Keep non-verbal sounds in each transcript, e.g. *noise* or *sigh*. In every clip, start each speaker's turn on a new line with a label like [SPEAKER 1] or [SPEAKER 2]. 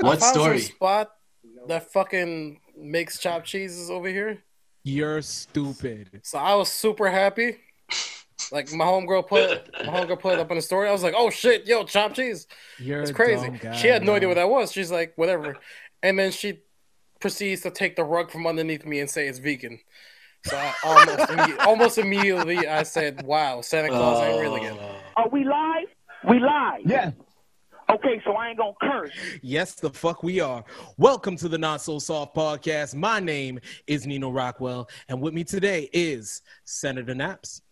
[SPEAKER 1] What
[SPEAKER 2] I found some
[SPEAKER 1] story?
[SPEAKER 2] spot that fucking makes chopped cheeses over here.
[SPEAKER 3] You're stupid.
[SPEAKER 2] So I was super happy. Like my homegirl put my homegirl put it up in the story. I was like, "Oh shit, yo, chopped cheese!"
[SPEAKER 3] You're
[SPEAKER 2] It's crazy.
[SPEAKER 3] guy,
[SPEAKER 2] she had no idea what that was. She's like, "Whatever," and then she proceeds to take the rug from underneath me and say it's vegan. So I almost imme- almost immediately I said, "Wow, Santa Claus ain't real again."
[SPEAKER 4] Are we live? We live.
[SPEAKER 5] Yeah.
[SPEAKER 4] Okay, so I ain't gonna curse.
[SPEAKER 3] Yes, the fuck we are. Welcome to the Not So Soft podcast. My name is Nino Rockwell, and with me today is Senator Naps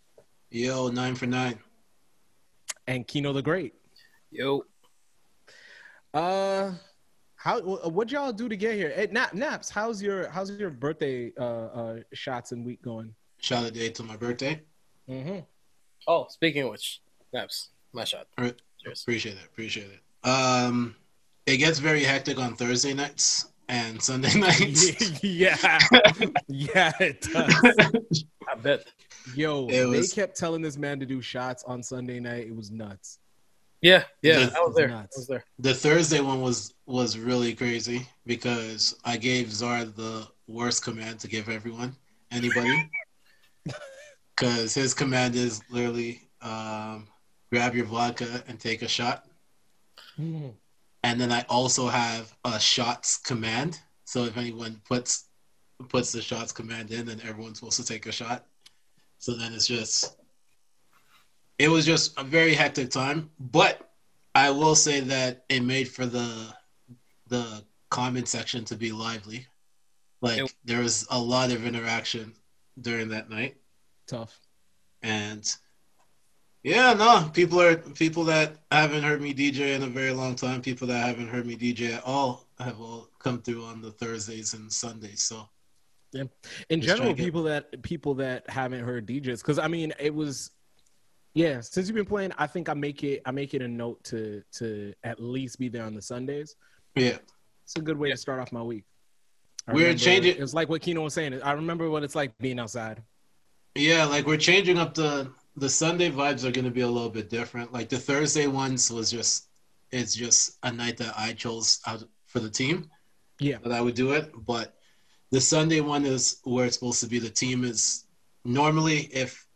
[SPEAKER 1] Yo, nine for nine.
[SPEAKER 3] and Kino the Great.
[SPEAKER 2] Yo,
[SPEAKER 3] Uh, how what y'all do to get here? Hey, Nap, Naps, how's your how's your birthday uh, uh shots and week going?
[SPEAKER 1] Shout out day to my birthday.
[SPEAKER 3] Mm-hmm.
[SPEAKER 2] oh, speaking of which, Naps, my shot.
[SPEAKER 1] All right.
[SPEAKER 2] Cheers.
[SPEAKER 1] Appreciate it. Appreciate it. Um, it gets very hectic on Thursday nights and Sunday *laughs* nights.
[SPEAKER 3] yeah, yeah, it does.
[SPEAKER 2] I bet.
[SPEAKER 3] Yo,
[SPEAKER 1] It was-
[SPEAKER 3] they kept telling this man to do shots on Sunday night. It was nuts.
[SPEAKER 2] Yeah, yeah,
[SPEAKER 1] Yeah,
[SPEAKER 2] I was there. I was there.
[SPEAKER 1] the Thursday one was was really crazy because I gave Zar the worst command to give everyone, anybody, *laughs* because his command is literally um, grab your vodka and take a shot. And then I also have a shots command. So if anyone puts puts the shots command in, then everyone's supposed to take a shot. So then it's just it was just a very hectic time. But I will say that it made for the the comment section to be lively. Like there was a lot of interaction during that night.
[SPEAKER 3] Tough.
[SPEAKER 1] And yeah, no, people are people that haven't heard me DJ in a very long time. People that haven't heard me DJ at all have all come through on the Thursdays and Sundays. So yeah.
[SPEAKER 3] In
[SPEAKER 1] Just
[SPEAKER 3] general,
[SPEAKER 1] get-
[SPEAKER 3] people that people that haven't heard DJs, because I mean, it was, yeah. Since you've been playing, I think I make it I make it a note to to at least be there on the Sundays.
[SPEAKER 1] yeah,
[SPEAKER 3] It's a good way to start off my week. I
[SPEAKER 1] We're
[SPEAKER 3] remember-
[SPEAKER 1] changing-
[SPEAKER 3] It's like what Kino was saying. I remember what it's like being outside.
[SPEAKER 1] yeah, like we're changing up the the Sunday vibes are going to be a little bit different. Like the Thursday ones was just it's just a night that I chose out for the team.
[SPEAKER 3] Yeah.
[SPEAKER 1] that I would do it. But the Sunday one is where it's supposed to be. The team is normally if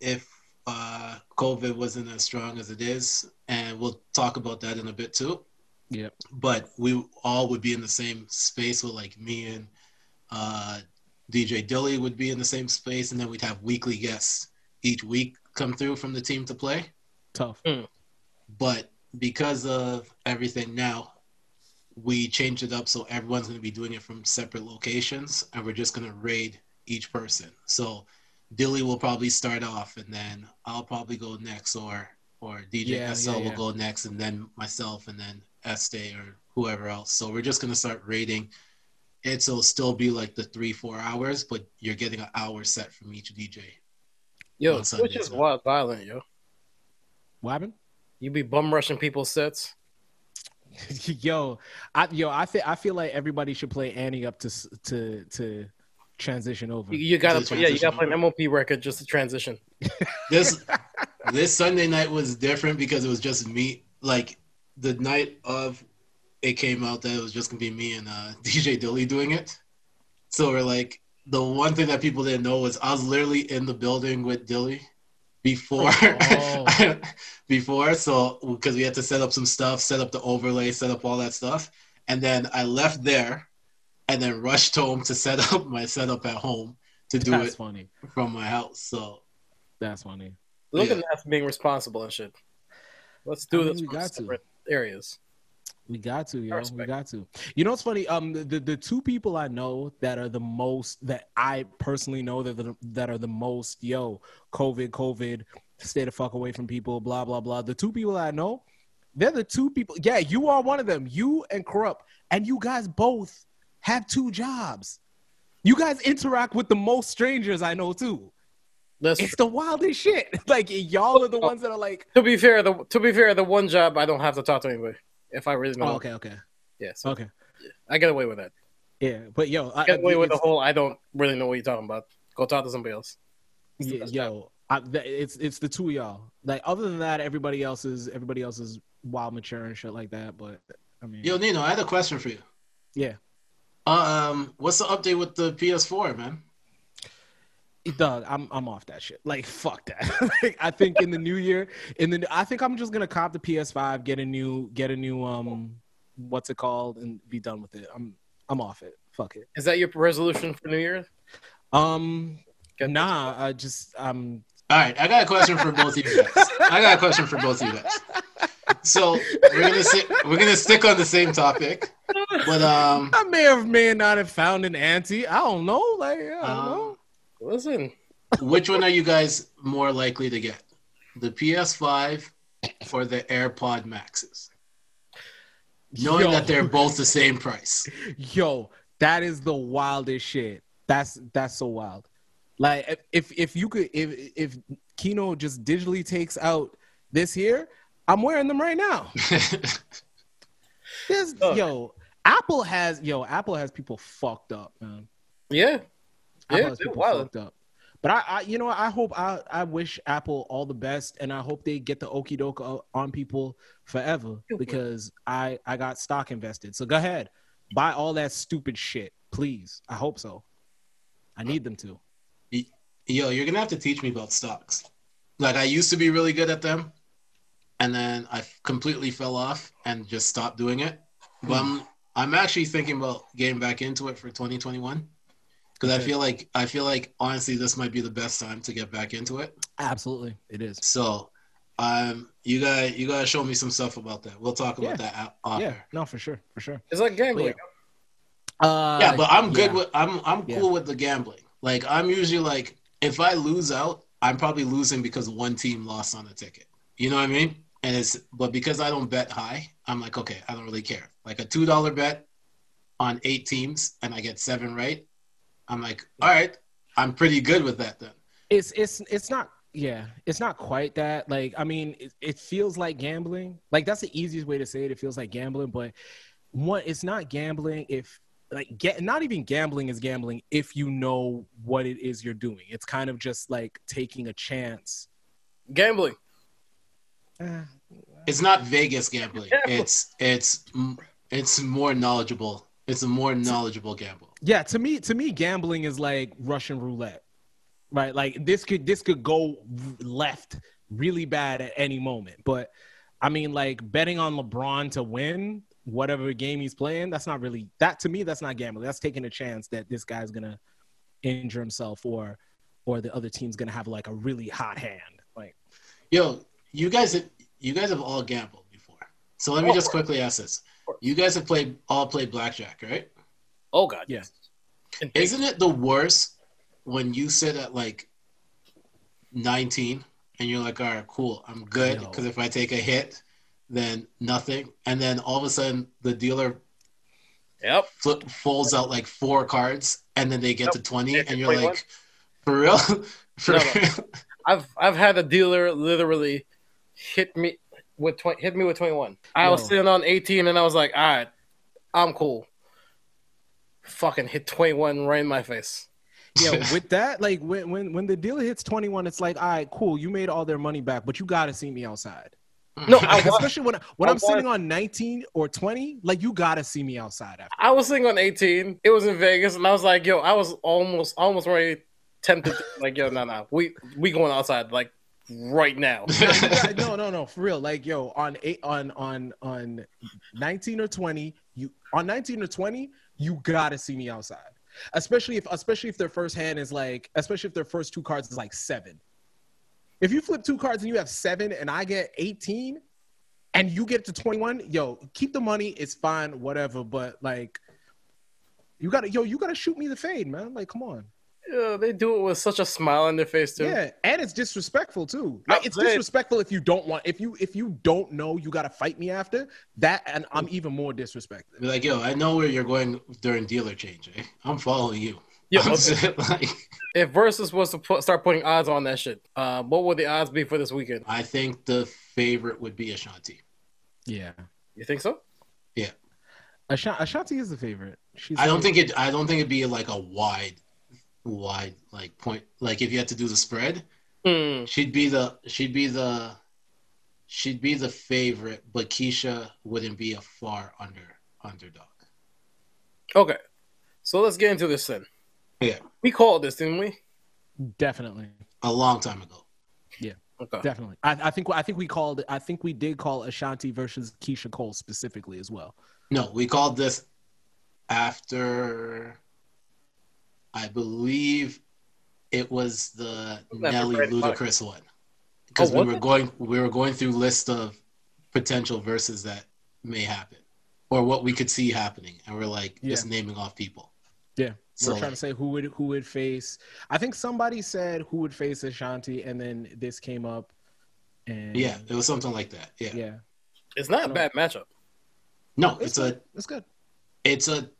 [SPEAKER 1] if uh, COVID wasn't as strong as it is, and we'll talk about that in a bit too.
[SPEAKER 3] Yeah.
[SPEAKER 1] But we all would be in the same space with like me and uh, DJ Dilly would be in the same space, and then we'd have weekly guests each week come through from the team to play.
[SPEAKER 3] Tough. Hmm.
[SPEAKER 1] but because of everything now we changed it up so everyone's going to be doing it from separate locations and we're just going to raid each person. So dilly will probably start off and then i'll probably go next or or dj
[SPEAKER 3] Yeah,
[SPEAKER 1] sl
[SPEAKER 3] yeah,
[SPEAKER 1] will go next and then myself and then este or whoever else. So we're just going to start raiding. It it'll still be like the three four hours but you're getting an hour set from each dj
[SPEAKER 2] Yo,
[SPEAKER 1] On
[SPEAKER 2] Twitch is
[SPEAKER 1] man.
[SPEAKER 2] wild violent, yo.
[SPEAKER 3] What happened?
[SPEAKER 2] You be bum rushing people's sets. *laughs*
[SPEAKER 3] yo, I yo, I feel I feel like everybody should play Ante Up to to to transition over.
[SPEAKER 2] You, you gotta,
[SPEAKER 1] Just
[SPEAKER 2] play, yeah, you gotta play an MOP record just to transition. *laughs*
[SPEAKER 1] this this Sunday night was different because it was just me. Like the night of it came out that it was just gonna be me and uh, *laughs* DJ Dilly doing it. So we're like the one thing that people didn't know was I was literally in the building with Dilly before
[SPEAKER 3] Oh. *laughs*
[SPEAKER 1] before so because we had to set up some stuff set up the overlay set up all that stuff and then i left there and then rushed home to set *laughs* up my setup at home to do
[SPEAKER 3] That's
[SPEAKER 1] it
[SPEAKER 3] funny.
[SPEAKER 1] from my house so
[SPEAKER 3] That's funny.
[SPEAKER 2] Look
[SPEAKER 1] Yeah.
[SPEAKER 2] at that being responsible and shit. Let's do
[SPEAKER 3] I mean,
[SPEAKER 2] this
[SPEAKER 3] we
[SPEAKER 2] from
[SPEAKER 3] got to.
[SPEAKER 2] areas.
[SPEAKER 3] We got to, yo. We got to. You know what's funny? Um, the, the two people I know that are the most that I personally know that the, that are the most yo COVID COVID stay the fuck away from people blah blah blah. The two people I know, they're the two people. Yeah, you are one of them. You and Corrupt, and you guys both have two jobs. You guys interact with the most strangers I know too.
[SPEAKER 2] Let's,
[SPEAKER 3] It's the wildest shit. *laughs* Like y'all are the ones that are like,
[SPEAKER 2] to be fair, the to be fair, the one job I don't have to talk to anybody if I really know.
[SPEAKER 3] oh, okay, okay,
[SPEAKER 2] Yeah, so
[SPEAKER 3] okay,
[SPEAKER 2] I get away with that.
[SPEAKER 3] yeah. But yo, I,
[SPEAKER 2] I get away with the whole. I don't really know what you're talking about. Go talk to somebody else.
[SPEAKER 3] Yeah, yo, I, it's it's the two of y'all. Like other than that, everybody else is everybody else is wild, mature and shit like that. But I mean,
[SPEAKER 1] Yo, Nino, I had a question for you.
[SPEAKER 3] yeah.
[SPEAKER 1] Um, what's the update with the PS4, man?
[SPEAKER 3] Dog, I'm I'm off that shit. Like fuck that. *laughs* like, I think in the new year, in the I think I'm just gonna cop the PS5, get a new get a new um what's it called, and be done with it. I'm I'm off it. Fuck it.
[SPEAKER 2] Is that your resolution for New Year?
[SPEAKER 3] Um,
[SPEAKER 2] Get
[SPEAKER 3] nah, I just um
[SPEAKER 1] All right, I got a question for both of you guys. I got a question for both of you guys. So we're gonna sit, we're gonna stick on the same topic, but um,
[SPEAKER 3] I may have may not have found an anti. I don't know. Like I don't
[SPEAKER 1] Um,
[SPEAKER 3] know.
[SPEAKER 2] Listen,
[SPEAKER 1] which one are you guys more likely to get, the PS5 or the AirPod Maxes? Knowing
[SPEAKER 3] Yo.
[SPEAKER 1] that they're both the same price.
[SPEAKER 3] Yo, that is the wildest shit. That's that's so wild. Like if if, if you could if if Kino just digitally takes out this here, I'm wearing them right now. *laughs* This
[SPEAKER 2] Look.
[SPEAKER 3] yo, Apple has yo, Apple has people fucked up, man.
[SPEAKER 2] yeah,
[SPEAKER 3] Apple
[SPEAKER 2] Yeah,
[SPEAKER 3] has
[SPEAKER 2] they're
[SPEAKER 3] people
[SPEAKER 2] wild.
[SPEAKER 3] fucked up. But I, I, you know. I hope I, I wish Apple all the best, and I hope they get the okie doke on people forever because I, I got stock invested. So go ahead, buy all that stupid shit, please. I hope so. I need them to.
[SPEAKER 1] Yo, you're gonna have to teach me about stocks. Like I used to be really good at them, and then I completely fell off and just stopped doing it. But hmm. I'm I'm actually thinking about getting back into it for 2021 because I feel like I feel like honestly this might be the best time to get back into it.
[SPEAKER 3] Absolutely, it is.
[SPEAKER 1] So, um, you got you gotta show me some stuff about that. We'll talk about
[SPEAKER 3] Yeah.
[SPEAKER 1] that out-
[SPEAKER 3] Yeah, no, for sure, for sure.
[SPEAKER 2] it's like gambling.
[SPEAKER 3] Uh,
[SPEAKER 1] yeah, but I'm good
[SPEAKER 3] yeah.
[SPEAKER 1] with I'm I'm
[SPEAKER 3] Yeah.
[SPEAKER 1] cool with the gambling. Like I'm usually like if I lose out, I'm probably losing because one team lost on a ticket. You know what I mean? And it's but because I don't bet high, I'm like okay, I don't really care. Like a two dollar bet on eight teams and I get seven right, I'm like all right, I'm pretty good with that then.
[SPEAKER 3] it's it's it's not yeah it's not quite that like i mean it, it feels like gambling like that's the easiest way to say it it feels like gambling but one it's not gambling if like get not even gambling is gambling if you know what it is you're doing it's kind of just like taking a chance
[SPEAKER 2] Gambling.
[SPEAKER 3] Eh,
[SPEAKER 1] It's not Vegas gambling.
[SPEAKER 2] Yeah.
[SPEAKER 1] It's it's it's more knowledgeable. It's a more knowledgeable gamble.
[SPEAKER 3] yeah to me to me gambling is like russian roulette right like this could this could go left really bad at any moment but i mean like betting on lebron to win whatever game he's playing that's not really that to me that's not gambling that's taking a chance that this guy's gonna injure himself or or the other team's gonna have like a really hot hand like
[SPEAKER 1] Yo, you guys have you guys have all gambled before. So let me oh, just quickly ask this. You guys have played all played blackjack, right?
[SPEAKER 2] Oh God.
[SPEAKER 3] Yeah.
[SPEAKER 1] Isn't it the worst when you sit at like 19 and you're like, all right, cool, I'm good. Because if I take a hit, then nothing. And then all of a sudden the dealer
[SPEAKER 2] Yep.
[SPEAKER 1] flip, folds out like four cards and then they get to 20
[SPEAKER 2] Get
[SPEAKER 1] and you're
[SPEAKER 2] 21?
[SPEAKER 1] like, for real? *laughs* for
[SPEAKER 2] No, no.
[SPEAKER 1] real?
[SPEAKER 2] I've I've had a dealer literally hit me with twenty hit me with twenty one. I was sitting on eighteen and I was like, all right, I'm cool. Fucking hit twenty one right in my face.
[SPEAKER 3] yeah with that like when when when the dealer hits 21 it's like all right cool you made all their money back but you gotta see me outside
[SPEAKER 2] mm.
[SPEAKER 3] No,
[SPEAKER 2] I *laughs* was,
[SPEAKER 3] especially when when
[SPEAKER 2] I
[SPEAKER 3] I'm sitting on 19 or 20, like you gotta see me outside after.
[SPEAKER 2] I was sitting on eighteen. It was in Vegas, and I was like, yo, I was almost almost ready tempted. To, *laughs* like, yo, no, no, we we going outside like right now. *laughs*
[SPEAKER 3] no, no, no, for real. Like, yo, on eight, on on on 19 or 20, you on 19 or 20, you gotta see me outside. Especially if especially if their first hand is like, especially if their first two cards is like seven. If you flip two cards and you have seven and I get 18 and you get to 21, yo, keep the money, it's fine, whatever. But like you gotta yo, you gotta shoot me the fade, man. Like, come on.
[SPEAKER 2] Yeah, they do it with such a smile on their face too.
[SPEAKER 3] Yeah, and it's disrespectful too. Like it's disrespectful if you don't want if you if you don't know you gotta fight me after that, and I'm even more disrespectful.
[SPEAKER 1] Be like, yo, I know where you're going during dealer change. Eh? I'm following you.
[SPEAKER 2] Yeah, okay. *laughs*
[SPEAKER 1] like,
[SPEAKER 2] If Verzuz was to put, start putting odds on that shit, uh, what would the odds be for this weekend?
[SPEAKER 1] I think the favorite would be Ashanti.
[SPEAKER 3] Yeah,
[SPEAKER 2] You think so?
[SPEAKER 3] Asha- Ashanti is the favorite. She's
[SPEAKER 1] I don't
[SPEAKER 3] like-
[SPEAKER 1] think it. I don't think it'd be like a wide, wide like point. Like if you had to do the spread,
[SPEAKER 2] Hmm.
[SPEAKER 1] she'd be the. She'd be the. she'd be the favorite, but Keyshia wouldn't be a far under underdog.
[SPEAKER 2] Okay, so let's get into this then.
[SPEAKER 1] Yeah.
[SPEAKER 2] we called this, didn't we?
[SPEAKER 3] Definitely,
[SPEAKER 1] A long time ago.
[SPEAKER 2] Okay,
[SPEAKER 3] definitely. I, I think I think we called. I think we did call Ashanti versus Keyshia Cole specifically as well.
[SPEAKER 1] No, we called this after I believe it was the
[SPEAKER 2] After
[SPEAKER 1] Nelly
[SPEAKER 2] Brady Bunch.
[SPEAKER 1] Ludacris one. Because
[SPEAKER 2] Oh,
[SPEAKER 1] we were
[SPEAKER 2] it?
[SPEAKER 1] going we were going through list of potential verses that may happen. Or what we could see happening. And we're like just naming off people.
[SPEAKER 3] Yeah,
[SPEAKER 1] So
[SPEAKER 3] we're trying to say who would who would face. I think somebody said who would face Ashanti, and then this came up. And
[SPEAKER 1] yeah, it was something like that. Yeah.
[SPEAKER 3] yeah,
[SPEAKER 2] it's not a bad matchup.
[SPEAKER 1] No, it's a
[SPEAKER 3] It's good.
[SPEAKER 1] it's a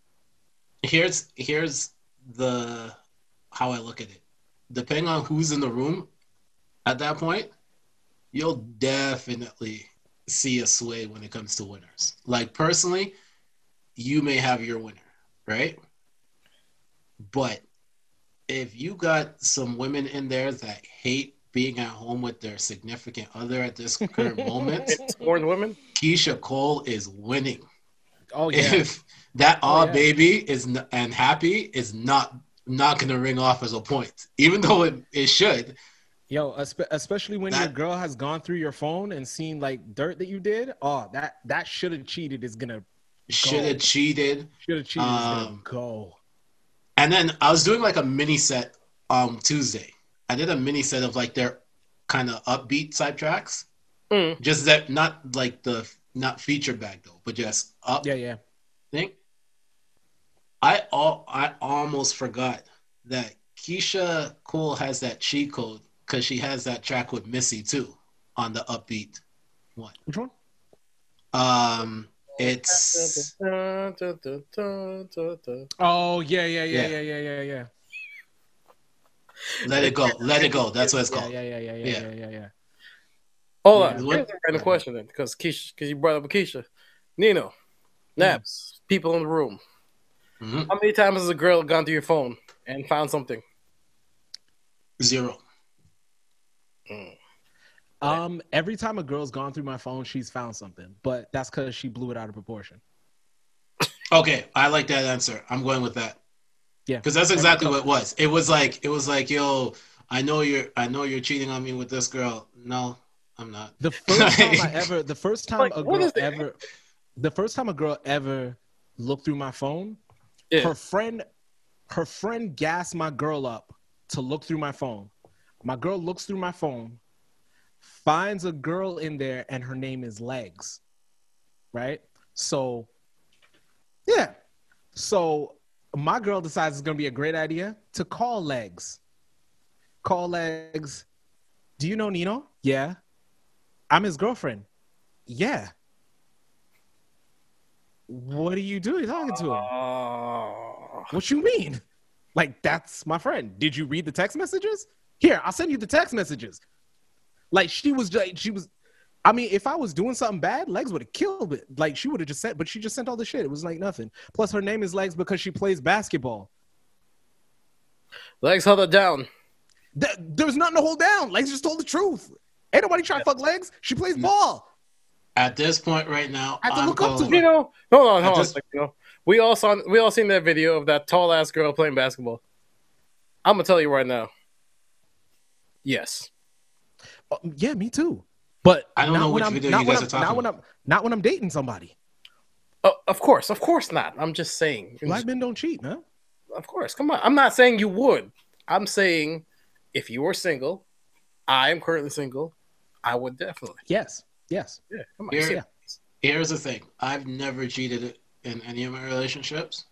[SPEAKER 1] here's here's the how I look at it. Depending on who's in the room at that point, you'll definitely see a sway when it comes to winners. Like personally, you may have your winner, right? But if you got some women in there that hate being at home with their significant other at this current moment, *laughs*
[SPEAKER 2] Born women.
[SPEAKER 1] Keyshia Cole is winning
[SPEAKER 3] Oh *laughs* yeah,
[SPEAKER 1] if that
[SPEAKER 3] Oh,
[SPEAKER 1] all
[SPEAKER 3] yeah.
[SPEAKER 1] baby is n- and happy is not not gonna ring off as a point, even though it, it should.
[SPEAKER 3] yo, especially when your girl has gone through your phone and seen like dirt that you did. Oh, that that should have cheated is gonna
[SPEAKER 1] Should have cheated.
[SPEAKER 3] should have cheated is gonna
[SPEAKER 1] Um,
[SPEAKER 3] go.
[SPEAKER 1] And then I was doing like a mini set um Tuesday. I did a mini set of like their kind of upbeat side tracks.
[SPEAKER 2] Mm.
[SPEAKER 1] Just that not like the not feature bag though, but just up
[SPEAKER 3] Yeah, yeah.
[SPEAKER 1] thing. I all I almost forgot that Keyshia Cole has that cheat code because she has that track with Missy too on the upbeat one.
[SPEAKER 3] Which one?
[SPEAKER 1] Um, it's.
[SPEAKER 3] Oh yeah, yeah, yeah,
[SPEAKER 1] Yeah.
[SPEAKER 3] yeah, yeah, yeah, yeah.
[SPEAKER 1] Let It Go, Let It Go. That's what it's
[SPEAKER 3] Yeah,
[SPEAKER 1] called.
[SPEAKER 3] yeah, yeah, yeah, yeah,
[SPEAKER 1] Yeah.
[SPEAKER 3] yeah, yeah, yeah.
[SPEAKER 2] Hold
[SPEAKER 1] Yeah,
[SPEAKER 2] on.
[SPEAKER 1] what-
[SPEAKER 2] Here's a random question then, because Keyshia, because you brought up Keyshia, Nino, Naps, people in the room.
[SPEAKER 1] Mhm.
[SPEAKER 2] How many times has a girl gone through your phone and found something?
[SPEAKER 1] Zero.
[SPEAKER 3] Um, every time a girl's gone through my phone, she's found something, but that's because she blew it out of proportion.
[SPEAKER 1] Okay, I like that answer. I'm going with that.
[SPEAKER 3] Yeah.
[SPEAKER 1] because that's exactly what it was. It was like it was like, yo, I know you're, I know you're cheating on me with this girl. No, I'm not.
[SPEAKER 3] The first *laughs* time I ever, the first time
[SPEAKER 2] Like,
[SPEAKER 3] a girl ever, the first time a girl ever looked through my phone,
[SPEAKER 2] Yeah.
[SPEAKER 3] her friend, her friend gassed my girl up to look through my phone. My girl looks through my phone, finds a girl in there, and her name is Legs. Right? So, yeah. So my girl decides it's gonna be a great idea to call Legs. Call Legs. Do you know Nino? Yeah. I'm his girlfriend. Yeah. What are you doing talking to him?
[SPEAKER 2] Oh.
[SPEAKER 3] What you mean? Like that's my friend. Did you read the text messages? Here, I'll send you the text messages. Like she was like she was I mean, if I was doing something bad, Legs would have killed it. Like she would have just sent, but she just sent all the shit. It was like nothing. Plus, her name is Legs because she plays basketball.
[SPEAKER 2] Legs held it down.
[SPEAKER 3] Th- There's nothing to hold down. Legs just told the truth. Ain't nobody trying to fuck Legs. She plays ball.
[SPEAKER 1] At this point right now,
[SPEAKER 3] I have to
[SPEAKER 1] I'm
[SPEAKER 3] look up to
[SPEAKER 1] going-
[SPEAKER 2] You know, hold on, hold on.
[SPEAKER 1] just-
[SPEAKER 2] you know. We all saw we all seen that video of that tall ass girl playing basketball. I'm gonna tell you right now. Yes.
[SPEAKER 3] Uh, yeah, me too. But
[SPEAKER 1] I don't know
[SPEAKER 3] when
[SPEAKER 1] which
[SPEAKER 3] I'm,
[SPEAKER 1] video
[SPEAKER 3] not
[SPEAKER 1] you
[SPEAKER 3] when
[SPEAKER 1] guys
[SPEAKER 3] I'm,
[SPEAKER 1] are talking
[SPEAKER 3] not when I'm not when I'm dating somebody.
[SPEAKER 2] Oh, of course, of course not. I'm just saying.
[SPEAKER 3] Black men don't cheat, man.
[SPEAKER 2] Of course, come on. I'm not saying you would. I'm saying if you were single, I am currently single, I would definitely.
[SPEAKER 3] Yes, yes.
[SPEAKER 2] Yeah, come on.
[SPEAKER 1] Here-
[SPEAKER 3] Yeah.
[SPEAKER 1] Here's the thing: I've never cheated in any of my relationships,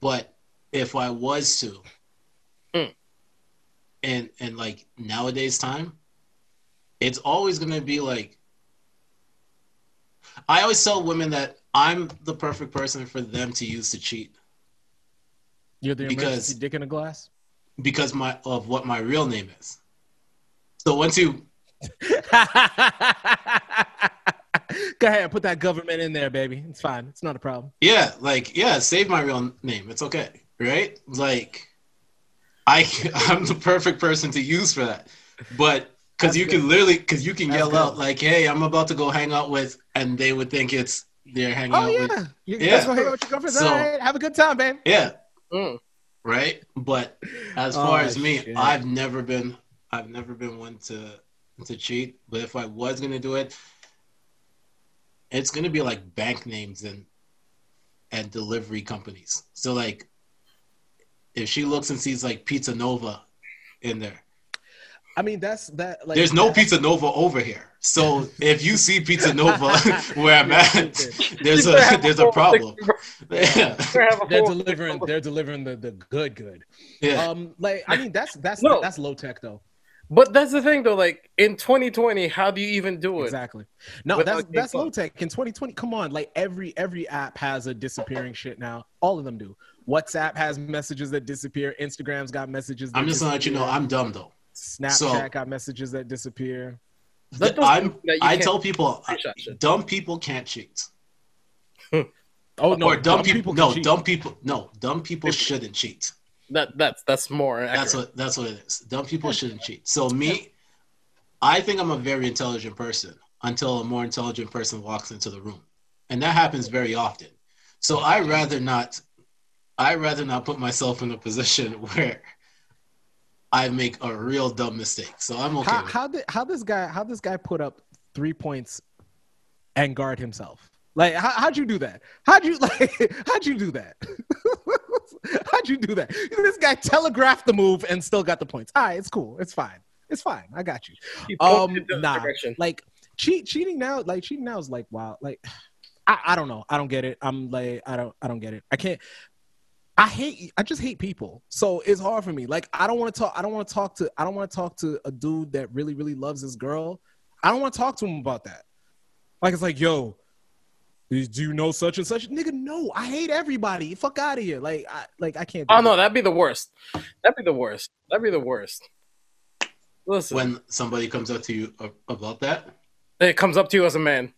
[SPEAKER 1] but if I was to,
[SPEAKER 2] Mm.
[SPEAKER 1] and and like nowadays time, it's always gonna be like. I always tell women that I'm the perfect person for them to use to cheat
[SPEAKER 3] You're the
[SPEAKER 1] Because-
[SPEAKER 3] emergency dick in a glass.
[SPEAKER 1] because my of what my real name is. So once you *laughs*
[SPEAKER 3] Go ahead, put that government in there, baby. It's fine. It's not a problem.
[SPEAKER 1] Yeah, like yeah, save my real name. It's okay, right? Like, I *laughs* I'm the perfect person to use for that. But because you
[SPEAKER 3] good.
[SPEAKER 1] can literally because you can
[SPEAKER 3] That's
[SPEAKER 1] yell
[SPEAKER 3] good.
[SPEAKER 1] out like, "Hey, I'm about to go hang out with," and they would think it's they're hanging
[SPEAKER 3] Oh
[SPEAKER 1] out with.
[SPEAKER 3] yeah, you
[SPEAKER 1] Yeah.
[SPEAKER 3] guys go hang out with your girlfriends.
[SPEAKER 1] So-
[SPEAKER 3] All right, have a good time, man.
[SPEAKER 1] Yeah,
[SPEAKER 2] Mm.
[SPEAKER 1] right. But as far
[SPEAKER 3] Oh,
[SPEAKER 1] as me,
[SPEAKER 3] shit.
[SPEAKER 1] I've never been, I've never been one to to cheat. But if I was gonna do it, it's gonna be like bank names and and delivery companies. So like, if she looks and sees like Pizza Nova in there,
[SPEAKER 3] I mean, that's that. Like,
[SPEAKER 1] there's no Pizza Nova over here. So *laughs* if you see Pizza Nova *laughs* where I'm at, there's
[SPEAKER 2] You
[SPEAKER 1] a there's a
[SPEAKER 2] whole
[SPEAKER 1] problem. *laughs* Yeah,
[SPEAKER 2] you better have a
[SPEAKER 3] They're delivering. They're delivering the the good good.
[SPEAKER 1] yeah.
[SPEAKER 3] Um, like I mean, that's that's
[SPEAKER 2] No.
[SPEAKER 3] that's low tech though.
[SPEAKER 2] But that's the thing, though. Like in 2020, how do you even do it?
[SPEAKER 3] Exactly. No,
[SPEAKER 2] With,
[SPEAKER 3] that's
[SPEAKER 2] like,
[SPEAKER 3] that's low tech. In 2020, come on, like every every app has a disappearing shit now. All of them do. WhatsApp has messages that disappear. Instagram's got messages. That
[SPEAKER 1] I'm just gonna let you know. I'm dumb though.
[SPEAKER 3] Snapchat
[SPEAKER 1] so-
[SPEAKER 3] got messages that disappear.
[SPEAKER 2] That
[SPEAKER 1] I'm
[SPEAKER 2] that
[SPEAKER 1] I tell people
[SPEAKER 2] screenshot shit.
[SPEAKER 1] Uh, dumb people can't cheat. *laughs*
[SPEAKER 3] Oh no,
[SPEAKER 1] or dumb, people,
[SPEAKER 3] can
[SPEAKER 1] no
[SPEAKER 3] cheat.
[SPEAKER 1] dumb people no dumb people shouldn't cheat.
[SPEAKER 2] That that's that's more. Accurate.
[SPEAKER 1] That's what that's what it is. Dumb people shouldn't cheat. So me, I think I'm a very intelligent person until a more intelligent person walks into the room, and that happens very often. So I rather not. I rather not put myself in a position *laughs* where I make a real dumb mistake. So I'm okay.
[SPEAKER 3] How,
[SPEAKER 1] with
[SPEAKER 3] how did how this guy how this guy put up three points and guard himself? Like how, how'd you do that? How'd you *laughs* like how'd you do that? *laughs* how'd you do that? This guy telegraphed the move and still got the points. All right, it's cool. It's fine. It's fine. I got you. Um,
[SPEAKER 2] pointed in the
[SPEAKER 3] nah.
[SPEAKER 2] direction.
[SPEAKER 3] Like cheat cheating now, like cheating now is like wow. Like *sighs* I, I don't know. I don't get it. I'm like I don't I don't get it. I can't. I hate. I just hate people. So it's hard for me. Like I don't want to talk. I don't want to talk to. I don't want to talk to a dude that really really loves his girl. I don't want to talk to him about that. Like it's like yo. Do you know such and such? Nigga, no. I hate everybody. Fuck out of here. Like, I like I can't. do
[SPEAKER 2] Oh
[SPEAKER 3] it.
[SPEAKER 2] no, that'd be the worst. That'd be the worst. That'd be the worst. Listen,
[SPEAKER 1] when somebody comes up to you about that,
[SPEAKER 2] it comes up to you as a man.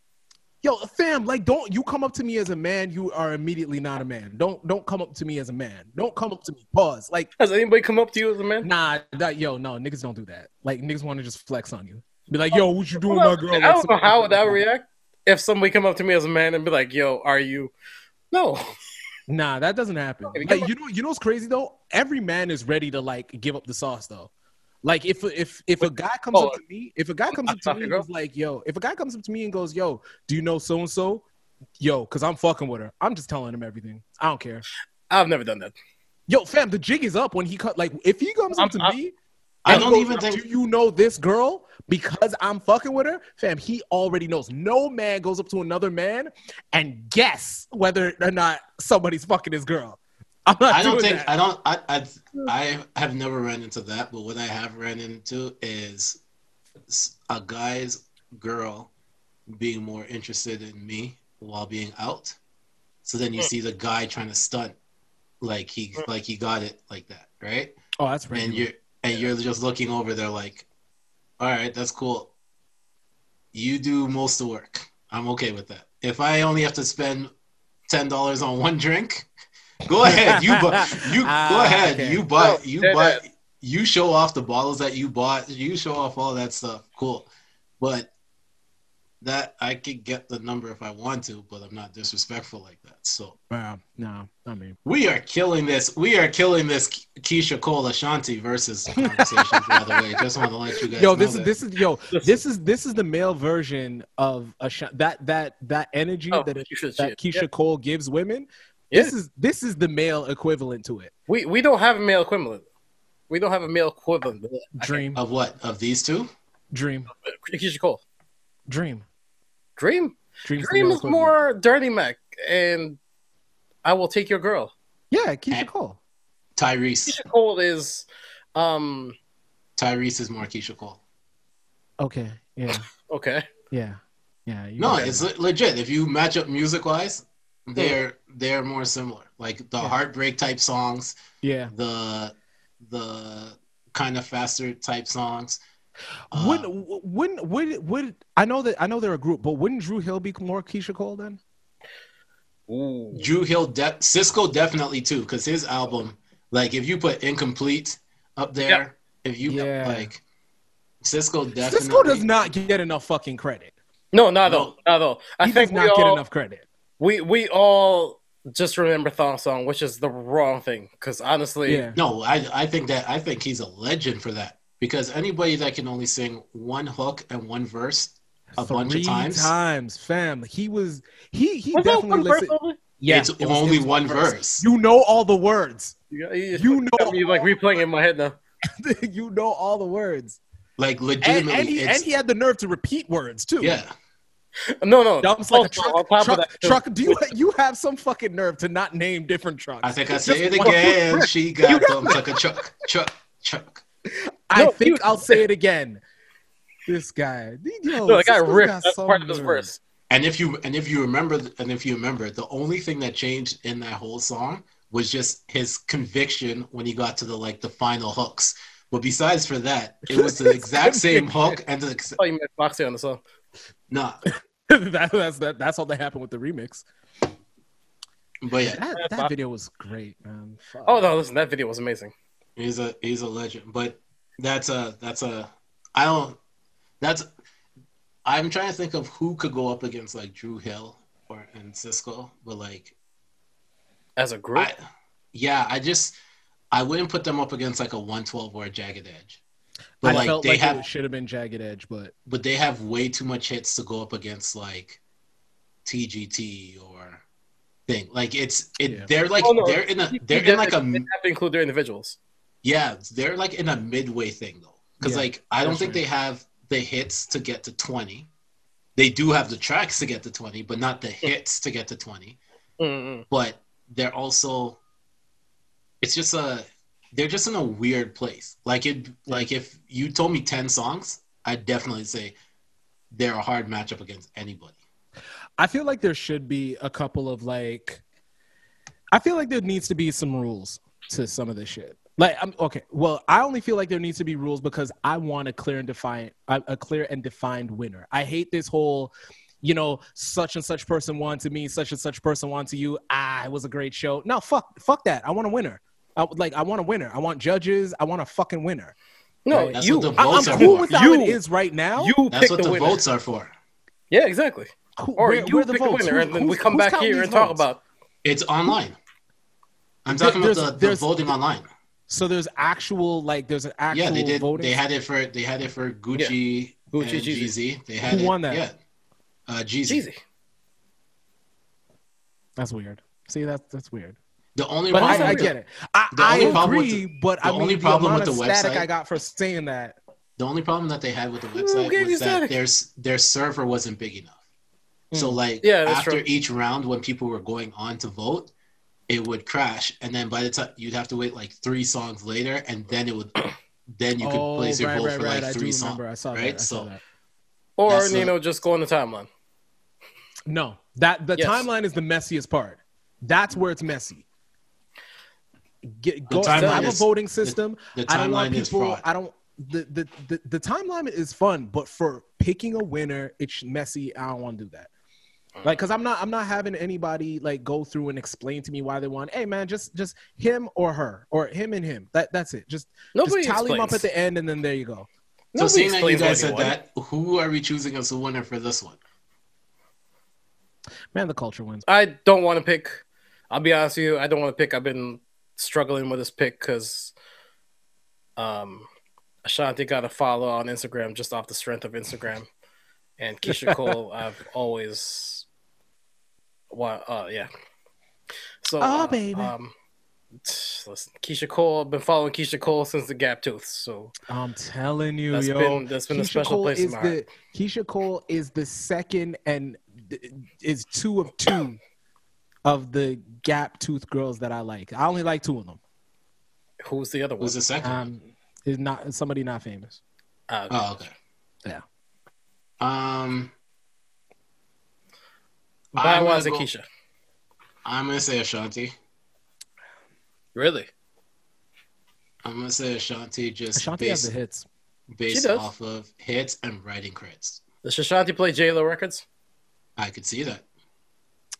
[SPEAKER 3] Yo, fam, like don't you come up to me as a man, you are immediately not a man. Don't don't come up to me as a man. Don't come up to me. Pause. Like,
[SPEAKER 2] Has anybody come up to you as a man?
[SPEAKER 3] nah, that, yo, no, niggas don't do that. Like niggas want to just flex on you. Be like, oh, yo, what you doing,
[SPEAKER 2] Well,
[SPEAKER 3] my girl?
[SPEAKER 2] I don't know how would I react if somebody come up to me as a man and be like, "Yo, are you?" No,
[SPEAKER 3] Nah, that doesn't happen. Like, you know, you know what's crazy though? Every man is ready to like give up the sauce though. Like if if if a guy comes
[SPEAKER 2] Oh,
[SPEAKER 3] up to me, if a guy comes up to me and goes like, yo, if a guy comes up to me and goes, yo, do you know so and so? Yo, cause I'm fucking with her. I'm just telling him everything. I don't care.
[SPEAKER 2] I've never done that.
[SPEAKER 3] Yo, fam, the jig is up when he cut. Like, if he comes
[SPEAKER 2] I'm-
[SPEAKER 3] up to
[SPEAKER 2] I'm-
[SPEAKER 3] me,
[SPEAKER 1] I don't even think-
[SPEAKER 3] Do you know this girl? Because I'm fucking with her, fam. He already knows. No man goes up to another man and guess whether or not somebody's fucking his girl. *laughs* I'm not
[SPEAKER 1] I don't
[SPEAKER 3] doing
[SPEAKER 1] think
[SPEAKER 3] that.
[SPEAKER 1] I don't I, I I have never ran into that, but what I have ran into is a guy's girl being more interested in me while being out. So then you
[SPEAKER 2] Hmm.
[SPEAKER 1] see the guy trying to stunt like he like he got it like that, right?
[SPEAKER 3] oh, that's
[SPEAKER 1] right.
[SPEAKER 3] And
[SPEAKER 1] you're and you're just looking over there like, all right, that's cool. You do most of the work. I'm okay with that. If I only have to spend ten dollars on one drink, go ahead. You buy. *laughs* You go
[SPEAKER 3] Ah,
[SPEAKER 1] ahead.
[SPEAKER 3] okay.
[SPEAKER 1] You buy.
[SPEAKER 2] No,
[SPEAKER 1] You
[SPEAKER 2] dead
[SPEAKER 1] buy.
[SPEAKER 2] ass.
[SPEAKER 1] You show off the bottles that you bought. You show off all that stuff. Cool, but that I could get the number if I want to, but I'm not disrespectful like that. So
[SPEAKER 3] Wow, no, I mean,
[SPEAKER 1] we are killing this. We are killing this Keyshia Cole Ashanti versus *laughs* conversation. by the way, just want to let you guys
[SPEAKER 3] yo,
[SPEAKER 1] know
[SPEAKER 3] this is
[SPEAKER 1] that.
[SPEAKER 3] this is yo, this is this is the male version of a that that that energy
[SPEAKER 2] Oh,
[SPEAKER 3] that
[SPEAKER 2] Keyshia
[SPEAKER 3] that. Keyshia
[SPEAKER 2] Yeah.
[SPEAKER 3] Cole gives women.
[SPEAKER 2] Yeah.
[SPEAKER 3] This is this is the male equivalent to it.
[SPEAKER 2] We we don't have a male equivalent. We don't have a male equivalent.
[SPEAKER 3] Dream,
[SPEAKER 1] of what of these two.
[SPEAKER 3] dream,
[SPEAKER 2] Keyshia Cole.
[SPEAKER 3] Dream.
[SPEAKER 2] Dream.
[SPEAKER 3] Dream's
[SPEAKER 2] Dream is more Dirty Mac, and I will take your girl.
[SPEAKER 3] Yeah,
[SPEAKER 1] Keyshia.
[SPEAKER 3] Cole.
[SPEAKER 1] Tyrese.
[SPEAKER 2] Keyshia Cole is, um,
[SPEAKER 1] Tyrese is more Keyshia Cole.
[SPEAKER 3] Okay. Yeah. *laughs*
[SPEAKER 2] okay.
[SPEAKER 3] Yeah. Yeah. you
[SPEAKER 1] No, it's le- legit. If you match up music wise, they're they're more similar. Like the
[SPEAKER 3] Yeah.
[SPEAKER 1] heartbreak type songs,
[SPEAKER 3] yeah.
[SPEAKER 1] the the kind of faster type songs. Uh,
[SPEAKER 3] Wouldn't wouldn't would would I know that I know they're a group, but wouldn't Dru Hill be more Keyshia Cole then?
[SPEAKER 2] Ooh.
[SPEAKER 1] Dru Hill, de- Sisqó definitely too, because his album, like if you put incomplete up there, if you
[SPEAKER 3] Yeah.
[SPEAKER 1] like Sisqó definitely.
[SPEAKER 3] Sisqó does not get enough fucking credit.
[SPEAKER 2] No, not at
[SPEAKER 1] No.
[SPEAKER 2] all. Not at all. I
[SPEAKER 3] He
[SPEAKER 2] think
[SPEAKER 3] does
[SPEAKER 2] we
[SPEAKER 3] not get enough credit.
[SPEAKER 2] we we all just remember Thong Song, which is the wrong thing. Because honestly,
[SPEAKER 3] Yeah.
[SPEAKER 1] No, I I think that I think he's a legend for that because anybody that can only sing one hook and one verse a bunch of
[SPEAKER 3] Three
[SPEAKER 1] times,
[SPEAKER 3] times, fam. He was he he
[SPEAKER 2] Was that
[SPEAKER 3] definitely
[SPEAKER 2] one verse
[SPEAKER 3] listened.
[SPEAKER 2] only?
[SPEAKER 3] Yeah,
[SPEAKER 1] it's
[SPEAKER 3] it was-
[SPEAKER 1] only
[SPEAKER 3] was
[SPEAKER 1] one verse.
[SPEAKER 3] You know all the words.
[SPEAKER 2] You, you,
[SPEAKER 3] You know
[SPEAKER 2] got me, like replaying in my head now. *laughs*
[SPEAKER 3] you know all the words.
[SPEAKER 1] Like
[SPEAKER 3] And,
[SPEAKER 1] legitimately,
[SPEAKER 3] and he
[SPEAKER 1] it's,
[SPEAKER 3] and he had the nerve to repeat words too.
[SPEAKER 1] yeah.
[SPEAKER 2] No, no.
[SPEAKER 3] Dumps like a truck.
[SPEAKER 2] on top
[SPEAKER 3] truck,
[SPEAKER 2] of that,
[SPEAKER 3] truck. Do you you have some fucking nerve to not name different trucks?
[SPEAKER 1] I think I say it again. She got dumps like a truck, truck, truck.
[SPEAKER 3] I
[SPEAKER 2] No,
[SPEAKER 3] think
[SPEAKER 2] you-
[SPEAKER 3] I'll say it again. This guy, yo,
[SPEAKER 2] No, the guy ripped.
[SPEAKER 3] got
[SPEAKER 2] That's
[SPEAKER 3] some
[SPEAKER 2] part of his
[SPEAKER 3] nerve.
[SPEAKER 2] verse.
[SPEAKER 1] And if you and if you remember and if you remember, the only thing that changed in that whole song was just his conviction when he got to the like the final hooks. But besides for that, it was the *laughs* exact same hook and the ex-
[SPEAKER 2] Oh, you meant Foxy on the song.
[SPEAKER 1] nah. *laughs*
[SPEAKER 3] that, that's that, that's all that happened with the remix.
[SPEAKER 1] But yeah,
[SPEAKER 3] That, that video was great, man. Fuck.
[SPEAKER 2] Oh no, listen, that video was amazing.
[SPEAKER 1] he's a he's a legend. But that's a that's a I don't that's I'm trying to think of who could go up against like Dru Hill or and Sisqó, but like
[SPEAKER 2] As a group,
[SPEAKER 1] I, yeah, I just I wouldn't put them up against like a 112 or a Jagged Edge. But
[SPEAKER 3] I
[SPEAKER 1] like
[SPEAKER 3] felt
[SPEAKER 1] they
[SPEAKER 3] like
[SPEAKER 1] have
[SPEAKER 3] it should have been Jagged Edge, but
[SPEAKER 1] but they have way too much hits to go up against like TGT or thing. Like it's it
[SPEAKER 3] Yeah.
[SPEAKER 1] they're like
[SPEAKER 2] Oh, no.
[SPEAKER 1] they're in a they're in like a
[SPEAKER 2] they have to include their individuals.
[SPEAKER 1] Yeah, they're like in a midway thing though. Cuz
[SPEAKER 3] Yeah,
[SPEAKER 1] like I don't think
[SPEAKER 3] right.
[SPEAKER 1] they have the hits to get to 20. They do have the tracks to get to 20, but not the mm. hits to get to 20.
[SPEAKER 2] Mm-mm.
[SPEAKER 1] but they're also it's just a they're just in a weird place like it like if you told me 10 songs i'd definitely say they're a hard matchup against anybody
[SPEAKER 3] I feel like there should be a couple of like. I feel like there needs to be some rules to some of this shit. Like, I'm okay. Well, I only feel like there needs to be rules because I want a clear and defined, a, a clear and defined winner. I hate this whole, you know, such and such person won to me, such and such person won to you. Ah, it was a great show. No, fuck, fuck that. I want a winner. I, like, I want a winner. I want judges. I want a fucking winner.
[SPEAKER 2] No,
[SPEAKER 1] That's
[SPEAKER 2] you.
[SPEAKER 1] what the
[SPEAKER 3] I, I'm cool
[SPEAKER 1] for.
[SPEAKER 3] with how
[SPEAKER 2] You-
[SPEAKER 3] it is right now.
[SPEAKER 2] You
[SPEAKER 1] that's
[SPEAKER 2] pick
[SPEAKER 1] what
[SPEAKER 2] the,
[SPEAKER 1] the,
[SPEAKER 2] winner.
[SPEAKER 1] votes are for
[SPEAKER 2] Yeah, exactly.
[SPEAKER 3] Who-
[SPEAKER 2] Or
[SPEAKER 3] where-
[SPEAKER 2] you
[SPEAKER 3] where are the
[SPEAKER 2] pick
[SPEAKER 3] votes?
[SPEAKER 2] winner, and then we come back here
[SPEAKER 3] these
[SPEAKER 2] and talk about.
[SPEAKER 1] it's online i'm
[SPEAKER 3] There-
[SPEAKER 1] talking about the, the
[SPEAKER 3] there's-
[SPEAKER 1] voting online
[SPEAKER 3] So there's actual like there's an actual
[SPEAKER 1] yeah they did
[SPEAKER 3] voting.
[SPEAKER 1] they had it for they had it for gucci
[SPEAKER 2] Gucci,
[SPEAKER 1] and
[SPEAKER 2] Jeezy.
[SPEAKER 1] Jeezy. they had
[SPEAKER 3] Who
[SPEAKER 1] it
[SPEAKER 3] won that?
[SPEAKER 1] yeah uh Jeezy.
[SPEAKER 2] Jeezy.
[SPEAKER 3] That's weird. See, that's that's weird.
[SPEAKER 1] the only
[SPEAKER 3] But
[SPEAKER 1] problem
[SPEAKER 3] I, I
[SPEAKER 1] with-
[SPEAKER 3] get it. I, I
[SPEAKER 1] only
[SPEAKER 3] agree,
[SPEAKER 1] the-
[SPEAKER 3] but
[SPEAKER 1] the
[SPEAKER 3] I mean,
[SPEAKER 1] only
[SPEAKER 3] the
[SPEAKER 1] problem
[SPEAKER 3] amount
[SPEAKER 1] with the
[SPEAKER 3] static
[SPEAKER 1] website-
[SPEAKER 3] I got for saying that.
[SPEAKER 1] The only problem that they had with the website
[SPEAKER 2] gave
[SPEAKER 1] was that
[SPEAKER 2] static?
[SPEAKER 1] their their server wasn't big enough. So like
[SPEAKER 2] Hmm. Yeah,
[SPEAKER 1] after
[SPEAKER 2] true.
[SPEAKER 1] each round, when people were going on to vote, it would crash, and then by the time you'd have to wait like three songs later, and then it would then you could
[SPEAKER 3] oh,
[SPEAKER 1] place your
[SPEAKER 3] right,
[SPEAKER 1] vote
[SPEAKER 3] right,
[SPEAKER 1] for
[SPEAKER 3] right.
[SPEAKER 1] like
[SPEAKER 3] I
[SPEAKER 1] three songs.
[SPEAKER 3] I saw that.
[SPEAKER 1] right?
[SPEAKER 3] I saw
[SPEAKER 1] So-
[SPEAKER 3] that.
[SPEAKER 2] Or you know, just go on the timeline.
[SPEAKER 3] No, that the
[SPEAKER 2] Yes.
[SPEAKER 3] timeline is the messiest part. That's where it's messy. Get, go,
[SPEAKER 1] timeline
[SPEAKER 3] have a voting system.
[SPEAKER 1] The
[SPEAKER 3] I don't want
[SPEAKER 1] timeline is
[SPEAKER 3] people. I don't. The, the the the timeline is fun, but for picking a winner, it's messy. I don't want to do that. Like, cause I'm not, I'm not having anybody like go through and explain to me why they won. Hey, man, just, just him or her, or him and him. That, that's it. Just,
[SPEAKER 2] Nobody
[SPEAKER 3] just tally them up at the end, and then there you go.
[SPEAKER 1] So
[SPEAKER 2] Nobody
[SPEAKER 1] seeing that you guys said that, who are we choosing as the winner for this one?
[SPEAKER 3] Man, the culture wins.
[SPEAKER 2] I don't want to pick. I'll be honest with you. I don't want to pick. I've been struggling with this pick because um, Ashanti got a follow on Instagram just off the strength of Instagram, and Keyshia Cole. I've always, well, uh, yeah. So,
[SPEAKER 3] Oh,
[SPEAKER 2] uh,
[SPEAKER 3] baby.
[SPEAKER 2] Um, listen, Keyshia Cole. I've been following Keyshia Cole since the Gap Tooth. So
[SPEAKER 3] I'm telling you,
[SPEAKER 2] that's
[SPEAKER 3] yo.
[SPEAKER 2] been that's been a special
[SPEAKER 3] Cole
[SPEAKER 2] place
[SPEAKER 3] is
[SPEAKER 2] in my
[SPEAKER 3] the
[SPEAKER 2] heart.
[SPEAKER 3] Keyshia Cole is the second and is two of two of the gap tooth girls that I like. I only like two of them.
[SPEAKER 2] Who's the other one?
[SPEAKER 1] Who's the second?
[SPEAKER 3] Um, is not somebody not famous.
[SPEAKER 2] Uh,
[SPEAKER 1] Oh, okay.
[SPEAKER 3] Yeah.
[SPEAKER 1] Um,
[SPEAKER 2] But
[SPEAKER 1] I'm
[SPEAKER 2] why is
[SPEAKER 1] gonna go-
[SPEAKER 2] Keyshia?
[SPEAKER 1] I'm gonna say Ashanti.
[SPEAKER 2] Really?
[SPEAKER 1] I'm gonna say Ashanti just
[SPEAKER 3] Ashanti has
[SPEAKER 1] based,
[SPEAKER 3] the hits.
[SPEAKER 1] based off of hits and writing credits.
[SPEAKER 2] Does Ashanti play J Lo records?
[SPEAKER 1] I could see that.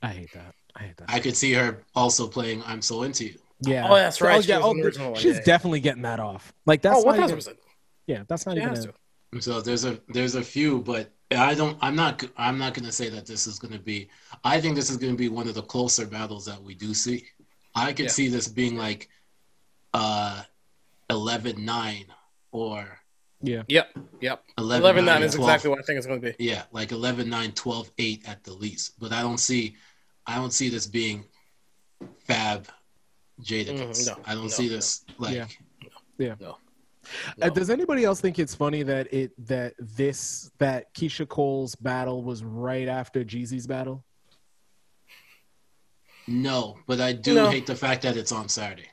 [SPEAKER 3] I hate that. I hate that.
[SPEAKER 1] I could see her also playing "I'm So Into You."
[SPEAKER 3] yeah.
[SPEAKER 2] Oh, that's right. Oh, she
[SPEAKER 3] yeah, oh,
[SPEAKER 2] on the
[SPEAKER 3] the-
[SPEAKER 2] original one.
[SPEAKER 3] she's
[SPEAKER 2] Yeah, yeah.
[SPEAKER 3] definitely getting that off. Like that's
[SPEAKER 2] oh, one
[SPEAKER 3] not
[SPEAKER 2] thousand
[SPEAKER 3] even,
[SPEAKER 2] percent.
[SPEAKER 3] yeah. That's not
[SPEAKER 2] She
[SPEAKER 3] even.
[SPEAKER 2] has
[SPEAKER 3] A.
[SPEAKER 1] So there's a there's a few, but I don't. I'm not. I'm not going to say that this is going to be. I think this is going to be one of the closer battles that we do see. I could
[SPEAKER 2] Yeah.
[SPEAKER 1] see this being like uh 11-9 or Yeah.
[SPEAKER 2] Yep, yep.
[SPEAKER 1] 11
[SPEAKER 2] Eleven
[SPEAKER 1] 9
[SPEAKER 2] nine is
[SPEAKER 1] 12
[SPEAKER 2] exactly what I think it's going to be.
[SPEAKER 1] Yeah, like 11 9 12 8 at the least. But I don't see I don't see this being Fab Jadakiss.
[SPEAKER 2] Mhm, no,
[SPEAKER 1] I don't
[SPEAKER 2] no,
[SPEAKER 1] see this like
[SPEAKER 3] Yeah. Yeah.
[SPEAKER 2] No.
[SPEAKER 3] Uh, does anybody else think it's funny that it that this that Keyshia Cole's battle was right after Jeezy's battle?
[SPEAKER 1] No, but I do
[SPEAKER 2] No.
[SPEAKER 1] hate the fact that it's on Saturday.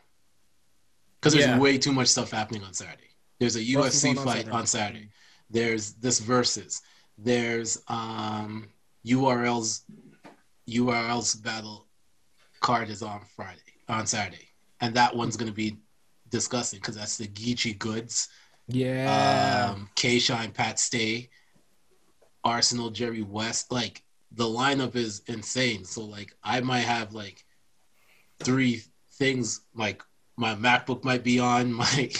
[SPEAKER 1] Because there's
[SPEAKER 2] Yeah.
[SPEAKER 1] way too much stuff happening on Saturday. There's a UFC
[SPEAKER 3] on
[SPEAKER 1] fight
[SPEAKER 3] Saturday?
[SPEAKER 1] on Saturday. There's this versus. There's um URL's URL's battle card is on Friday on Saturday, and that one's gonna be disgusting because that's the Geechi Gotti,
[SPEAKER 3] Yeah.
[SPEAKER 1] um, K Shine, Pat Stay, Arsenal, Jerry West. Like the lineup is insane. So like I might have like three things. Like my MacBook might be on, *laughs* my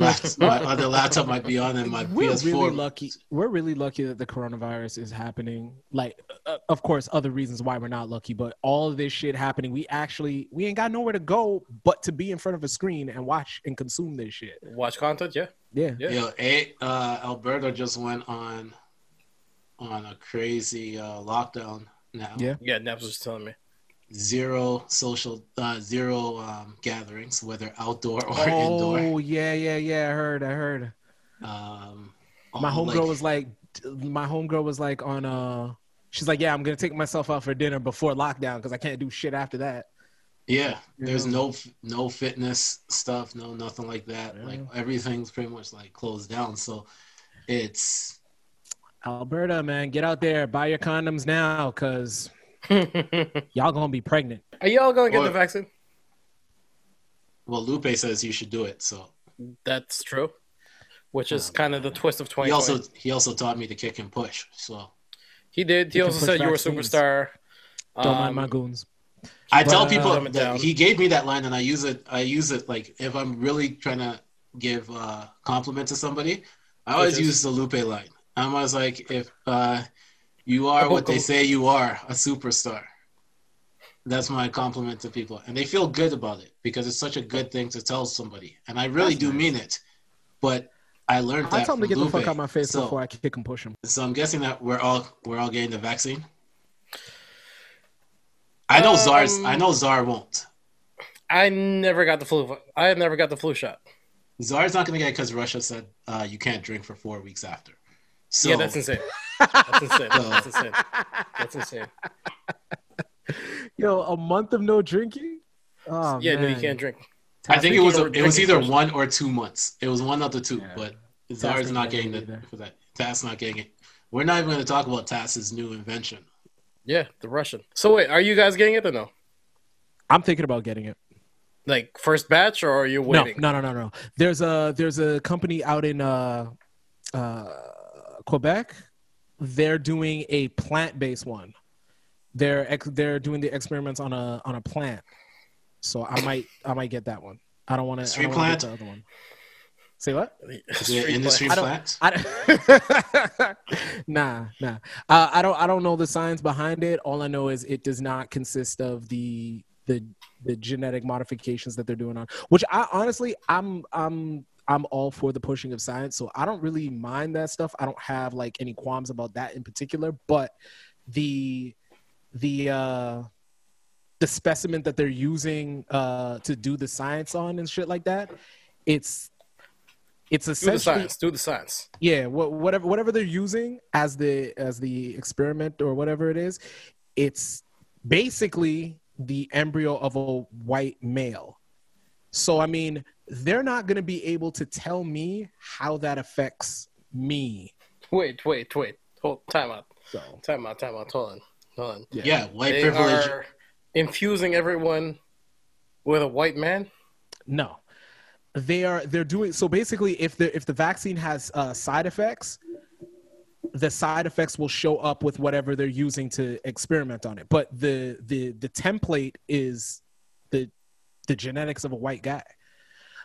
[SPEAKER 1] laps- my other laptop might be on, and my
[SPEAKER 3] we're
[SPEAKER 1] PS4.
[SPEAKER 3] really lucky. We're really lucky that the coronavirus is happening. Like, uh, of course, other reasons why we're not lucky, but all of this shit happening, we actually we ain't got nowhere to go but to be in front of a screen and watch and consume this shit.
[SPEAKER 2] Watch content, yeah.
[SPEAKER 3] Yeah.
[SPEAKER 2] Yeah.
[SPEAKER 1] Yo, a, uh, Alberta just went on on a crazy uh, lockdown now.
[SPEAKER 3] Yeah.
[SPEAKER 2] Yeah, Naps was telling me.
[SPEAKER 1] Zero social, uh, zero um, gatherings, whether outdoor or indoor.
[SPEAKER 3] Oh yeah, yeah, yeah. I heard. I heard.
[SPEAKER 1] Um,
[SPEAKER 3] My homegirl
[SPEAKER 1] like-
[SPEAKER 3] was like, my homegirl was like on uh, she's like, yeah, I'm gonna take myself out for dinner before lockdown because I can't do shit after that.
[SPEAKER 1] Yeah, there's no no fitness stuff, no nothing like that.
[SPEAKER 3] Yeah.
[SPEAKER 1] Like everything's pretty much like closed down. So it's
[SPEAKER 3] Alberta, man, get out there, buy your condoms now, cause
[SPEAKER 2] Are *laughs*
[SPEAKER 3] y'all gonna be pregnant.
[SPEAKER 2] Are y'all going to get
[SPEAKER 1] Or-
[SPEAKER 2] the vaccine?
[SPEAKER 1] well, Lupe says you should do it. So
[SPEAKER 2] That's true. Which is
[SPEAKER 3] Oh,
[SPEAKER 2] kind of the twist of
[SPEAKER 1] he also he also taught me to kick and push. So
[SPEAKER 2] he did. He
[SPEAKER 3] You can
[SPEAKER 2] also
[SPEAKER 3] push
[SPEAKER 2] said you were a superstar.
[SPEAKER 3] Don't mind
[SPEAKER 2] Um,
[SPEAKER 3] my goons.
[SPEAKER 1] I tell people
[SPEAKER 2] uh,
[SPEAKER 1] that
[SPEAKER 2] down.
[SPEAKER 1] he gave me that line, and I use it. I use it like if I'm really trying to give uh, compliment to somebody, I always
[SPEAKER 2] is-
[SPEAKER 1] use the Lupe line. I'm always like, if uh, you are what they *laughs* say you are, a superstar. That's my compliment to people, and they feel good about it because it's such a good thing to tell somebody, and I really
[SPEAKER 3] That's
[SPEAKER 1] do
[SPEAKER 3] nice.
[SPEAKER 1] mean it. But I learned
[SPEAKER 3] I
[SPEAKER 1] that
[SPEAKER 3] tell him to get the fuck out of my face
[SPEAKER 1] so,
[SPEAKER 3] before I kick and push him.
[SPEAKER 1] So I'm guessing that we're all we're all getting the vaccine. I know.
[SPEAKER 2] Um,
[SPEAKER 1] I know Zar won't.
[SPEAKER 2] I never got the flu. I never got the flu shot.
[SPEAKER 1] Zar's not going to get it because Russia said uh, you can't drink for four weeks after. So
[SPEAKER 2] yeah, that's insane. That's insane. That's insane. That's insane.
[SPEAKER 3] Yo, a month of no drinking? Oh,
[SPEAKER 2] yeah, no, you can't drink.
[SPEAKER 1] I think it was
[SPEAKER 2] Speaking of
[SPEAKER 1] it was either
[SPEAKER 2] first-
[SPEAKER 1] one or two months. It was one of the two,
[SPEAKER 3] Yeah.
[SPEAKER 1] but
[SPEAKER 3] Taz
[SPEAKER 1] Czar's not
[SPEAKER 3] getting
[SPEAKER 1] getting
[SPEAKER 3] it
[SPEAKER 1] it
[SPEAKER 3] either.
[SPEAKER 1] for that. Taz not getting it. We're not even going to talk about Taz's new invention.
[SPEAKER 2] Yeah, the Russian. So wait, are you guys getting it or no?
[SPEAKER 3] I'm thinking about getting it.
[SPEAKER 2] Like first batch, or are you waiting?
[SPEAKER 3] No, no, no, no, no. There's a there's a company out in uh, uh, Quebec. They're doing a plant based one. They're ex- they're doing the experiments on a on a plant. So I might I might get that one. I don't want to.
[SPEAKER 1] Street
[SPEAKER 3] Get
[SPEAKER 1] plant?
[SPEAKER 3] the other one. Say what?
[SPEAKER 1] Is it
[SPEAKER 2] Street
[SPEAKER 1] industry
[SPEAKER 2] plant.
[SPEAKER 3] I
[SPEAKER 1] plant?
[SPEAKER 3] don't, *laughs* nah, nah. Uh, I don't. I don't know the science behind it. All I know is it does not consist of the the the genetic modifications that they're doing on. Which I honestly, I'm I'm I'm all for the pushing of science. So I don't really mind that stuff. I don't have like any qualms about that in particular. But the the uh the specimen that they're using uh to do the science on and shit like that, it's it's a
[SPEAKER 2] Do the science. Do the science.
[SPEAKER 3] yeah wha- whatever whatever they're using as the as the experiment or whatever it is it's basically the embryo of a white male so i mean they're not going to be able to tell me how that affects me
[SPEAKER 2] Wait, wait, wait. Hold. Time out.
[SPEAKER 3] so
[SPEAKER 2] Time out. Time out. Hold on. Hold on.
[SPEAKER 1] Yeah, white
[SPEAKER 2] They
[SPEAKER 1] privilege.
[SPEAKER 2] are infusing everyone with a white man.
[SPEAKER 3] no they are they're doing so basically if the if the vaccine has uh, side effects the side effects will show up with whatever they're using to experiment on it but the the the template is the the genetics of a white guy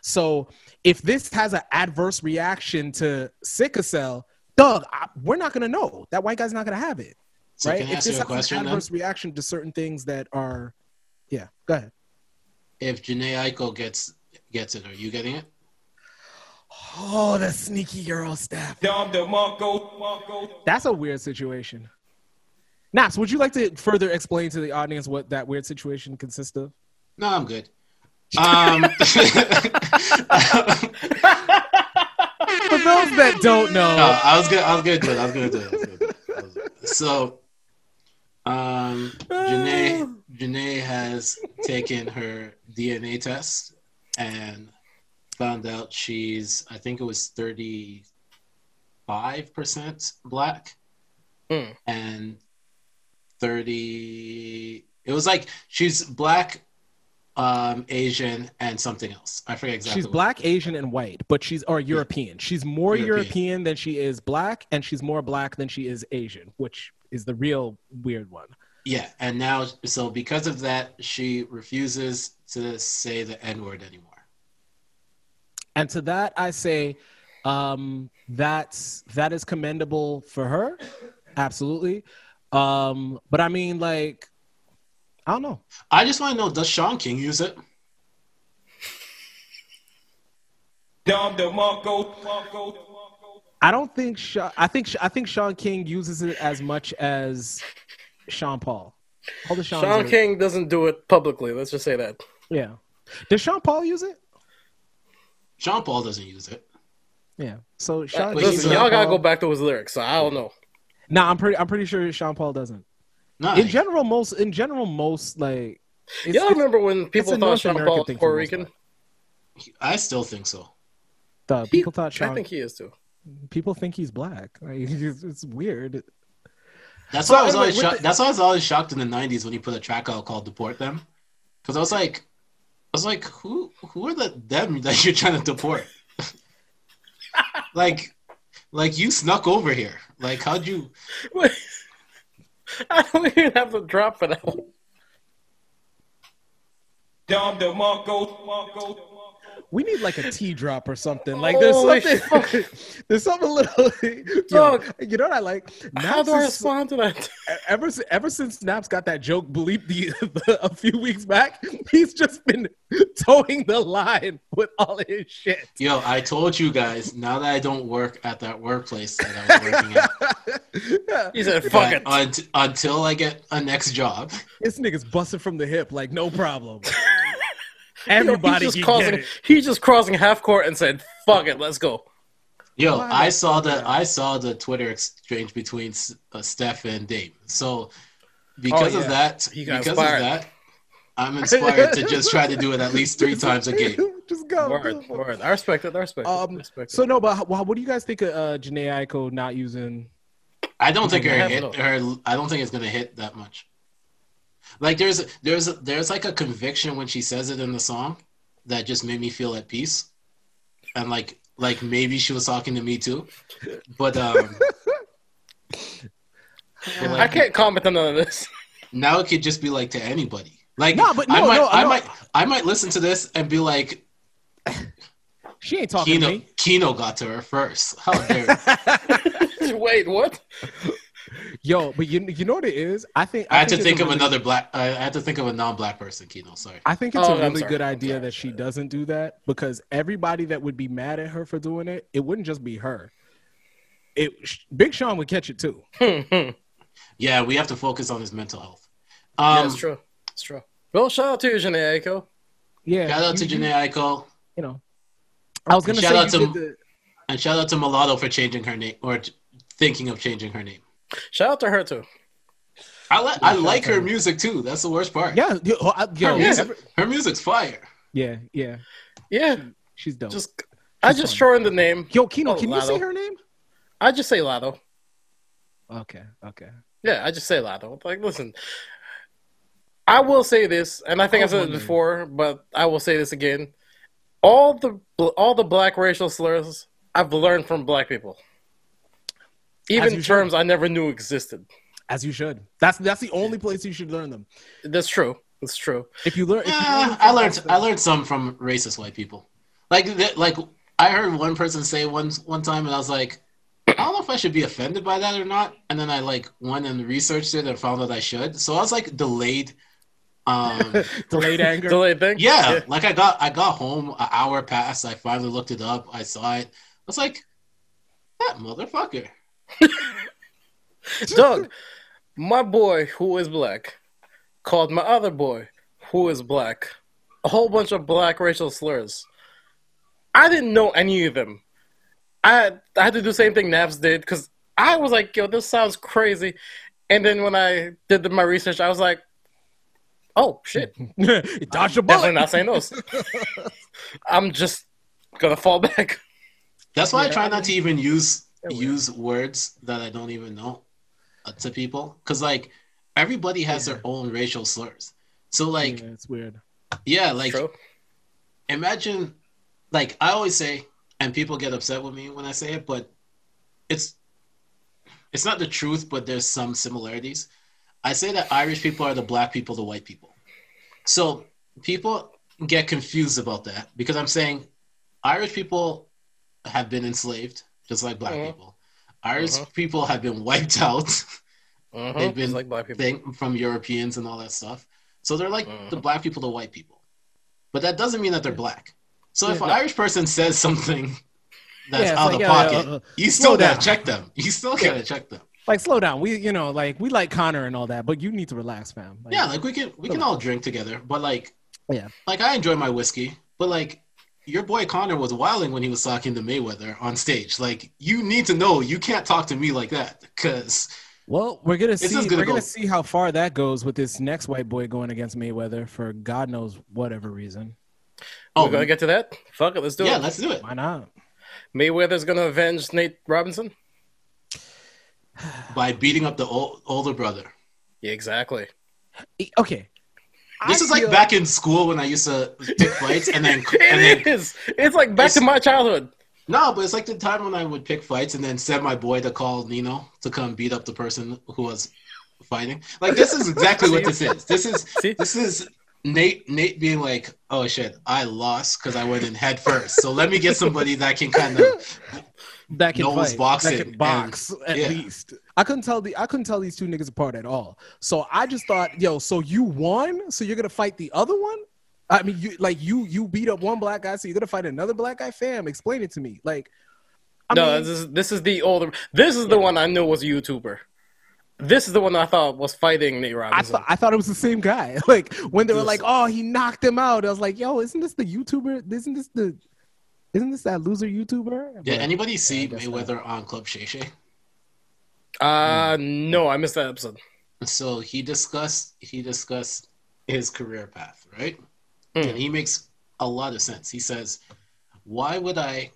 [SPEAKER 3] so if this has an adverse reaction to sickle cell Doug, I, we're not gonna know. That white guy's not gonna have it,
[SPEAKER 1] So
[SPEAKER 3] right?
[SPEAKER 1] can I
[SPEAKER 3] If this
[SPEAKER 1] a
[SPEAKER 3] has an
[SPEAKER 1] question then?
[SPEAKER 3] adverse reaction to certain things that are, yeah. Go ahead.
[SPEAKER 1] If Jhené Aiko gets gets it, are you getting it?
[SPEAKER 3] Oh, the sneaky girl stuff.
[SPEAKER 5] Dom DeMarco, Marco.
[SPEAKER 3] That's a weird situation. Naps, would you like to further explain to the audience what that weird situation consists of?
[SPEAKER 1] No, I'm good. Um, *laughs*
[SPEAKER 3] For those that don't know,
[SPEAKER 1] No, I was gonna, I was gonna do it. I was gonna do it. I was gonna do it. So, um, Jhené, Jhené has taken her DNA test and found out she's, I think it was thirty-five percent black
[SPEAKER 2] Hmm.
[SPEAKER 1] and thirty. It was like she's black, um, Asian, and something else. I forget exactly.
[SPEAKER 3] she's black, Asian, and white, but she's or European. She's more
[SPEAKER 1] European.
[SPEAKER 3] European. than she is black, and she's more black than she is Asian, which is the real weird one.
[SPEAKER 1] Yeah, and now so because of that, she refuses to say the N word anymore.
[SPEAKER 3] And to that, I say, um, that's that is commendable for her, absolutely. Um, but I mean, like, I don't know.
[SPEAKER 1] I just want to know: Does Shaun King use it?
[SPEAKER 5] Dom DeMarco,
[SPEAKER 3] I don't think Sha- I think I think Shaun King uses it as much as Sean Paul. Hold the Sean.
[SPEAKER 2] Shaun King doesn't do it publicly. Let's just say that.
[SPEAKER 3] Yeah. Does Sean Paul use it?
[SPEAKER 1] Sean Paul doesn't use it.
[SPEAKER 3] Yeah. So uh, Sean.
[SPEAKER 1] wait,
[SPEAKER 2] Listen,
[SPEAKER 1] a-
[SPEAKER 2] y'all gotta
[SPEAKER 3] Paul-
[SPEAKER 2] go back to his lyrics. So I don't know.
[SPEAKER 3] Nah, I'm pretty. I'm pretty sure Sean Paul doesn't.
[SPEAKER 1] No,
[SPEAKER 3] In general, most. In general, most like. it's-
[SPEAKER 2] Y'all
[SPEAKER 3] it's-
[SPEAKER 2] remember when people
[SPEAKER 3] a
[SPEAKER 2] thought
[SPEAKER 3] North
[SPEAKER 2] Sean
[SPEAKER 3] American
[SPEAKER 2] Paul was Puerto Rican?
[SPEAKER 1] I still think so.
[SPEAKER 3] the people thought Sean.
[SPEAKER 2] I think he is too.
[SPEAKER 3] people think he's black. Like, *laughs* it's, it's weird.
[SPEAKER 1] That's
[SPEAKER 3] So
[SPEAKER 1] why I was
[SPEAKER 3] anyway,
[SPEAKER 1] always
[SPEAKER 3] with
[SPEAKER 1] shocked.
[SPEAKER 3] the-
[SPEAKER 1] That's why I was always shocked in the '90s when he put a track out called "Deport Them," because I was like, I was like, who who are the them *laughs* that you're trying to deport? *laughs* like, like you snuck over here. Like, how'd you? *laughs*
[SPEAKER 2] I don't even have the drop for that one.
[SPEAKER 5] Dom DeMarco, Marco.
[SPEAKER 3] We need like a T drop or something. Like there's
[SPEAKER 2] Holy
[SPEAKER 3] something. *laughs* there's something little. *laughs* Yo,
[SPEAKER 2] Dog.
[SPEAKER 3] you know what I like?
[SPEAKER 2] How
[SPEAKER 3] Naps
[SPEAKER 2] do I
[SPEAKER 3] is-
[SPEAKER 2] respond to that? *laughs*
[SPEAKER 3] ever si- ever since Snaps got that joke bleep the, the a few weeks back, he's just been towing the line with all his shit.
[SPEAKER 1] Yo, I told you guys. Now that I don't work at that workplace that I was working at,
[SPEAKER 3] yeah.
[SPEAKER 2] He said, "Fuck it."
[SPEAKER 1] but unt- until I get a next job,
[SPEAKER 3] This nigga's busted from the hip, like no problem. *laughs*
[SPEAKER 2] Yo,
[SPEAKER 3] Everybody
[SPEAKER 2] he's just crossing.
[SPEAKER 3] get.
[SPEAKER 2] He's just crossing half court and said, "Fuck it, let's go."
[SPEAKER 1] Yo,
[SPEAKER 3] Why
[SPEAKER 1] I saw the I saw the Twitter exchange between uh, Steph and Dame. So because
[SPEAKER 3] Oh,
[SPEAKER 1] of that, because
[SPEAKER 2] inspired.
[SPEAKER 1] of that, I'm *laughs* inspired to just try to do it at least three times a game. *laughs*
[SPEAKER 3] Just go.
[SPEAKER 2] Word,
[SPEAKER 3] go.
[SPEAKER 2] word. I respect it. I respect it. I
[SPEAKER 3] Um,
[SPEAKER 2] respect
[SPEAKER 3] so
[SPEAKER 2] it.
[SPEAKER 3] no, but how, what do you guys think of uh, Jhené Aiko not using?
[SPEAKER 1] I don't think her hit her. I don't think it's gonna hit that much. Like there's there's there's like a conviction when she says it in the song that just made me feel at peace, and like like maybe she was talking to me too, but um. but, *laughs*
[SPEAKER 2] I can't comment on none of this.
[SPEAKER 1] now it could just be like to anybody. Like
[SPEAKER 3] No, but
[SPEAKER 1] I
[SPEAKER 3] no,
[SPEAKER 1] might,
[SPEAKER 3] no,
[SPEAKER 1] I
[SPEAKER 3] no.
[SPEAKER 1] might, I might listen to this and be like,
[SPEAKER 3] She ain't talking to
[SPEAKER 1] Kino,
[SPEAKER 3] me.
[SPEAKER 1] Kino got to her first. How dare? you. *laughs* *laughs*
[SPEAKER 2] Wait, what?
[SPEAKER 3] Yo, but you you know what it is? I think
[SPEAKER 1] I had to think of
[SPEAKER 3] really-
[SPEAKER 1] another black. I had to think of a non-black person. Kino, sorry.
[SPEAKER 3] I think it's
[SPEAKER 2] Oh,
[SPEAKER 3] a
[SPEAKER 2] I'm
[SPEAKER 3] really good idea
[SPEAKER 2] sorry.
[SPEAKER 3] that she doesn't do that because everybody that would be mad at her for doing it, it wouldn't just be her. It Big Sean would catch it too.
[SPEAKER 2] yeah, *laughs*
[SPEAKER 1] Yeah, we have to focus on his mental health. Um,
[SPEAKER 2] it's true. It's true. Well, shout out to you, Jhené Aiko.
[SPEAKER 3] Yeah.
[SPEAKER 1] shout out to
[SPEAKER 3] you- you-
[SPEAKER 1] Jhené Aiko
[SPEAKER 3] You know, I was gonna
[SPEAKER 1] Shout
[SPEAKER 3] say
[SPEAKER 1] out to-
[SPEAKER 3] the,
[SPEAKER 1] and shout out to Mulatto for changing her name or thinking of changing her name.
[SPEAKER 2] Shout out to her too.
[SPEAKER 1] I like I like her
[SPEAKER 3] her.
[SPEAKER 1] music too. That's the worst part.
[SPEAKER 3] yeah, yo, oh, I- yo,
[SPEAKER 1] her, music,
[SPEAKER 3] every-
[SPEAKER 1] her music's fire.
[SPEAKER 3] yeah, yeah.
[SPEAKER 2] Yeah,
[SPEAKER 3] She's dope.
[SPEAKER 2] just I just
[SPEAKER 3] fun.
[SPEAKER 2] throw in the name.
[SPEAKER 3] yo, Kino,
[SPEAKER 2] Oh,
[SPEAKER 3] can you say her name?
[SPEAKER 2] I just say Lotto.
[SPEAKER 3] Okay, okay.
[SPEAKER 2] Yeah, I just say Lotto. Like, listen, I will say this, and I think
[SPEAKER 3] I
[SPEAKER 2] I've said it
[SPEAKER 3] wonder.
[SPEAKER 2] before, but I will say this again. All the all the black racial slurs I've learned from black people, even
[SPEAKER 3] you should.
[SPEAKER 2] terms I never knew existed.
[SPEAKER 3] As you should. That's that's the only place you should learn them.
[SPEAKER 2] That's true. That's true.
[SPEAKER 3] If you learn, if you
[SPEAKER 1] Yeah,
[SPEAKER 3] learn
[SPEAKER 1] I learned
[SPEAKER 3] us,
[SPEAKER 1] I learned some from racist white people. Like th- like I heard one person say one one time, and I was like, I don't know if I should be offended by that or not. And then I like went and researched it and found that I should. So I was like delayed. Um, *laughs*
[SPEAKER 3] Delayed anger.
[SPEAKER 2] Delayed thing.
[SPEAKER 1] yeah, like I got I got home an hour passed. I finally looked it up. I saw it. I was like, that motherfucker. *laughs*
[SPEAKER 2] Doug, my boy who is black called my other boy who is black a whole bunch of black racial slurs. I didn't know any of them. I I had to do the same thing Navs did because I was like, yo, this sounds crazy. And then when I did the- my research, I was like, oh shit, *laughs*
[SPEAKER 3] Dodge a
[SPEAKER 2] definitely
[SPEAKER 3] bullet.
[SPEAKER 2] not saying those. *laughs* I'm just gonna fall back.
[SPEAKER 1] That's why I try not to even use
[SPEAKER 2] Yeah, we
[SPEAKER 1] use words that I don't even know uh, to people because like everybody has
[SPEAKER 3] Yeah.
[SPEAKER 1] their own racial slurs. So like
[SPEAKER 3] yeah, it's weird.
[SPEAKER 1] yeah, like
[SPEAKER 2] True.
[SPEAKER 1] imagine like I always say, and people get upset with me when I say it, but it's it's not the truth, but there's some similarities. I say that Irish people are the black people, the white people. So people get confused about that because I'm saying Irish people have been enslaved, just like black
[SPEAKER 2] Mhm.
[SPEAKER 1] people. Irish
[SPEAKER 2] Mhm.
[SPEAKER 1] people have been wiped *laughs* out
[SPEAKER 2] Mhm,
[SPEAKER 1] They've been
[SPEAKER 2] just like black people.
[SPEAKER 1] thing from Europeans and all that stuff. So they're like the black people, the white people. But that doesn't mean that they're black. So if an
[SPEAKER 3] no.
[SPEAKER 1] Irish person says something *laughs* that's
[SPEAKER 3] Yeah,
[SPEAKER 1] out
[SPEAKER 3] like,
[SPEAKER 1] of
[SPEAKER 3] yeah,
[SPEAKER 1] pocket,
[SPEAKER 3] yeah, uh,
[SPEAKER 1] you still gotta
[SPEAKER 3] down.
[SPEAKER 1] check them. You still gotta check them.
[SPEAKER 3] Like, slow down. We, you know, like we like Conor and all that, but you need to relax, fam. Like,
[SPEAKER 1] Yeah, like we can we can all drink together, but like
[SPEAKER 3] Yeah.
[SPEAKER 1] like I enjoy my whiskey, but like your boy Conor was wilding when he was talking to Mayweather on stage. Like you need to know you can't talk to me like that because
[SPEAKER 3] Well, we're gonna see.
[SPEAKER 1] gonna
[SPEAKER 3] we're gonna see how far that goes with this next white boy going against Mayweather for God knows whatever reason.
[SPEAKER 2] We're
[SPEAKER 1] oh um,
[SPEAKER 2] gonna get to that. Fuck it, let's do
[SPEAKER 1] yeah,
[SPEAKER 2] it.
[SPEAKER 1] Yeah, let's do it
[SPEAKER 3] Why not?
[SPEAKER 2] Mayweather's gonna avenge Nate Robinson. *sighs*
[SPEAKER 1] by beating up the ol- older brother.
[SPEAKER 2] Yeah, exactly.
[SPEAKER 3] Okay.
[SPEAKER 1] This
[SPEAKER 3] I
[SPEAKER 1] is like back in school when I used to pick fights and then *laughs* and then
[SPEAKER 2] It is. It's like back to my childhood.
[SPEAKER 1] No, but it's like the time when I would pick fights and then send my boy to call Nino to come beat up the person who was fighting. Like this is exactly what this is. This is *laughs*
[SPEAKER 2] See?
[SPEAKER 1] this is Nate Nate being like, "Oh shit, I lost because I went in head first. So let me get somebody that can kind of
[SPEAKER 3] that can
[SPEAKER 1] knows
[SPEAKER 3] fight,
[SPEAKER 1] boxing
[SPEAKER 3] that can box at
[SPEAKER 1] yeah.
[SPEAKER 3] least. I couldn't tell the I couldn't tell these two niggas apart at all. So I just thought, yo, so you won, so you're gonna fight the other one? I mean, you like you you beat up one black guy, so you're gonna fight another black guy? Fam, explain it to me. Like, I
[SPEAKER 2] no,
[SPEAKER 3] mean,
[SPEAKER 2] this is this is the older. This is the one I knew was a YouTuber. This is the one I thought was fighting Nate Robinson.
[SPEAKER 3] I
[SPEAKER 2] Robinson.
[SPEAKER 3] thought I thought it was the same guy. *laughs* Like when they were like, "Oh, he knocked him out," I was like, "Yo, isn't this the YouTuber? Isn't this the, isn't this that loser YouTuber?"
[SPEAKER 1] Did
[SPEAKER 3] But-
[SPEAKER 1] anybody see
[SPEAKER 3] I guess not.
[SPEAKER 1] Mayweather on Club Shay Shay?
[SPEAKER 2] uh no, I missed that episode.
[SPEAKER 1] So he discussed he discussed his career path, right?
[SPEAKER 2] Hmm.
[SPEAKER 1] And he makes a lot of sense. He says, "Why would I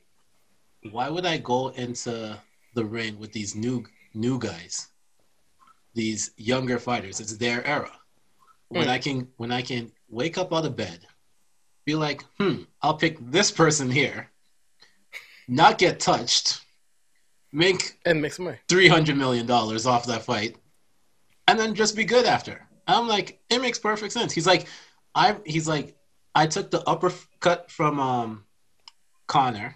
[SPEAKER 1] why would I go into the ring with these new new guys? These younger fighters. It's their era. When
[SPEAKER 2] Hmm.
[SPEAKER 1] I can when I can wake up out of bed, be like, "Hmm, I'll pick this person here. Not get touched. Make
[SPEAKER 2] And make some money.
[SPEAKER 1] three hundred million dollars off that fight, and then just be good after. I'm like, it makes perfect sense. He's like, I. He's like, I took the uppercut from um, Conor.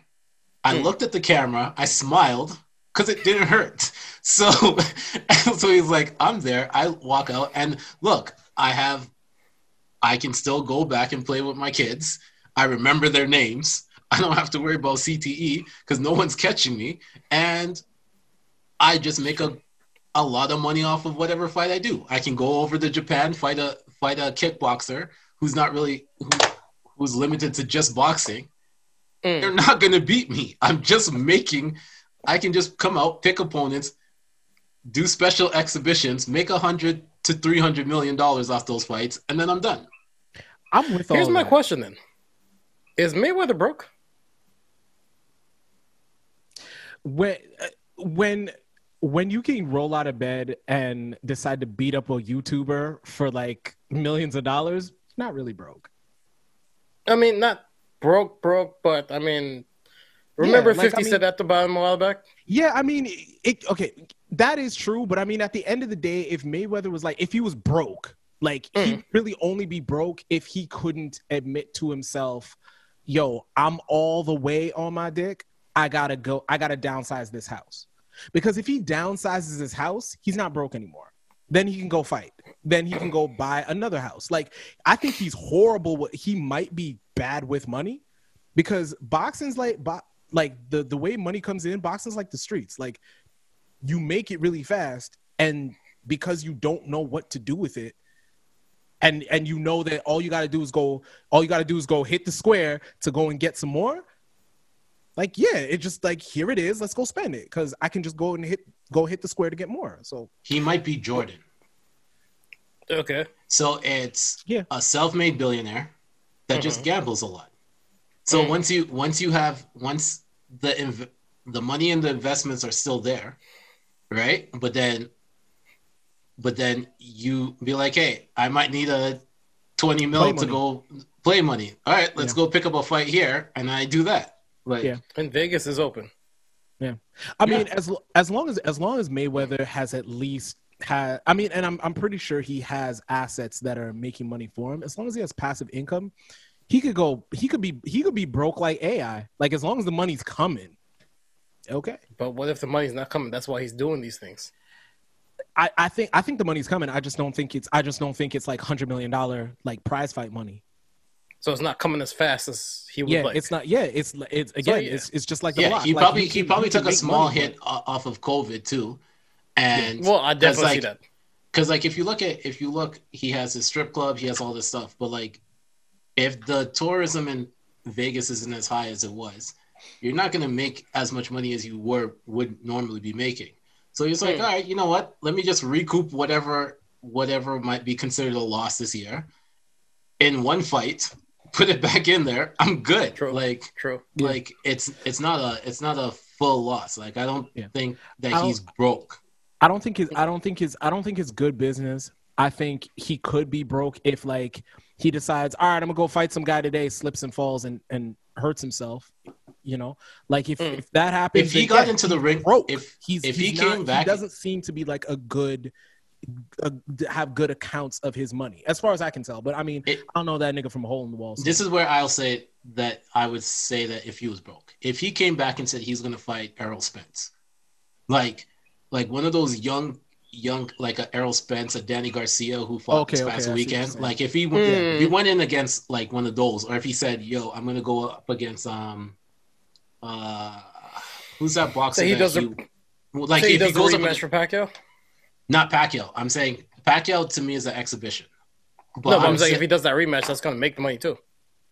[SPEAKER 1] I
[SPEAKER 2] Hmm.
[SPEAKER 1] looked at the camera. I smiled because it didn't hurt. *laughs* So, *laughs* so he's like, I'm there. I walk out and look. I have. I can still go back and play with my kids. I remember their names. I don't have to worry about CTE because no one's catching me. And I just make a a lot of money off of whatever fight I do. I can go over to Japan, fight a fight a kickboxer who's not really who, who's limited to just boxing.
[SPEAKER 2] Mm.
[SPEAKER 1] They're not gonna beat me. I'm just making. I can just come out, pick opponents, do special exhibitions, make a hundred to three hundred million dollars off those fights, and then I'm done.
[SPEAKER 3] I'm with all
[SPEAKER 2] Here's my
[SPEAKER 3] that.
[SPEAKER 2] question then: Is Mayweather broke?
[SPEAKER 3] When uh, when when you can roll out of bed and decide to beat up a YouTuber for like millions of dollars, not really broke.
[SPEAKER 2] I mean, not broke, broke, but I mean, remember
[SPEAKER 3] like, I
[SPEAKER 2] Fifty
[SPEAKER 3] mean-
[SPEAKER 2] said that about bottom a while back.
[SPEAKER 3] Yeah, I mean, it, okay, that is true, but I mean, at the end of the day, if Mayweather was like, if he was broke, like he'd really only be broke if he couldn't admit to himself, "Yo, I'm all the way on my dick. I gotta go. I gotta downsize this house." Because if he downsizes his house, he's not broke anymore. Then he can go fight. Then he can go buy another house. Like I think he's horrible. He might be bad with money because boxing's like bo- like the the way money comes in. Boxing's like the streets. Like you make it really fast, and because you don't know what to do with it, and and you know that all you got to do is go all you got to do is go hit the square to go and get some more like yeah it just like here it is let's go spend it because i can just go and hit go hit the square to get more so
[SPEAKER 1] He might be Jordan.
[SPEAKER 2] Okay.
[SPEAKER 1] So it's
[SPEAKER 3] Yeah.
[SPEAKER 1] a self-made billionaire that just
[SPEAKER 2] Mhm.
[SPEAKER 1] gambles a lot. So
[SPEAKER 2] Mm.
[SPEAKER 1] once you once you have once the inv- the money and the investments are still there, right? But then but then you be like, "Hey, I might need a 20 mil
[SPEAKER 3] Play
[SPEAKER 1] to
[SPEAKER 3] money.
[SPEAKER 1] go play money. All right, let's
[SPEAKER 3] Yeah.
[SPEAKER 1] go pick up a fight here." And I do that. Like
[SPEAKER 3] Yeah.
[SPEAKER 2] And Vegas is open.
[SPEAKER 3] Yeah, I mean as as long as as long as mayweather has at least had i mean and i'm i'm pretty sure he has assets that are making money for him as long as he has passive income he could go he could be he could be broke like ai like as long as the money's coming okay
[SPEAKER 2] But what if the money's not coming? That's why he's doing these things.
[SPEAKER 3] I, I think I think the money's coming. I just don't think it's I just don't think it's like hundred million dollar like prize fight money.
[SPEAKER 2] So it's not coming as fast as he would
[SPEAKER 3] Yeah,
[SPEAKER 2] like.
[SPEAKER 3] it's not. Yeah, it's it's again.
[SPEAKER 2] yeah.
[SPEAKER 3] It's it's just like the
[SPEAKER 1] yeah,
[SPEAKER 3] block.
[SPEAKER 1] he
[SPEAKER 3] Like,
[SPEAKER 1] probably
[SPEAKER 3] you
[SPEAKER 1] he probably
[SPEAKER 3] you can
[SPEAKER 1] took a small
[SPEAKER 3] money,
[SPEAKER 1] hit o- off of COVID too. And
[SPEAKER 2] well, I definitely
[SPEAKER 1] like,
[SPEAKER 2] see that.
[SPEAKER 1] because like if you look at if you look he has his strip club he has all this stuff but like if the tourism in vegas isn't as high as it was you're not going to make as much money as you were would normally be making so he's like
[SPEAKER 2] Hmm.
[SPEAKER 1] all right you know what let me just recoup whatever whatever might be considered a loss this year in one fight put it back in there i'm good
[SPEAKER 2] True.
[SPEAKER 1] like
[SPEAKER 2] True.
[SPEAKER 3] Yeah.
[SPEAKER 1] like it's it's not a it's not a full loss like i don't
[SPEAKER 3] Yeah.
[SPEAKER 1] think that
[SPEAKER 3] I don't-
[SPEAKER 1] he's broke
[SPEAKER 3] I don't think his I don't think his I don't think it's good business. I think he could be broke if like he decides, all right, I'm gonna go fight some guy today, slips and falls and and hurts himself. You know, like if
[SPEAKER 2] Mm.
[SPEAKER 3] if that happens,
[SPEAKER 1] if he got
[SPEAKER 3] yeah,
[SPEAKER 1] into the ring
[SPEAKER 3] broke.
[SPEAKER 1] if
[SPEAKER 3] he's
[SPEAKER 1] if
[SPEAKER 3] he's
[SPEAKER 1] he
[SPEAKER 3] not-
[SPEAKER 1] came back
[SPEAKER 3] he doesn't seem to be like a good a, have good accounts of his money as far as i can tell but i mean
[SPEAKER 1] It-
[SPEAKER 3] i don't know that nigga from a hole in the wall so-
[SPEAKER 1] This is where I'll say that I would say that if he was broke, if he came back and said he's going to fight Errol Spence, like like one of those young young like a Errol Spence, a Danny Garcia who fought
[SPEAKER 3] Okay,
[SPEAKER 1] this
[SPEAKER 3] okay,
[SPEAKER 1] past
[SPEAKER 3] see
[SPEAKER 1] weekend, like if he
[SPEAKER 2] Hmm.
[SPEAKER 1] if he went in against like one of those, or if he said, "Yo, I'm going to go up against um uh who's that boxer
[SPEAKER 2] So he
[SPEAKER 1] that
[SPEAKER 2] doesn't.
[SPEAKER 1] you- like
[SPEAKER 2] so he
[SPEAKER 1] if he
[SPEAKER 2] does
[SPEAKER 1] goes up against,
[SPEAKER 2] for Pacquiao.
[SPEAKER 1] Not Pacquiao, I'm saying Pacquiao to me is an exhibition. But
[SPEAKER 2] no, but I'm saying
[SPEAKER 1] sa-
[SPEAKER 2] if he does that rematch, that's gonna make the money too.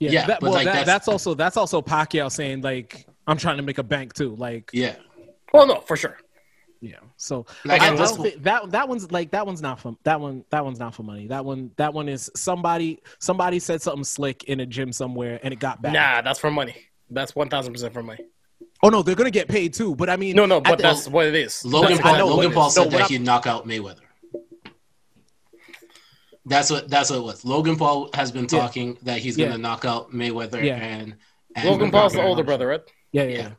[SPEAKER 3] yeah,
[SPEAKER 1] yeah,
[SPEAKER 3] that,
[SPEAKER 1] but,
[SPEAKER 3] well
[SPEAKER 1] like,
[SPEAKER 3] that,
[SPEAKER 1] that's-
[SPEAKER 3] that's also that's also pacquiao saying like i'm trying to make a bank too like
[SPEAKER 1] yeah,
[SPEAKER 2] Well, no, for sure.
[SPEAKER 3] yeah so
[SPEAKER 1] Like,
[SPEAKER 3] I, I don't think that that one's like that one's not for that one that one's not for money that one that one is somebody somebody said something slick in a gym somewhere and it got back
[SPEAKER 2] Nah, that's for money. That's one thousand percent for money.
[SPEAKER 3] Oh no they're gonna get paid too but i mean
[SPEAKER 2] No, no, but
[SPEAKER 3] the-
[SPEAKER 2] that's what it is.
[SPEAKER 1] Logan
[SPEAKER 3] I
[SPEAKER 1] Paul,
[SPEAKER 3] know,
[SPEAKER 1] Logan Paul said
[SPEAKER 3] what
[SPEAKER 1] that
[SPEAKER 3] I'm-
[SPEAKER 1] he'd knock out Mayweather. That's what that's what it was. Logan Paul has been
[SPEAKER 3] Yeah.
[SPEAKER 1] talking that he's gonna knock out Mayweather
[SPEAKER 3] Yeah.
[SPEAKER 1] and, and
[SPEAKER 2] Logan Paul's the older brother, right?
[SPEAKER 3] yeah yeah,
[SPEAKER 1] Yeah.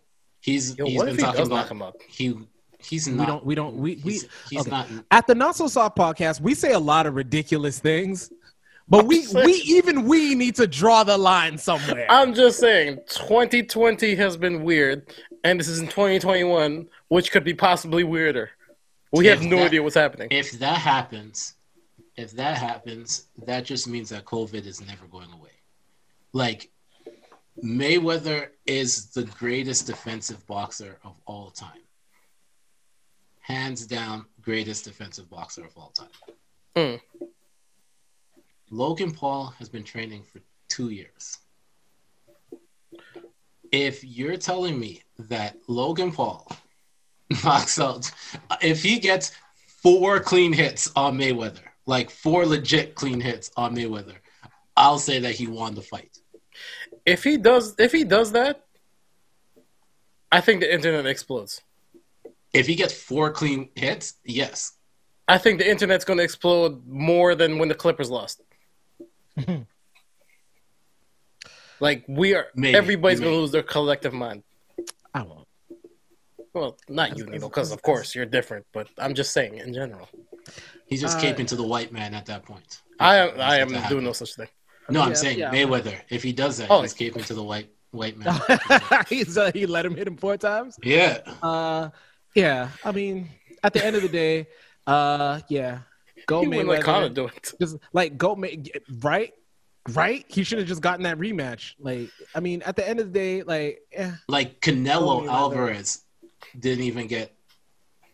[SPEAKER 1] He's
[SPEAKER 2] Yo,
[SPEAKER 1] he's
[SPEAKER 2] what
[SPEAKER 1] been
[SPEAKER 2] he
[SPEAKER 1] talking about
[SPEAKER 2] him out?
[SPEAKER 1] he he's not.
[SPEAKER 3] we don't we don't we, we
[SPEAKER 1] he's, he's
[SPEAKER 3] okay.
[SPEAKER 1] not
[SPEAKER 3] at the not so soft podcast we say a lot of ridiculous things but we
[SPEAKER 2] saying- *laughs*
[SPEAKER 3] we even we need to draw the line somewhere
[SPEAKER 2] I'm just saying, 2020 has been weird, and this is in 2021, which could be possibly weirder. We
[SPEAKER 1] If
[SPEAKER 2] have no
[SPEAKER 1] that-
[SPEAKER 2] idea what's happening.
[SPEAKER 1] if that happens, if that happens, that just means that COVID is never going away. Like Mayweather is the greatest defensive boxer of all time. Hands down, greatest defensive boxer of all time.
[SPEAKER 2] Hmm.
[SPEAKER 1] Logan Paul has been training for two years. If you're telling me that Logan Paul *laughs* knocks out, if he gets four clean hits on Mayweather, like four legit clean hits on Mayweather, I'll say that he won the fight.
[SPEAKER 2] If he does, if he does that, I think the internet explodes.
[SPEAKER 1] If he gets four clean hits, yes.
[SPEAKER 2] I think the internet's going to explode more than when the Clippers lost. *laughs* like we are,
[SPEAKER 1] Maybe,
[SPEAKER 2] everybody's gonna lose their collective mind.
[SPEAKER 3] I won't.
[SPEAKER 2] Well, not you, Nino, because of course you're different. But I'm just saying in general.
[SPEAKER 1] He's just
[SPEAKER 3] Uh,
[SPEAKER 1] caping to the white man at that point.
[SPEAKER 2] I am, I am
[SPEAKER 1] what happened.
[SPEAKER 2] doing no such thing.
[SPEAKER 1] No, I'm saying
[SPEAKER 3] yeah.
[SPEAKER 1] Mayweather. If he does that,
[SPEAKER 2] Oh.
[SPEAKER 1] he's caping to the white white man. *laughs*
[SPEAKER 3] He's uh, he let him hit him four times.
[SPEAKER 1] yeah.
[SPEAKER 3] Uh, Yeah, I mean, at the end of the day, uh, yeah, go
[SPEAKER 2] He wouldn't let
[SPEAKER 3] Mayweather.
[SPEAKER 2] do it.
[SPEAKER 3] Just like go, May- right, right. He should have just gotten that rematch. Like, I mean, at the end of the day, like, yeah,
[SPEAKER 1] Like Canelo Alvarez didn't even get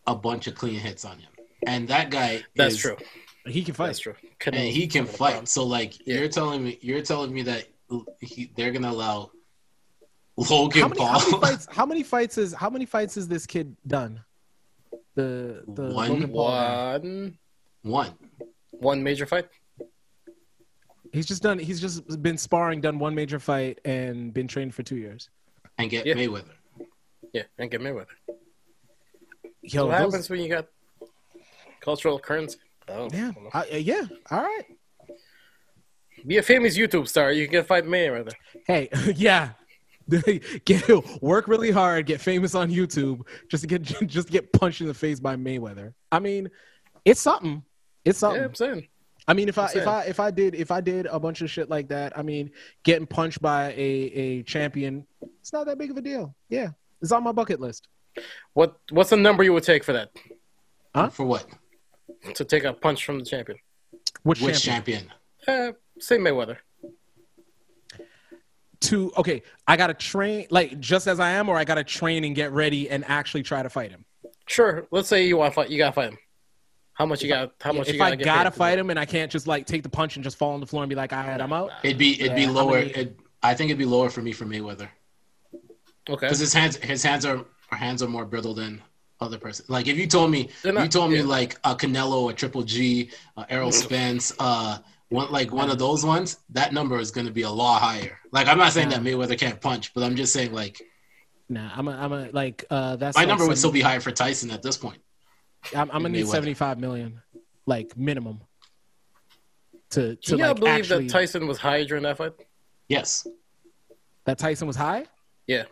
[SPEAKER 1] a bunch of clean hits on him, and that guy
[SPEAKER 2] That's
[SPEAKER 1] is,
[SPEAKER 2] true.
[SPEAKER 3] he can fight.
[SPEAKER 2] That's true.
[SPEAKER 1] and he can fight. So like
[SPEAKER 2] Yeah.
[SPEAKER 1] you're telling me, you're telling me that he, they're gonna allow Logan
[SPEAKER 3] How many,
[SPEAKER 1] Paul.
[SPEAKER 3] how many fights? *laughs* How many fights is how many fights has this kid done? The the
[SPEAKER 1] One?
[SPEAKER 3] Logan Paul guy.
[SPEAKER 2] One,
[SPEAKER 1] One.
[SPEAKER 2] one major fight.
[SPEAKER 3] He's just done. He's just been sparring, done one major fight, and been trained for two years.
[SPEAKER 1] and get
[SPEAKER 2] Yeah.
[SPEAKER 1] Mayweather.
[SPEAKER 2] Yeah, and get Mayweather.
[SPEAKER 3] Yo,
[SPEAKER 2] what
[SPEAKER 3] those-
[SPEAKER 2] happens when you got cultural currency? Oh,
[SPEAKER 3] Yeah, uh, yeah. All right.
[SPEAKER 2] Be a famous YouTube star. You can get fight Mayweather.
[SPEAKER 3] Hey, *laughs* yeah. *laughs* get work really hard, get famous on YouTube, just to get *laughs* just to get punched in the face by Mayweather. I mean, it's something. It's
[SPEAKER 2] Yeah,
[SPEAKER 3] something.
[SPEAKER 2] I'm saying.
[SPEAKER 3] I mean, if I
[SPEAKER 2] I'm
[SPEAKER 3] if. I if I did if I did a bunch of shit like that, I mean, getting punched by a a champion, it's not that big of a deal. Yeah, it's on my bucket list.
[SPEAKER 2] What What's the number you would take for that?
[SPEAKER 3] Huh?
[SPEAKER 1] For what?
[SPEAKER 2] To take a punch from the champion?
[SPEAKER 3] Which,
[SPEAKER 1] Which
[SPEAKER 3] champion?
[SPEAKER 1] champion?
[SPEAKER 2] Uh, say Mayweather.
[SPEAKER 3] To okay, I gotta train like just as I am, or I gotta train and get ready and actually try to fight him.
[SPEAKER 2] Sure. Let's say you want to fight. You gotta fight him. How much you got? How much you
[SPEAKER 3] if
[SPEAKER 2] gotta
[SPEAKER 3] I
[SPEAKER 2] get
[SPEAKER 3] gotta
[SPEAKER 2] paid to
[SPEAKER 3] fight him and I can't just like take the punch and just fall on the floor and be like, all right, I'm out.
[SPEAKER 1] It'd be it'd be
[SPEAKER 3] Yeah, how
[SPEAKER 1] lower.
[SPEAKER 3] many-
[SPEAKER 1] It, I think it'd be lower for me for Mayweather?
[SPEAKER 2] Okay.
[SPEAKER 1] because his hands his hands are hands are more brittle than other person. Like if you told me
[SPEAKER 2] not-
[SPEAKER 1] you told me like a Canelo, a Triple G, uh, Errol Spence, uh, one like one of those ones, that number is going to be a lot higher. Like I'm not saying that Mayweather can't punch, but I'm just saying like
[SPEAKER 3] Nah, I'm a, I'm a like uh that's
[SPEAKER 1] my
[SPEAKER 3] like
[SPEAKER 1] number would still be higher for Tyson at this point.
[SPEAKER 3] I'm, I'm gonna need
[SPEAKER 1] Mayweather.
[SPEAKER 3] 75 million, like minimum. To to
[SPEAKER 2] Do you
[SPEAKER 3] like
[SPEAKER 2] believe
[SPEAKER 3] actually
[SPEAKER 2] that Tyson was high during that fight?
[SPEAKER 1] Yes,
[SPEAKER 3] that Tyson was high.
[SPEAKER 2] Yeah.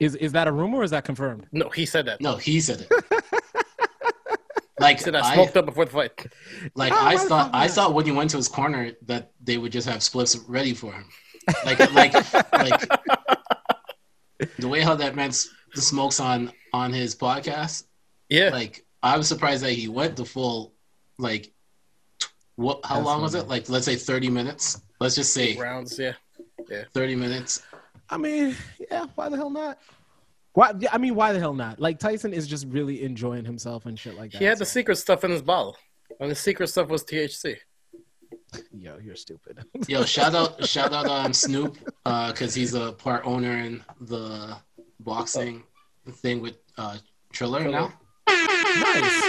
[SPEAKER 3] Is is that a rumor or is that confirmed?
[SPEAKER 2] No, he said that.
[SPEAKER 1] no, he said it. *laughs* like
[SPEAKER 2] He said I
[SPEAKER 1] I,
[SPEAKER 2] smoked up before the fight.
[SPEAKER 1] like
[SPEAKER 3] Oh,
[SPEAKER 1] I thought I thought when he went to his corner that they would just have spliffs ready for him. Like like like *laughs* the way how that man s- smokes on on his podcast.
[SPEAKER 2] Yeah.
[SPEAKER 1] Like I was surprised that he went the full like what how
[SPEAKER 3] That's
[SPEAKER 1] long was it? Like let's say 30 minutes. Let's just say
[SPEAKER 2] rounds. Yeah.
[SPEAKER 1] yeah, 30 minutes.
[SPEAKER 3] I mean, yeah. Why the hell not? Why? I mean, why the hell not? Like Tyson is just really enjoying himself and shit like that.
[SPEAKER 2] He had the secret stuff in his bottle, and the secret stuff was THC.
[SPEAKER 3] Yo, you're stupid. *laughs*
[SPEAKER 1] Yo, shout out shout out um Snoop uh cuz he's a part owner in the boxing thing with uh Triller now.
[SPEAKER 3] Nice.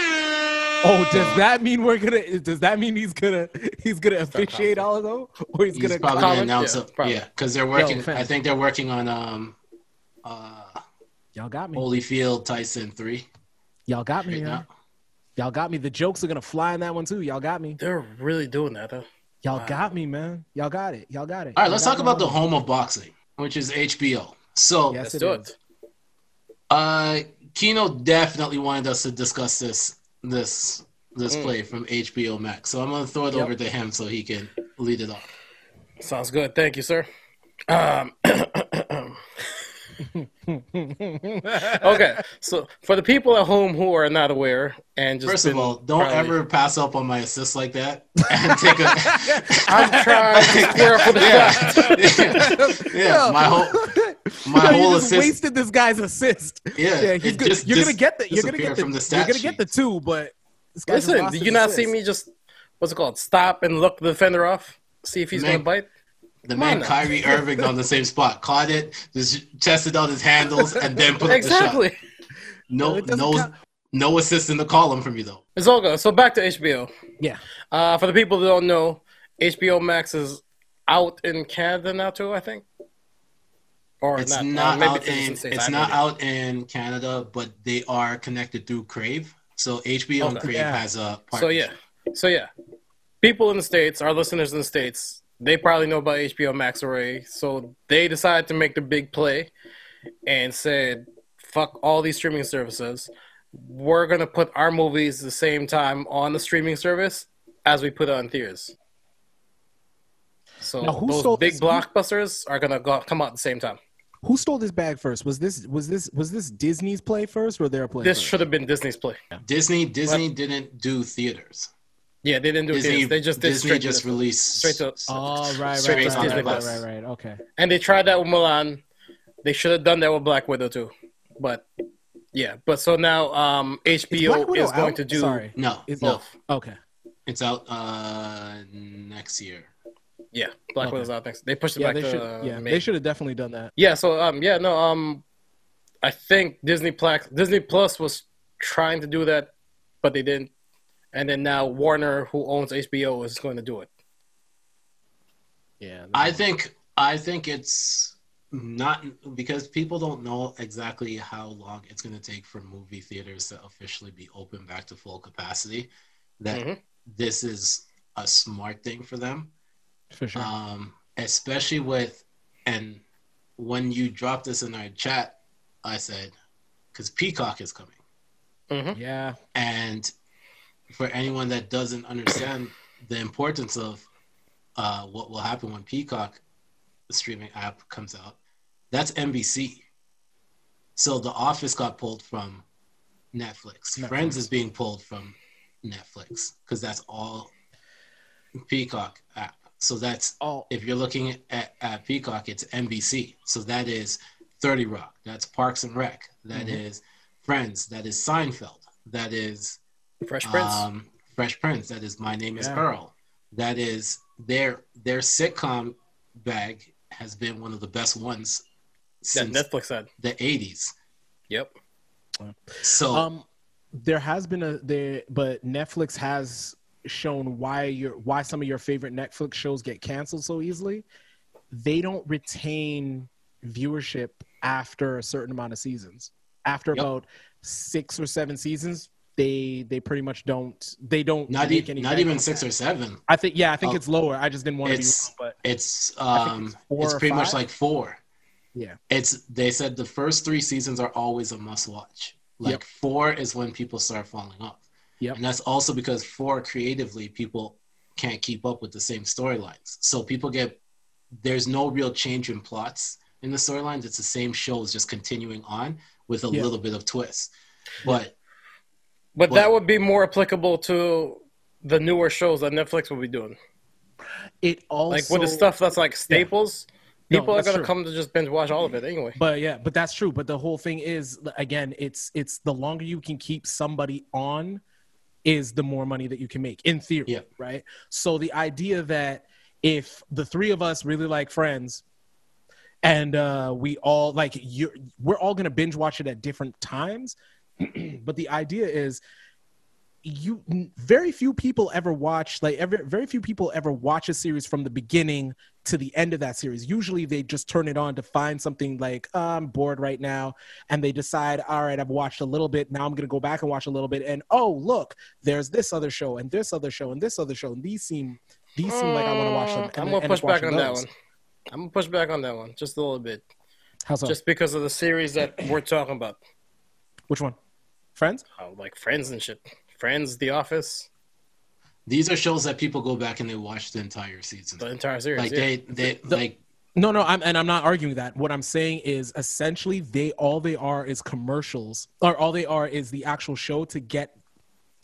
[SPEAKER 3] Oh, does that mean we're gonna? Does that mean he's gonna he's gonna officiate all of them, or he's,
[SPEAKER 1] He's
[SPEAKER 3] gonna?
[SPEAKER 1] probably
[SPEAKER 2] comment?
[SPEAKER 1] gonna announce
[SPEAKER 2] Yeah,
[SPEAKER 1] it.
[SPEAKER 2] probably.
[SPEAKER 1] Yeah, because they're working.
[SPEAKER 3] fam.
[SPEAKER 1] I think they're working on um, uh,
[SPEAKER 3] Y'all got me.
[SPEAKER 1] Holyfield Tyson three
[SPEAKER 3] Y'all got me.
[SPEAKER 1] right
[SPEAKER 3] man.
[SPEAKER 1] now.
[SPEAKER 3] Y'all got me. The jokes are gonna fly in that one too. Y'all got me.
[SPEAKER 2] They're really doing that, though.
[SPEAKER 3] Y'all
[SPEAKER 2] Wow.
[SPEAKER 3] got me, man. Y'all got it. Y'all got it.
[SPEAKER 1] All right, let's talk
[SPEAKER 3] me
[SPEAKER 1] about the home of boxing, which is HBO. So,
[SPEAKER 3] Yes,
[SPEAKER 2] Let's
[SPEAKER 3] it
[SPEAKER 2] do
[SPEAKER 3] is.
[SPEAKER 2] it.
[SPEAKER 1] uh, Kino definitely wanted us to discuss this this this
[SPEAKER 2] Mm.
[SPEAKER 1] play from HBO Max. So I'm gonna throw it
[SPEAKER 3] Yep.
[SPEAKER 1] over to him so he can lead it off.
[SPEAKER 2] Sounds good. Thank you, sir. Um, *clears throat* *clears throat* *laughs* okay, so for the people at home who are not aware and just
[SPEAKER 1] First of all, don't
[SPEAKER 2] probably-
[SPEAKER 1] ever pass up on my assist like that and take a. *laughs*
[SPEAKER 2] I'm trying to square *laughs* up with the
[SPEAKER 1] yeah,
[SPEAKER 2] shot.
[SPEAKER 1] yeah, my whole my
[SPEAKER 3] Yo, you
[SPEAKER 1] whole
[SPEAKER 3] just
[SPEAKER 1] assist.
[SPEAKER 3] wasted this guy's assist.
[SPEAKER 1] Yeah,
[SPEAKER 3] Yeah, he's good.
[SPEAKER 1] just
[SPEAKER 3] You're gonna get the. You're gonna get the.
[SPEAKER 1] from the
[SPEAKER 3] you're gonna get the two, but this guy just
[SPEAKER 2] Listen, did you not
[SPEAKER 3] assist.
[SPEAKER 2] see me just what's it called? Stop and look the defender off. See if he's
[SPEAKER 1] Man,
[SPEAKER 2] gonna bite.
[SPEAKER 1] The
[SPEAKER 2] Come
[SPEAKER 1] man
[SPEAKER 2] on now.
[SPEAKER 1] Kyrie Irving on the same spot, caught it, just tested out his handles, and then put up the shot. No, no,
[SPEAKER 3] count.
[SPEAKER 1] no assist in the column from you though.
[SPEAKER 2] It's all good. So back to HBO.
[SPEAKER 3] Yeah.
[SPEAKER 2] Uh, for the people that don't know, HBO Max is out in Canada now too. I think. Or
[SPEAKER 1] It's
[SPEAKER 2] not.
[SPEAKER 1] not,
[SPEAKER 2] uh,
[SPEAKER 1] out in
[SPEAKER 2] States.
[SPEAKER 1] it's not
[SPEAKER 2] don't
[SPEAKER 1] out in Canada, but they are connected through Crave. So HBO and Crave
[SPEAKER 3] Yeah.
[SPEAKER 1] has a
[SPEAKER 2] So yeah, so yeah, people in the states, our listeners in the states, they probably know about HBO Max already. So they decided to make the big play and said, "Fuck all these streaming services. We're gonna put our movies the same time on the streaming service as we put it on theaters." So
[SPEAKER 3] Now, who
[SPEAKER 2] those
[SPEAKER 3] sold
[SPEAKER 2] big
[SPEAKER 3] this-
[SPEAKER 2] blockbusters are gonna go, come out at the same time.
[SPEAKER 3] Who stole this bag first? Was this was this was this Disney's play first or their play?
[SPEAKER 2] This
[SPEAKER 3] first?
[SPEAKER 2] should have been Disney's play.
[SPEAKER 1] Disney Disney didn't do theaters.
[SPEAKER 2] Yeah, they didn't do
[SPEAKER 1] Disney
[SPEAKER 2] this. They just did
[SPEAKER 1] Disney just
[SPEAKER 2] to,
[SPEAKER 1] released
[SPEAKER 2] straight to-
[SPEAKER 3] Oh right,
[SPEAKER 2] Straight
[SPEAKER 3] right,
[SPEAKER 2] to
[SPEAKER 3] right,
[SPEAKER 2] Disney
[SPEAKER 3] right, right, right, right. Okay.
[SPEAKER 2] and they tried that with Mulan. They should have done that with Black Widow too. But yeah, but so now um HBO
[SPEAKER 3] Widow
[SPEAKER 2] is going
[SPEAKER 3] out?
[SPEAKER 2] to do
[SPEAKER 3] Sorry.
[SPEAKER 1] No,
[SPEAKER 3] Is
[SPEAKER 1] no,
[SPEAKER 2] both.
[SPEAKER 3] Okay.
[SPEAKER 1] it's out uh next year.
[SPEAKER 2] Yeah, Black
[SPEAKER 3] Okay.
[SPEAKER 2] Widow's out next. They pushed it
[SPEAKER 3] Yeah,
[SPEAKER 2] back
[SPEAKER 3] they
[SPEAKER 2] to
[SPEAKER 3] should.
[SPEAKER 2] uh,
[SPEAKER 3] yeah,
[SPEAKER 2] May.
[SPEAKER 3] they should have definitely done that.
[SPEAKER 2] Yeah, so um yeah, no, um I think Disney Plus Disney Plus was trying to do that, but they didn't. And then now Warner, who owns HBO, is going to do it.
[SPEAKER 3] Yeah.
[SPEAKER 1] I think I think it's not because people don't know exactly how long it's going to take for movie theaters to officially be open back to full capacity. That
[SPEAKER 2] Mhm.
[SPEAKER 1] this is a smart thing for them,
[SPEAKER 3] for sure.
[SPEAKER 1] um, especially with and when you dropped this in our chat, I said because Peacock is coming.
[SPEAKER 2] hmm
[SPEAKER 3] yeah.
[SPEAKER 1] And for anyone that doesn't understand the importance of uh, what will happen when Peacock, the streaming app, comes out, that's NBC. So The Office got pulled from Netflix.
[SPEAKER 3] Netflix.
[SPEAKER 1] Friends is being pulled from Netflix because that's all Peacock app. So that's
[SPEAKER 3] all.
[SPEAKER 1] if you're looking at, at Peacock, it's NBC. So that is 30 Rock. That's Parks and Rec. That is
[SPEAKER 3] Mhm.
[SPEAKER 1] Friends. That is Seinfeld. That is
[SPEAKER 2] Fresh Prince.
[SPEAKER 1] um, Fresh Prince. That is My Name Is
[SPEAKER 3] Yeah.
[SPEAKER 1] Earl. That is their their sitcom bag has been one of the best ones
[SPEAKER 2] that
[SPEAKER 1] since
[SPEAKER 2] Netflix had.
[SPEAKER 1] the 80s.
[SPEAKER 2] Yep.
[SPEAKER 1] So
[SPEAKER 3] um, there has been a there, but Netflix has shown why your why some of your favorite Netflix shows get canceled so easily. They don't retain viewership after a certain amount of seasons. After
[SPEAKER 1] Yep.
[SPEAKER 3] about six or seven seasons, they they pretty much don't they don't
[SPEAKER 1] not, e- not even six
[SPEAKER 3] that.
[SPEAKER 1] or seven.
[SPEAKER 3] I think yeah, I think
[SPEAKER 1] Oh.
[SPEAKER 3] it's lower. I just didn't want to be
[SPEAKER 1] It's-
[SPEAKER 3] wrong, but
[SPEAKER 1] It's um
[SPEAKER 3] it's
[SPEAKER 1] it's pretty much like four.
[SPEAKER 3] yeah,
[SPEAKER 1] It's they said the first three seasons are always a must watch. Like
[SPEAKER 3] Yep.
[SPEAKER 1] four is when people start falling off.
[SPEAKER 3] Yep.
[SPEAKER 1] And that's also because four creatively people can't keep up with the same storylines. So people get there's no real change in plots in the storylines. It's the same shows just continuing on with a
[SPEAKER 3] Yeah.
[SPEAKER 1] little bit of twist. But
[SPEAKER 2] But
[SPEAKER 1] Well-
[SPEAKER 2] that would be more applicable to the newer shows that Netflix will be doing.
[SPEAKER 3] it also
[SPEAKER 2] Like with the stuff that's like staples,
[SPEAKER 3] No,
[SPEAKER 2] people are gonna
[SPEAKER 3] true.
[SPEAKER 2] come to just binge watch all of it anyway.
[SPEAKER 3] But yeah, but that's true. But the whole thing is again, it's it's the longer you can keep somebody on is the more money that you can make in theory,
[SPEAKER 1] Yeah.
[SPEAKER 3] right? So the idea that if the three of us really like friends and uh we all like you we're all going to binge watch it at different times, *clears throat* but the idea is you very few people ever watch like ever very few people ever watch a series from the beginning to the end of that series. Usually they just turn it on to find something like "Uh, i'm bored right now and they decide all right i've watched a little bit. Now i'm going to go back and watch a little bit and oh look there's this other show and this other show and this other show and these seem these seem like i want to watch them
[SPEAKER 2] Mm,
[SPEAKER 3] and
[SPEAKER 2] I'm gonna push back on that one. I'm gonna push back on that one just a little bit,
[SPEAKER 3] how's that
[SPEAKER 2] just because of the series that we're talking about,
[SPEAKER 3] which one friends
[SPEAKER 2] oh, like Friends and shit. Friends, The Office,
[SPEAKER 1] these are shows that people go back and they watch the entire season.
[SPEAKER 2] the entire series.
[SPEAKER 1] Like
[SPEAKER 2] yeah.
[SPEAKER 1] they they
[SPEAKER 3] The-
[SPEAKER 1] like
[SPEAKER 3] No, no, I'm and I'm not arguing that. What I'm saying is essentially they all they are is commercials, or all they are is the actual show to get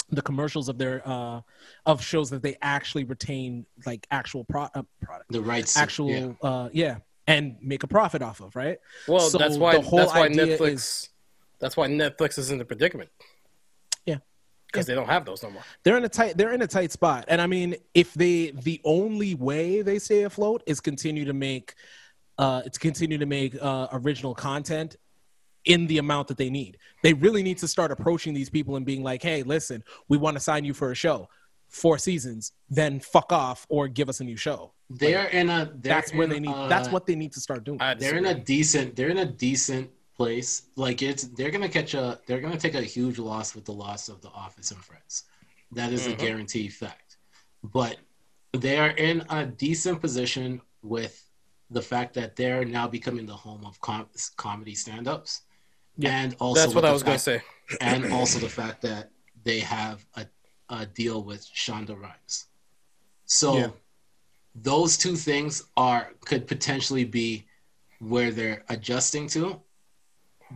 [SPEAKER 3] the commercials of their uh of shows that they actually retain like actual pro- uh, product,
[SPEAKER 1] the rights
[SPEAKER 3] actual
[SPEAKER 1] yeah.
[SPEAKER 3] uh yeah, and make a profit off of, right?
[SPEAKER 2] well,
[SPEAKER 3] so
[SPEAKER 2] that's why
[SPEAKER 3] the whole
[SPEAKER 2] that's why
[SPEAKER 3] idea
[SPEAKER 2] Netflix.
[SPEAKER 3] is-
[SPEAKER 2] That's why Netflix is in the predicament.
[SPEAKER 3] Yeah.
[SPEAKER 2] because they don't have those no more.
[SPEAKER 3] They're in a tight they're in a tight spot. And I mean, if they the only way they stay afloat is continue to make uh to continue to make uh original content in the amount that they need. They really need to start approaching these people and being like, "Hey, listen, we want to sign you for a show. Four seasons, then fuck off or give us a new show."
[SPEAKER 1] They're in a they're
[SPEAKER 3] That's where they need
[SPEAKER 1] a-
[SPEAKER 3] that's what they need to start doing.
[SPEAKER 1] They're in a decent they're in a decent place like it's they're gonna catch a they're gonna take a huge loss with the loss of the office and friends that is
[SPEAKER 2] Mhm.
[SPEAKER 1] a guaranteed fact but they are in a decent position with the fact that they're now becoming the home of com- comedy stand-ups
[SPEAKER 3] Yeah.
[SPEAKER 1] and also
[SPEAKER 2] That's what I was gonna
[SPEAKER 1] fact-
[SPEAKER 2] say.
[SPEAKER 1] and also the fact that they have a, a deal with Shonda Rhimes. So
[SPEAKER 3] Yeah.
[SPEAKER 1] those two things are could potentially be where they're adjusting to,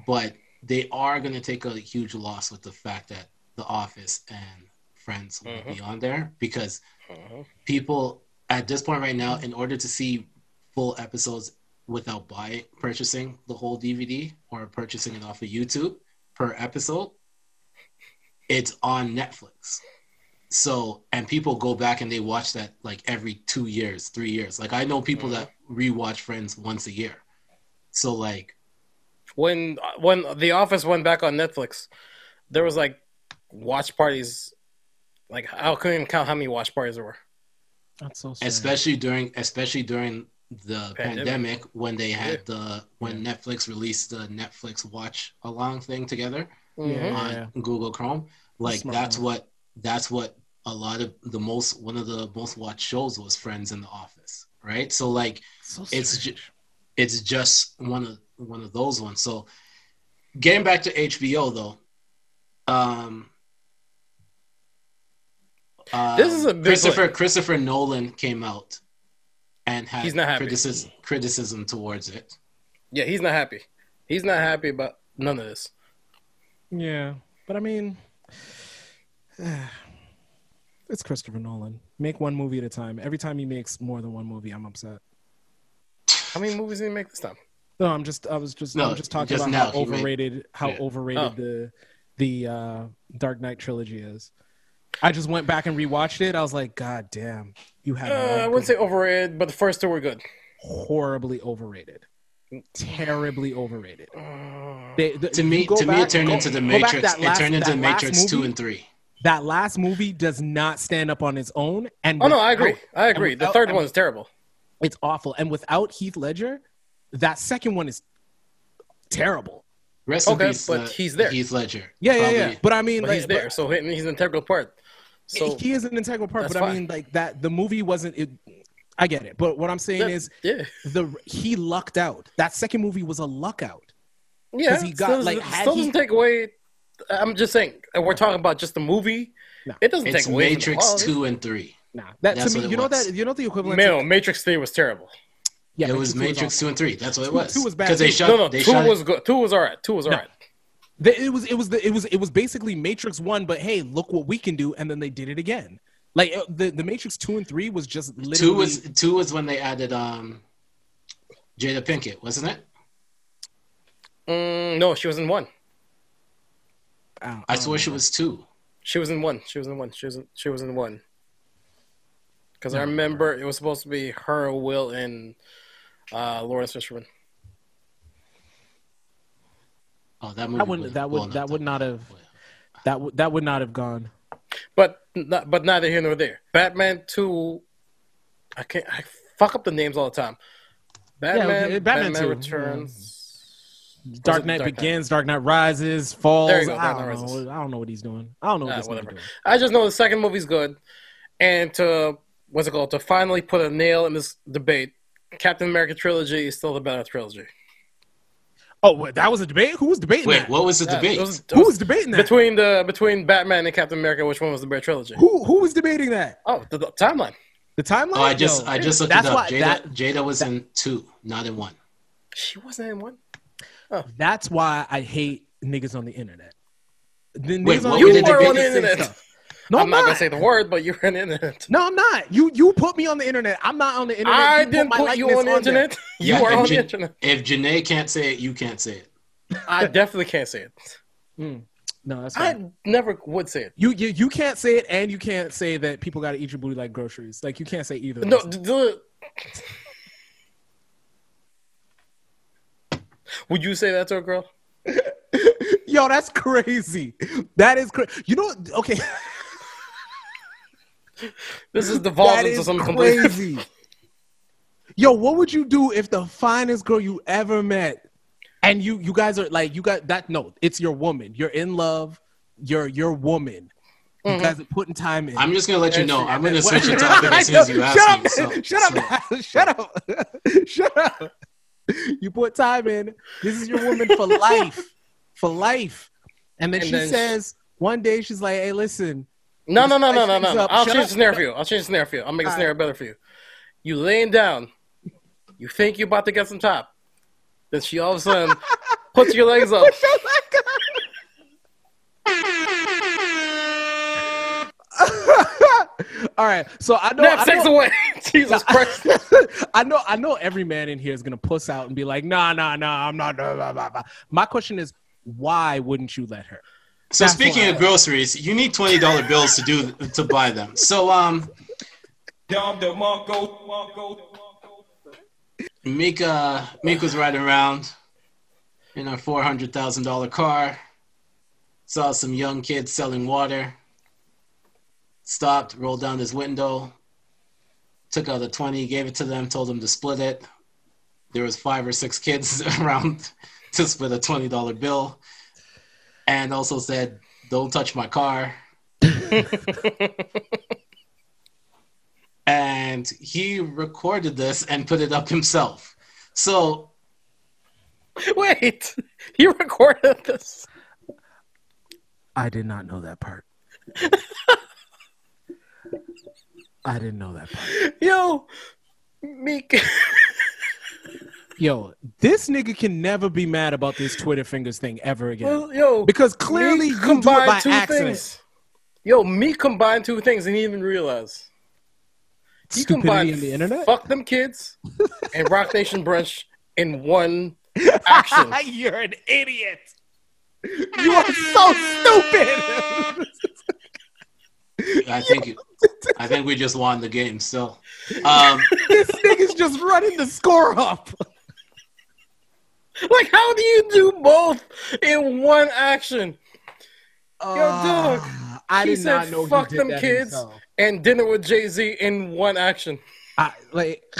[SPEAKER 1] but they are going to take a huge loss with the fact that The Office and Friends will be on there because
[SPEAKER 2] Mhm.
[SPEAKER 1] people at this point right now, in order to see full episodes without buying purchasing the whole DVD or purchasing it off of YouTube per episode, it's on Netflix. So and people go back and they watch that like every two years, three years. Like I know people that rewatch Friends once a year. So like
[SPEAKER 2] when when The Office went back on Netflix, there was like watch parties. Like I couldn't even count how many watch parties there were.
[SPEAKER 3] That's so sad.
[SPEAKER 1] especially during especially during the
[SPEAKER 2] Pandemic.
[SPEAKER 1] pandemic, when they had the when Netflix released the Netflix watch along thing together mm-hmm.
[SPEAKER 3] Yeah.
[SPEAKER 1] on Google Chrome. Like
[SPEAKER 3] Smart
[SPEAKER 1] that's
[SPEAKER 3] move.
[SPEAKER 1] what that's what a lot of the most one of the most watched shows was Friends in the Office, right? So like
[SPEAKER 3] So
[SPEAKER 1] it's
[SPEAKER 3] strange.
[SPEAKER 1] ju- it's just one of one of those ones. So getting back to HBO though, um, um,
[SPEAKER 2] This is a big
[SPEAKER 1] Christopher Christopher Nolan came out and had
[SPEAKER 2] He's not happy.
[SPEAKER 1] criticism criticism towards it.
[SPEAKER 2] Yeah, he's not happy. He's not happy about none of this.
[SPEAKER 3] Yeah, but I mean, *sighs* it's Christopher Nolan. Make one movie at a time. Every time he makes more than one movie, I'm upset.
[SPEAKER 2] How many movies did he make this time?
[SPEAKER 3] No, I'm just, I was just,
[SPEAKER 1] No,
[SPEAKER 3] I'm just talking
[SPEAKER 1] just
[SPEAKER 3] about how
[SPEAKER 1] he made-
[SPEAKER 3] overrated, how
[SPEAKER 1] Yeah.
[SPEAKER 3] overrated
[SPEAKER 2] Oh.
[SPEAKER 3] the the uh, Dark Knight trilogy is. I just went back and rewatched it. I was like, God damn, you had
[SPEAKER 2] Uh, I wouldn't say overrated, but the first two were good.
[SPEAKER 3] horribly overrated, terribly overrated.
[SPEAKER 2] Uh,
[SPEAKER 3] They, the,
[SPEAKER 1] To me,
[SPEAKER 3] go
[SPEAKER 1] to me, it turned
[SPEAKER 3] go-
[SPEAKER 1] into the Matrix.
[SPEAKER 3] that last-
[SPEAKER 1] it turned into
[SPEAKER 3] that last
[SPEAKER 1] Matrix two and three.
[SPEAKER 3] that last movie does not stand up on its own. And
[SPEAKER 2] oh no, I agree. I agree. The
[SPEAKER 3] without-
[SPEAKER 2] third
[SPEAKER 3] and-
[SPEAKER 2] one is terrible.
[SPEAKER 3] It's awful. And without Heath Ledger, that second one is terrible.
[SPEAKER 1] Rest
[SPEAKER 2] Okay,
[SPEAKER 1] peace,
[SPEAKER 2] but
[SPEAKER 1] uh,
[SPEAKER 2] he's there.
[SPEAKER 1] Heath Ledger.
[SPEAKER 3] Yeah, yeah, yeah. But I mean,
[SPEAKER 2] But
[SPEAKER 3] like,
[SPEAKER 2] he's there, so he's an integral part. So
[SPEAKER 3] he is an integral part.
[SPEAKER 2] That's
[SPEAKER 3] But I
[SPEAKER 2] fine.
[SPEAKER 3] mean, like that, the movie wasn't. It, I get it. But what I'm saying
[SPEAKER 2] that-
[SPEAKER 3] is,
[SPEAKER 2] yeah,
[SPEAKER 3] the he lucked out. That second movie was a luck out.
[SPEAKER 2] yeah.
[SPEAKER 3] Because he got,
[SPEAKER 2] still,
[SPEAKER 3] like,
[SPEAKER 2] doesn't-
[SPEAKER 3] had
[SPEAKER 2] still
[SPEAKER 3] he-
[SPEAKER 2] doesn't take away. I'm just saying, and we're talking about just the movie.
[SPEAKER 3] No.
[SPEAKER 2] It doesn't
[SPEAKER 1] It's
[SPEAKER 2] take away
[SPEAKER 1] Matrix
[SPEAKER 2] from the quality.
[SPEAKER 1] two and three.
[SPEAKER 3] Nah, that
[SPEAKER 1] That's
[SPEAKER 3] to me,
[SPEAKER 1] it
[SPEAKER 3] you know
[SPEAKER 1] was.
[SPEAKER 3] that you know the equivalent.
[SPEAKER 2] No,
[SPEAKER 3] to,
[SPEAKER 2] Matrix Three was terrible.
[SPEAKER 3] Yeah,
[SPEAKER 1] it was Matrix
[SPEAKER 3] awesome.
[SPEAKER 1] two and three. That's what it was.
[SPEAKER 3] two was bad
[SPEAKER 1] because they
[SPEAKER 3] too.
[SPEAKER 1] shot.
[SPEAKER 2] No, no,
[SPEAKER 1] they
[SPEAKER 2] two
[SPEAKER 1] shot
[SPEAKER 2] was good. Two was alright. Two was
[SPEAKER 3] No.
[SPEAKER 2] alright.
[SPEAKER 3] The- It was it was the it was it was basically Matrix one, but hey, look what we can do, and then they did it again. Like uh, the the Matrix two and three was just literally
[SPEAKER 1] two was two was when they added um Jada Pinkett, wasn't it?
[SPEAKER 2] Mm, no, she was in one.
[SPEAKER 3] don't-
[SPEAKER 1] I
[SPEAKER 3] don't
[SPEAKER 1] she was two.
[SPEAKER 2] She was in one. She was in one. She was in, she was in one. Because I remember it was supposed to be her, Will, and uh, Laurence Fishburne.
[SPEAKER 1] Oh, that movie.
[SPEAKER 3] That would that
[SPEAKER 1] blown
[SPEAKER 3] would that would not have that would that would not have gone.
[SPEAKER 2] But not, but neither here nor there. Batman two. I can't. I fuck up the names all the time. Batman.
[SPEAKER 3] okay, Batman
[SPEAKER 2] Batman,
[SPEAKER 3] 2,
[SPEAKER 2] Returns.
[SPEAKER 3] Dark
[SPEAKER 2] it
[SPEAKER 3] Knight
[SPEAKER 2] Dark Knight?
[SPEAKER 3] Begins, Dark Knight Rises, Falls.
[SPEAKER 2] Go,
[SPEAKER 3] I, don't
[SPEAKER 2] Knight
[SPEAKER 3] know, I don't know what he's doing. I don't know what
[SPEAKER 2] Ah,
[SPEAKER 3] this
[SPEAKER 2] whatever.
[SPEAKER 3] whatever. doing.
[SPEAKER 2] I just know the second movie's good, and to what's it called? To finally put a nail in this debate, Captain America trilogy is still the better trilogy.
[SPEAKER 3] Oh, wait, that was a debate. Who was debating
[SPEAKER 1] Wait,
[SPEAKER 3] that?
[SPEAKER 1] what was the
[SPEAKER 2] Yeah,
[SPEAKER 1] debate?
[SPEAKER 2] it was- it
[SPEAKER 3] Who
[SPEAKER 2] was
[SPEAKER 3] was debating that?
[SPEAKER 2] between the between Batman and Captain America? Which one was the better trilogy?
[SPEAKER 3] who who was debating that?
[SPEAKER 2] Oh, the, the timeline.
[SPEAKER 3] The timeline.
[SPEAKER 1] oh, I just
[SPEAKER 3] Yo,
[SPEAKER 1] I just looked
[SPEAKER 3] that's
[SPEAKER 1] it up.
[SPEAKER 3] why
[SPEAKER 1] Jada
[SPEAKER 3] that
[SPEAKER 1] Jada was in two, not in one.
[SPEAKER 2] She wasn't in one. Oh.
[SPEAKER 3] that's why I hate niggas on the internet. The
[SPEAKER 1] Wait,
[SPEAKER 3] niggas
[SPEAKER 1] what
[SPEAKER 2] You
[SPEAKER 1] were the
[SPEAKER 2] were on the internet.
[SPEAKER 3] No,
[SPEAKER 2] I'm
[SPEAKER 3] I'm,
[SPEAKER 2] not
[SPEAKER 3] not.
[SPEAKER 2] gonna say the word, but you're in it.
[SPEAKER 3] No, I'm not. You you put me on the internet. I'm not on the internet.
[SPEAKER 2] I
[SPEAKER 3] You
[SPEAKER 2] didn't
[SPEAKER 3] my
[SPEAKER 2] put you
[SPEAKER 3] likeness
[SPEAKER 2] on the
[SPEAKER 3] there.
[SPEAKER 2] internet. *laughs* You
[SPEAKER 1] Yeah,
[SPEAKER 2] are
[SPEAKER 1] if
[SPEAKER 2] on the internet.
[SPEAKER 1] If Jhené can't say it, you can't say it.
[SPEAKER 2] I definitely can't say it. Hmm.
[SPEAKER 3] No, that's
[SPEAKER 2] I never would say it.
[SPEAKER 3] You, you you can't say it, and you can't say that people got to eat your booty like groceries. Like you can't say either.
[SPEAKER 2] No,
[SPEAKER 3] those.
[SPEAKER 2] d- the- Would you say that to a girl? *laughs*
[SPEAKER 3] Yo, that's crazy. That is crazy. You know, okay, *laughs*
[SPEAKER 2] This is devolved
[SPEAKER 3] that
[SPEAKER 2] into
[SPEAKER 3] is
[SPEAKER 2] something completely.
[SPEAKER 3] crazy. Yo, what would you do if the finest girl you ever met, and you you guys are like you got that? No, it's your woman. You're in love. You're your woman. You
[SPEAKER 2] Mhm.
[SPEAKER 3] guys are putting time in.
[SPEAKER 1] I'm just gonna let you know. I'm gonna
[SPEAKER 3] What-
[SPEAKER 1] switch the *laughs* topic as soon as you ask
[SPEAKER 3] shut up,
[SPEAKER 1] me. So, *laughs*
[SPEAKER 3] shut up, man. *laughs* shut up, shut up. You put time in. This is your woman for life, for life. And then
[SPEAKER 2] And
[SPEAKER 3] she
[SPEAKER 2] then she-
[SPEAKER 3] says one day she's like, "Hey, listen,
[SPEAKER 2] No, no, no, no, no, no. I'll change the snare for you. I'll change the snare for you. I'll make the snare better for you. You laying down. You think you're about to get some top. Then she all of a sudden *laughs* puts your legs up. *laughs*
[SPEAKER 3] All right, so I know.
[SPEAKER 2] Nap
[SPEAKER 3] I
[SPEAKER 2] takes
[SPEAKER 3] know,
[SPEAKER 2] away. *laughs* Jesus Christ.
[SPEAKER 3] I know. I know. Every man in here is gonna puss out and be like, "Nah, nah, nah, I'm not." Blah, blah, blah." My question is, why wouldn't you let her?
[SPEAKER 1] So
[SPEAKER 3] That's
[SPEAKER 1] speaking of groceries, you need twenty dollar bills to do to buy them. So um,
[SPEAKER 5] Dom DeMarco,
[SPEAKER 1] Mika Mika's riding around in her four hundred thousand dollar car. Saw some young kids selling water. Stopped, rolled down his window, took out the twenty, gave it to them, told them to split it. There was five or six kids *laughs* around to split a twenty dollar bill, and also said, "Don't touch my car." *laughs* and he recorded this and put it up himself. So
[SPEAKER 2] wait, he recorded this?
[SPEAKER 3] I did not know that part. *laughs* I didn't know that part.
[SPEAKER 2] Yo, Meek. *laughs*
[SPEAKER 3] Yo, this nigga can never be mad about this Twitter fingers thing ever again.
[SPEAKER 2] Well, yo,
[SPEAKER 3] because clearly
[SPEAKER 2] Meek
[SPEAKER 3] you do it by accident.
[SPEAKER 2] things. Yo, me combined two things and he even realize. He
[SPEAKER 3] Stupidity
[SPEAKER 2] combined
[SPEAKER 3] in the internet.
[SPEAKER 2] Fuck them kids *laughs* and Roc Nation brunch in one *laughs* action.
[SPEAKER 3] You're an idiot. You are so stupid. *laughs*
[SPEAKER 1] I think I think we just won the game So Um,
[SPEAKER 3] this nigga's just running the score up. *laughs*
[SPEAKER 2] like, how do you do both in one action? Yo, dog.
[SPEAKER 3] Ah, I
[SPEAKER 2] he
[SPEAKER 3] did not
[SPEAKER 2] said,
[SPEAKER 3] know
[SPEAKER 2] "Fuck
[SPEAKER 3] he did
[SPEAKER 2] them
[SPEAKER 3] that
[SPEAKER 2] kids."
[SPEAKER 3] himself.
[SPEAKER 2] And dinner with Jay Z in one action.
[SPEAKER 3] I, like, *laughs*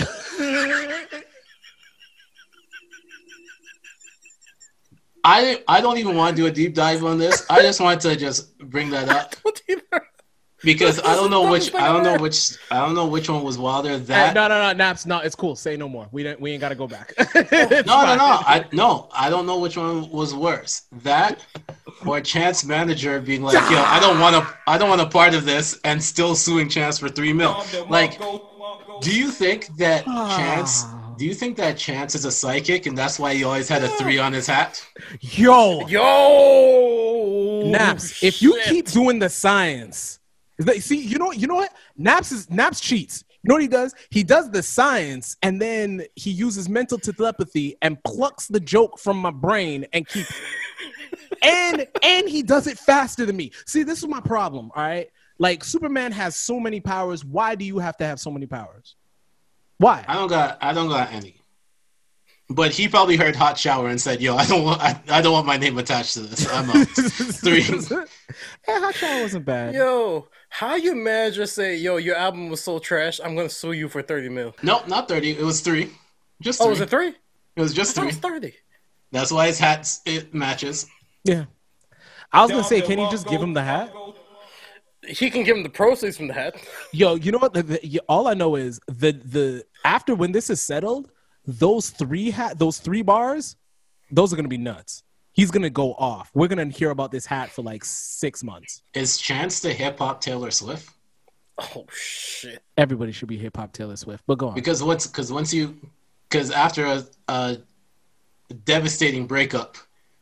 [SPEAKER 1] I I don't even want to do a deep dive on this. I just want to just bring that up *laughs*
[SPEAKER 2] What either?
[SPEAKER 1] Because I don't know which I don't know
[SPEAKER 2] dumbest
[SPEAKER 1] which I don't know which one was wilder.
[SPEAKER 3] Hey,
[SPEAKER 1] That
[SPEAKER 3] no, no, no, Naps, no, it's cool. Say no more. We don't. We ain't got to go back. *laughs*
[SPEAKER 1] no no no I no I don't know which one was worse. That or Chance manager being like, yo, I don't want to I don't want a part of this and still suing Chance for three mil. Like, do you think that Chance?
[SPEAKER 3] Ah.
[SPEAKER 1] Do you think that Chance is a psychic and that's why he always had a three on his hat?
[SPEAKER 3] Yo,
[SPEAKER 2] Yo,
[SPEAKER 3] Naps, if you keep doing the science, is that- see, you know, you know what? Naps is Naps cheats. You know what he does? He does the science and then he uses mental telepathy and plucks the joke from my brain and keeps and and he does it faster than me. See, this is my problem, all right? Like Superman has so many powers. Why do you have to have so many powers? Why?
[SPEAKER 1] I don't got I don't got any. But he probably heard hot shower and said, "Yo, I don't want I, I don't want my name attached to this. I'm out." *laughs* Three.
[SPEAKER 3] Yeah, Hot Shower wasn't bad.
[SPEAKER 2] Yo, how you manage to say, yo, your album was so trash, I'm gonna sue you for 30 mil?
[SPEAKER 1] nope, not thirty. It was three. Just
[SPEAKER 2] Oh,
[SPEAKER 1] three.
[SPEAKER 2] was it three?
[SPEAKER 1] It was
[SPEAKER 2] I
[SPEAKER 1] just
[SPEAKER 2] thought it
[SPEAKER 1] three.
[SPEAKER 2] was 30.
[SPEAKER 1] That's why his hat it matches.
[SPEAKER 3] Yeah. I was gonna say, can you just give him the hat?
[SPEAKER 2] He can give him the proceeds from the hat.
[SPEAKER 3] Yo, you know what? The, the, all I know is the the after when this is settled, those three hat, those three bars, those are gonna be nuts. He's gonna go off. We're gonna hear about this hat for like six months.
[SPEAKER 1] Is Chance the hip hop Taylor Swift?
[SPEAKER 2] Oh shit.
[SPEAKER 3] Everybody should be hip hop Taylor Swift. But go on.
[SPEAKER 1] Because what's because once you because after a, a devastating breakup,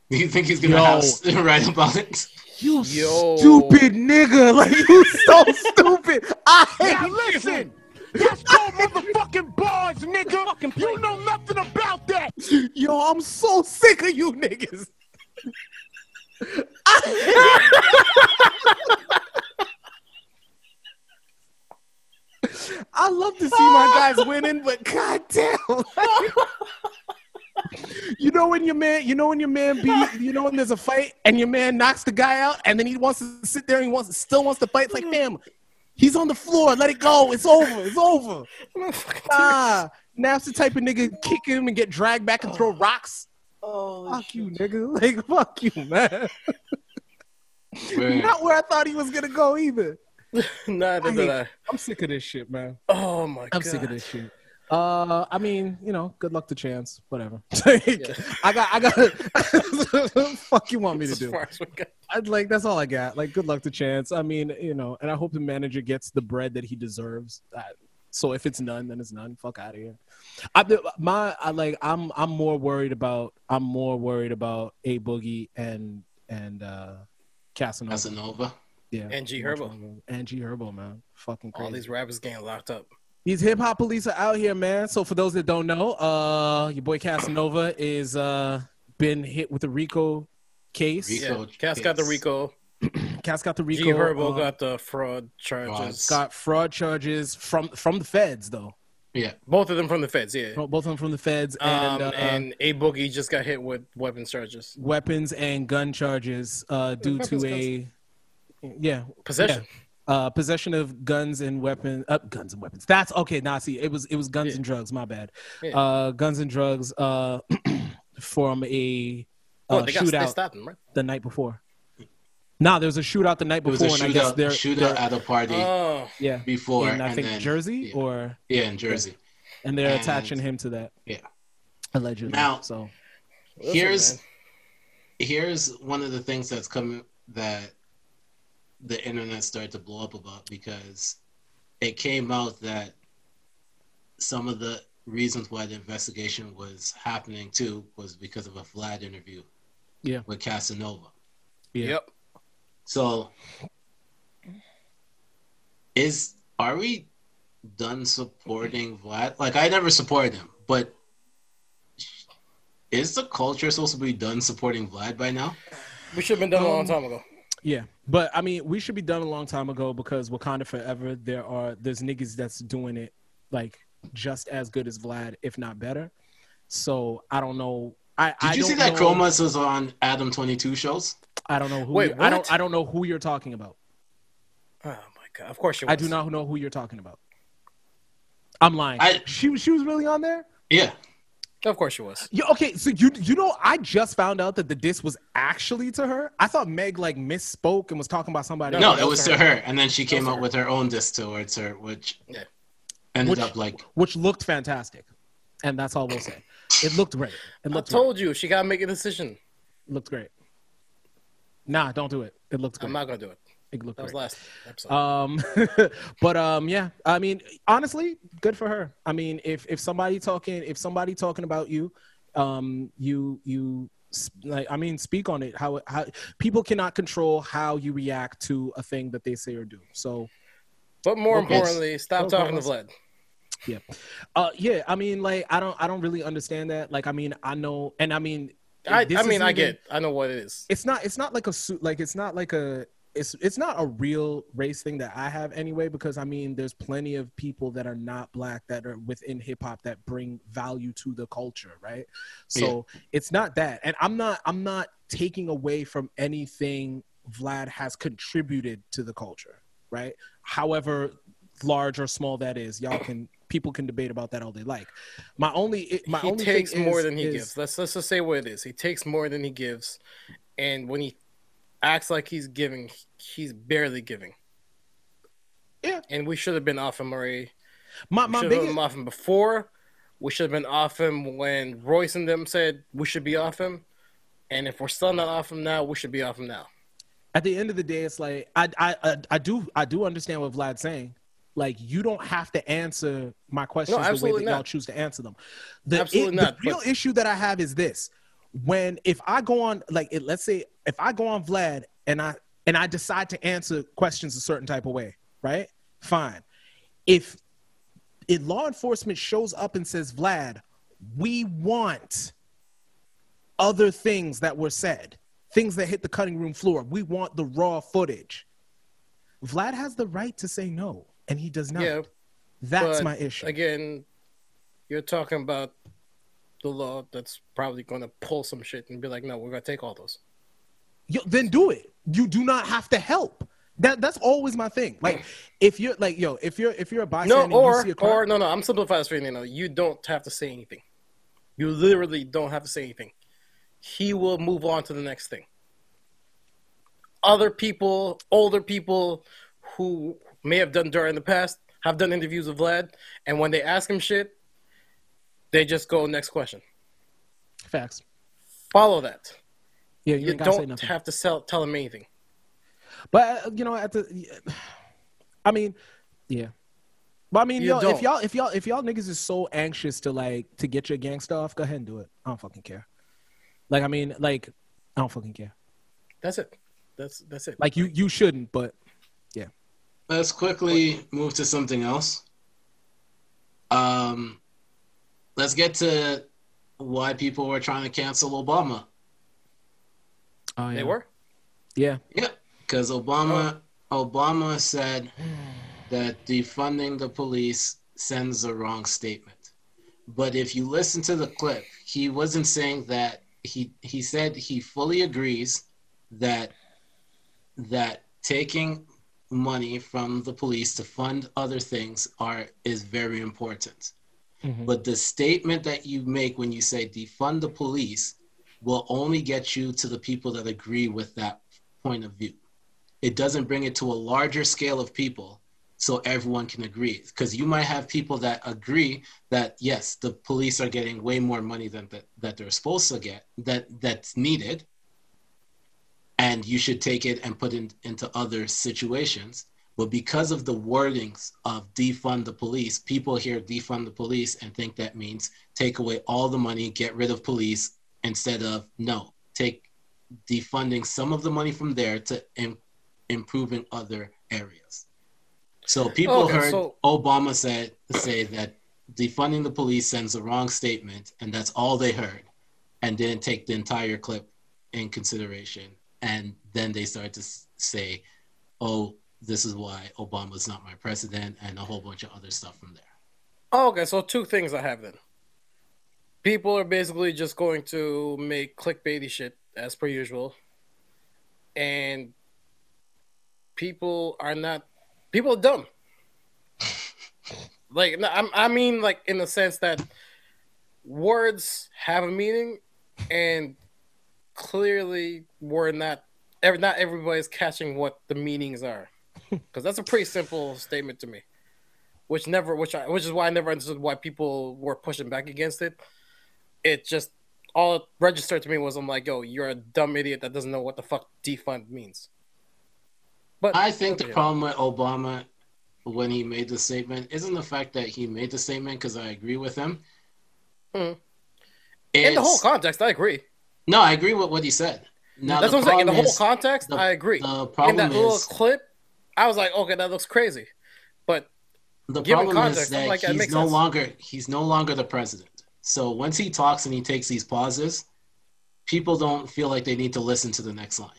[SPEAKER 1] do *laughs* you think he's gonna
[SPEAKER 3] Yo.
[SPEAKER 1] have write *laughs* about it?
[SPEAKER 3] You
[SPEAKER 2] Yo.
[SPEAKER 3] stupid nigga! *laughs* Like you so stupid. I hate
[SPEAKER 4] Now
[SPEAKER 3] you.
[SPEAKER 4] listen. That's called motherfucking bars, nigga. You know nothing about that.
[SPEAKER 3] Yo, I'm so sick of you niggas. I love to see my guys *laughs* winning, but goddamn. you know when your man, you know when your man be, you know when there's a fight and your man knocks the guy out, and then he wants to sit there and he wants still wants to fight. It's like, damn, he's on the floor. Let it go. It's over. It's over. *laughs* Ah, Naps the type of nigga kick him and get dragged back and throw rocks.
[SPEAKER 2] Oh,
[SPEAKER 3] Fuck you, nigga. *laughs* Like, fuck you, man.
[SPEAKER 1] Where-
[SPEAKER 3] Not where I thought he was gonna go either.
[SPEAKER 2] Neither
[SPEAKER 3] I
[SPEAKER 2] did
[SPEAKER 3] hate-
[SPEAKER 2] I.
[SPEAKER 3] I'm sick of this shit, man.
[SPEAKER 2] Oh my god.
[SPEAKER 3] I'm sick of this shit. Uh, I mean, you know, good luck to Chance. Whatever. *laughs* I got, I got. *laughs* fuck you want me to do?
[SPEAKER 2] far as we got.
[SPEAKER 3] I'd like that's all I got. Like, good luck to Chance. I mean, you know, and I hope the manager gets the bread that he deserves. I, So if it's none, then it's none. Fuck out of here. I my I like I'm I'm more worried about I'm more worried about a boogie and and uh Casanova.
[SPEAKER 1] Casanova.
[SPEAKER 3] Yeah.
[SPEAKER 2] And G
[SPEAKER 3] Much
[SPEAKER 2] Herbo.
[SPEAKER 3] And G Herbo, man. Fucking crazy.
[SPEAKER 2] All these rappers getting locked up.
[SPEAKER 3] These hip hop police are out here, man. So for those that don't know, uh, your boy Casanova is uh been hit with a RICO case.
[SPEAKER 1] Rico.
[SPEAKER 2] Yeah, Cass got the. Rico. *clears throat*
[SPEAKER 3] Cass got the RICO.
[SPEAKER 2] G Herbo
[SPEAKER 3] uh,
[SPEAKER 2] got the fraud charges.
[SPEAKER 3] got fraud charges from from the feds though.
[SPEAKER 1] Yeah.
[SPEAKER 2] Both of them from the feds, yeah.
[SPEAKER 3] Both of them from the feds
[SPEAKER 2] Um,
[SPEAKER 3] and uh,
[SPEAKER 2] and A Boogie just got hit with weapons charges.
[SPEAKER 3] weapons and gun charges uh, due
[SPEAKER 2] weapons,
[SPEAKER 3] to a yeah
[SPEAKER 2] Possession.
[SPEAKER 3] uh, possession of guns and weapons. Uh, guns and weapons. That's okay. Now see, it was it was guns
[SPEAKER 2] Yeah.
[SPEAKER 3] and drugs. My bad.
[SPEAKER 2] Yeah.
[SPEAKER 3] Uh, guns and drugs. Uh, *clears throat* from a
[SPEAKER 2] Oh,
[SPEAKER 3] uh,
[SPEAKER 2] they got they
[SPEAKER 3] shootout
[SPEAKER 2] stopped him, right?
[SPEAKER 3] the night before. Nah, there was a shootout the night
[SPEAKER 1] It was
[SPEAKER 3] before,
[SPEAKER 1] a
[SPEAKER 3] and I guess
[SPEAKER 1] shootout,
[SPEAKER 3] they're,
[SPEAKER 1] shootout
[SPEAKER 3] they're
[SPEAKER 1] at a party
[SPEAKER 2] Oh,
[SPEAKER 3] yeah
[SPEAKER 1] before,
[SPEAKER 3] in I
[SPEAKER 1] and
[SPEAKER 3] think
[SPEAKER 1] then,
[SPEAKER 3] Jersey
[SPEAKER 1] yeah.
[SPEAKER 3] or
[SPEAKER 1] yeah, in Jersey.
[SPEAKER 3] and they're
[SPEAKER 1] And-
[SPEAKER 3] attaching him to that
[SPEAKER 1] Yeah.
[SPEAKER 3] allegedly.
[SPEAKER 1] Now-
[SPEAKER 3] so
[SPEAKER 1] Here's here's one of the things that's coming that the internet started to blow up about because it came out that some of the reasons why the investigation was happening too was because of a Vlad interview
[SPEAKER 3] Yeah.
[SPEAKER 1] with Casanova.
[SPEAKER 3] yeah.
[SPEAKER 2] Yep.
[SPEAKER 1] So is are we done supporting Vlad? Like I never supported him, but is the culture supposed to be done supporting Vlad by now?
[SPEAKER 2] We should have been done a long
[SPEAKER 3] Um,
[SPEAKER 2] time ago.
[SPEAKER 3] Yeah, but I mean, we should be done a long time ago because Wakanda Forever. There are there's niggas that's doing it like just as good as Vlad, if not better. So I don't know. I
[SPEAKER 1] Did
[SPEAKER 3] I
[SPEAKER 1] you see
[SPEAKER 3] don't
[SPEAKER 1] that
[SPEAKER 3] know,
[SPEAKER 1] Chromas was on Adam Twenty Two shows?
[SPEAKER 3] I don't know who.
[SPEAKER 2] Wait,
[SPEAKER 3] you- I don't. I don't know who you're talking about.
[SPEAKER 2] Oh my god! Of course you.
[SPEAKER 3] I do not know who you're talking about. I'm lying.
[SPEAKER 1] I-
[SPEAKER 3] she was- she was really on there.
[SPEAKER 1] Yeah,
[SPEAKER 2] Of course she was.
[SPEAKER 3] Yeah, okay, so you you know I just found out that the diss was actually to her. I thought Meg like misspoke and was talking about somebody.
[SPEAKER 1] no, it was to her, and then she came
[SPEAKER 2] to
[SPEAKER 1] out
[SPEAKER 2] her.
[SPEAKER 1] with her own diss towards her, which
[SPEAKER 2] Yeah.
[SPEAKER 1] ended
[SPEAKER 3] Which-
[SPEAKER 1] up like
[SPEAKER 3] which looked fantastic, and that's all we'll say. It looked great. It
[SPEAKER 2] I
[SPEAKER 3] looked great.
[SPEAKER 2] told you she gotta make a decision.
[SPEAKER 3] looked great. Nah, don't do it. It looks good.
[SPEAKER 2] I'm not gonna do it.
[SPEAKER 3] it looked good.
[SPEAKER 2] That was
[SPEAKER 3] great.
[SPEAKER 2] last episode.
[SPEAKER 3] Um, *laughs* but um, yeah. I mean, honestly, good for her. I mean, if if somebody talking, if somebody talking about you, um, you you like, I mean, speak on it. How how people cannot control how you react to a thing that they say or do. So
[SPEAKER 2] but more
[SPEAKER 3] okay.
[SPEAKER 2] importantly, stop talking to. Vlad.
[SPEAKER 3] yeah, uh, yeah. I mean, like, I don't I don't really understand that. Like, I mean, I know, and I mean,
[SPEAKER 2] I, I mean, I
[SPEAKER 3] even-
[SPEAKER 2] get. I know what it is.
[SPEAKER 3] it's not it's not like a suit like it's not like a it's it's not a real race thing that I have anyway because I mean there's plenty of people that are not black that are within hip hop that bring value to the culture, right? So it's not that. And I'm not I'm not taking away from anything Vlad has contributed to the culture, right? However large or small that is, y'all can people can debate about that all they like. My only my
[SPEAKER 2] he
[SPEAKER 3] only
[SPEAKER 2] takes more
[SPEAKER 3] is-
[SPEAKER 2] than he
[SPEAKER 3] is-
[SPEAKER 2] gives. Let's let's just say what it is. He takes more than he gives, and when he acts like he's giving, he's barely giving.
[SPEAKER 3] Yeah.
[SPEAKER 2] and we should have been off him already.
[SPEAKER 3] My my
[SPEAKER 2] should
[SPEAKER 3] biggest
[SPEAKER 2] been off him before. We should have been off him when Royce and them said we should be off him. And if we're still not off him now, we should be off him now.
[SPEAKER 3] at the end of the day, it's like I, I I I do I do understand what Vlad's saying. Like you don't have to answer my questions the way that y'all choose to answer them. The,
[SPEAKER 2] Absolutely
[SPEAKER 3] it-
[SPEAKER 2] not,
[SPEAKER 3] The real
[SPEAKER 2] but-
[SPEAKER 3] issue that I have is this: when if I go on like it, let's say if I go on Vlad and I and I decide to answer questions a certain type of way, right? Fine. If if law enforcement shows up and says, Vlad, we want other things that were said, things that hit the cutting room floor. We want the raw footage. Vlad has the right to say no, and he does not.
[SPEAKER 2] Yeah,
[SPEAKER 3] That's my issue.
[SPEAKER 2] Again, you're talking about the law that's probably going to pull some shit and be like, no, we're going to take all those.
[SPEAKER 3] Yo, then do it. You do not have to help. That that's always my thing. Like if you're like yo, if you're if you're a bystander,
[SPEAKER 2] No, or
[SPEAKER 3] see a car,
[SPEAKER 2] or no, no. I'm simplifying this for you. No, you don't have to say anything. You literally don't have to say anything. He will move on to the next thing. Other people, older people who may have done during the past, have done interviews with Vlad, and when they ask him shit, they just go next question.
[SPEAKER 3] facts.
[SPEAKER 2] Follow that.
[SPEAKER 3] Yeah, you,
[SPEAKER 2] You
[SPEAKER 3] ain't gotta say
[SPEAKER 2] don't have to sell, tell him anything.
[SPEAKER 3] But uh, you know, at the, I mean, yeah, But I mean,
[SPEAKER 2] You
[SPEAKER 3] yo,
[SPEAKER 2] don't.
[SPEAKER 3] if y'all if y'all if y'all niggas is so anxious to like to get your gang stuff, go ahead and do it. I don't fucking care. Like I mean, like I don't fucking care.
[SPEAKER 2] That's it. That's that's it.
[SPEAKER 3] Like you you shouldn't, but
[SPEAKER 1] Let's quickly move to something else. Um, let's get to why people were trying to cancel Obama.
[SPEAKER 3] oh, yeah.
[SPEAKER 2] they were.
[SPEAKER 3] yeah.
[SPEAKER 1] Yeah, because Obama Obama said that defunding the police sends the wrong statement. But if you listen to the clip, he wasn't saying that. He he said he fully agrees that that taking money from the police to fund other things are is very important.
[SPEAKER 3] Mhm.
[SPEAKER 1] But the statement that you make when you say defund the police will only get you to the people that agree with that point of view. It doesn't bring it to a larger scale of people so everyone can agree. Because you might have people that agree that yes, the police are getting way more money than that, that they're supposed to get, that that's needed, and you should take it and put it into other situations. But because of the wordings of defund the police, people hear defund the police and think that means take away all the money, get rid of police, instead of no, take defunding some of the money from there to Im- improving other areas. So people
[SPEAKER 2] Okay,
[SPEAKER 1] heard
[SPEAKER 2] so-
[SPEAKER 1] Obama said say that defunding the police sends a wrong statement, and that's all they heard, and didn't take the entire clip in consideration. And then they start to say, "Oh, this is why Obama's not my president," and a whole bunch of other stuff from there.
[SPEAKER 2] Oh, okay, so two things I have then. People are basically just going to make clickbaity shit as per usual, and people are not. People are dumb. *laughs* like I'm, I mean, like in the sense that words have a meaning, and clearly we're not. ev- Not everybody's catching what the meanings are, *laughs* because that's a pretty simple statement to me which never which I which is why I never understood why people were pushing back against it. It just all it registered to me was I'm like, yo, you're a dumb idiot that doesn't know what the fuck defund means. But
[SPEAKER 1] I think the
[SPEAKER 2] yeah.
[SPEAKER 1] problem with Obama when he made the statement isn't the fact that he made the statement because I agree with him.
[SPEAKER 2] Mhm. in the whole context, I agree.
[SPEAKER 1] No, I agree with what he said. Now
[SPEAKER 2] That's what I'm saying. In the whole
[SPEAKER 1] is-
[SPEAKER 2] context,
[SPEAKER 1] the-
[SPEAKER 2] I agree.
[SPEAKER 1] The problem In
[SPEAKER 2] that little clip, I was like, okay, that looks crazy. But
[SPEAKER 1] the problem
[SPEAKER 2] context,
[SPEAKER 1] is that
[SPEAKER 2] like,
[SPEAKER 1] he's no
[SPEAKER 2] sense.
[SPEAKER 1] longer he's no longer the president. So once he talks and he takes these pauses, people don't feel like they need to listen to the next line.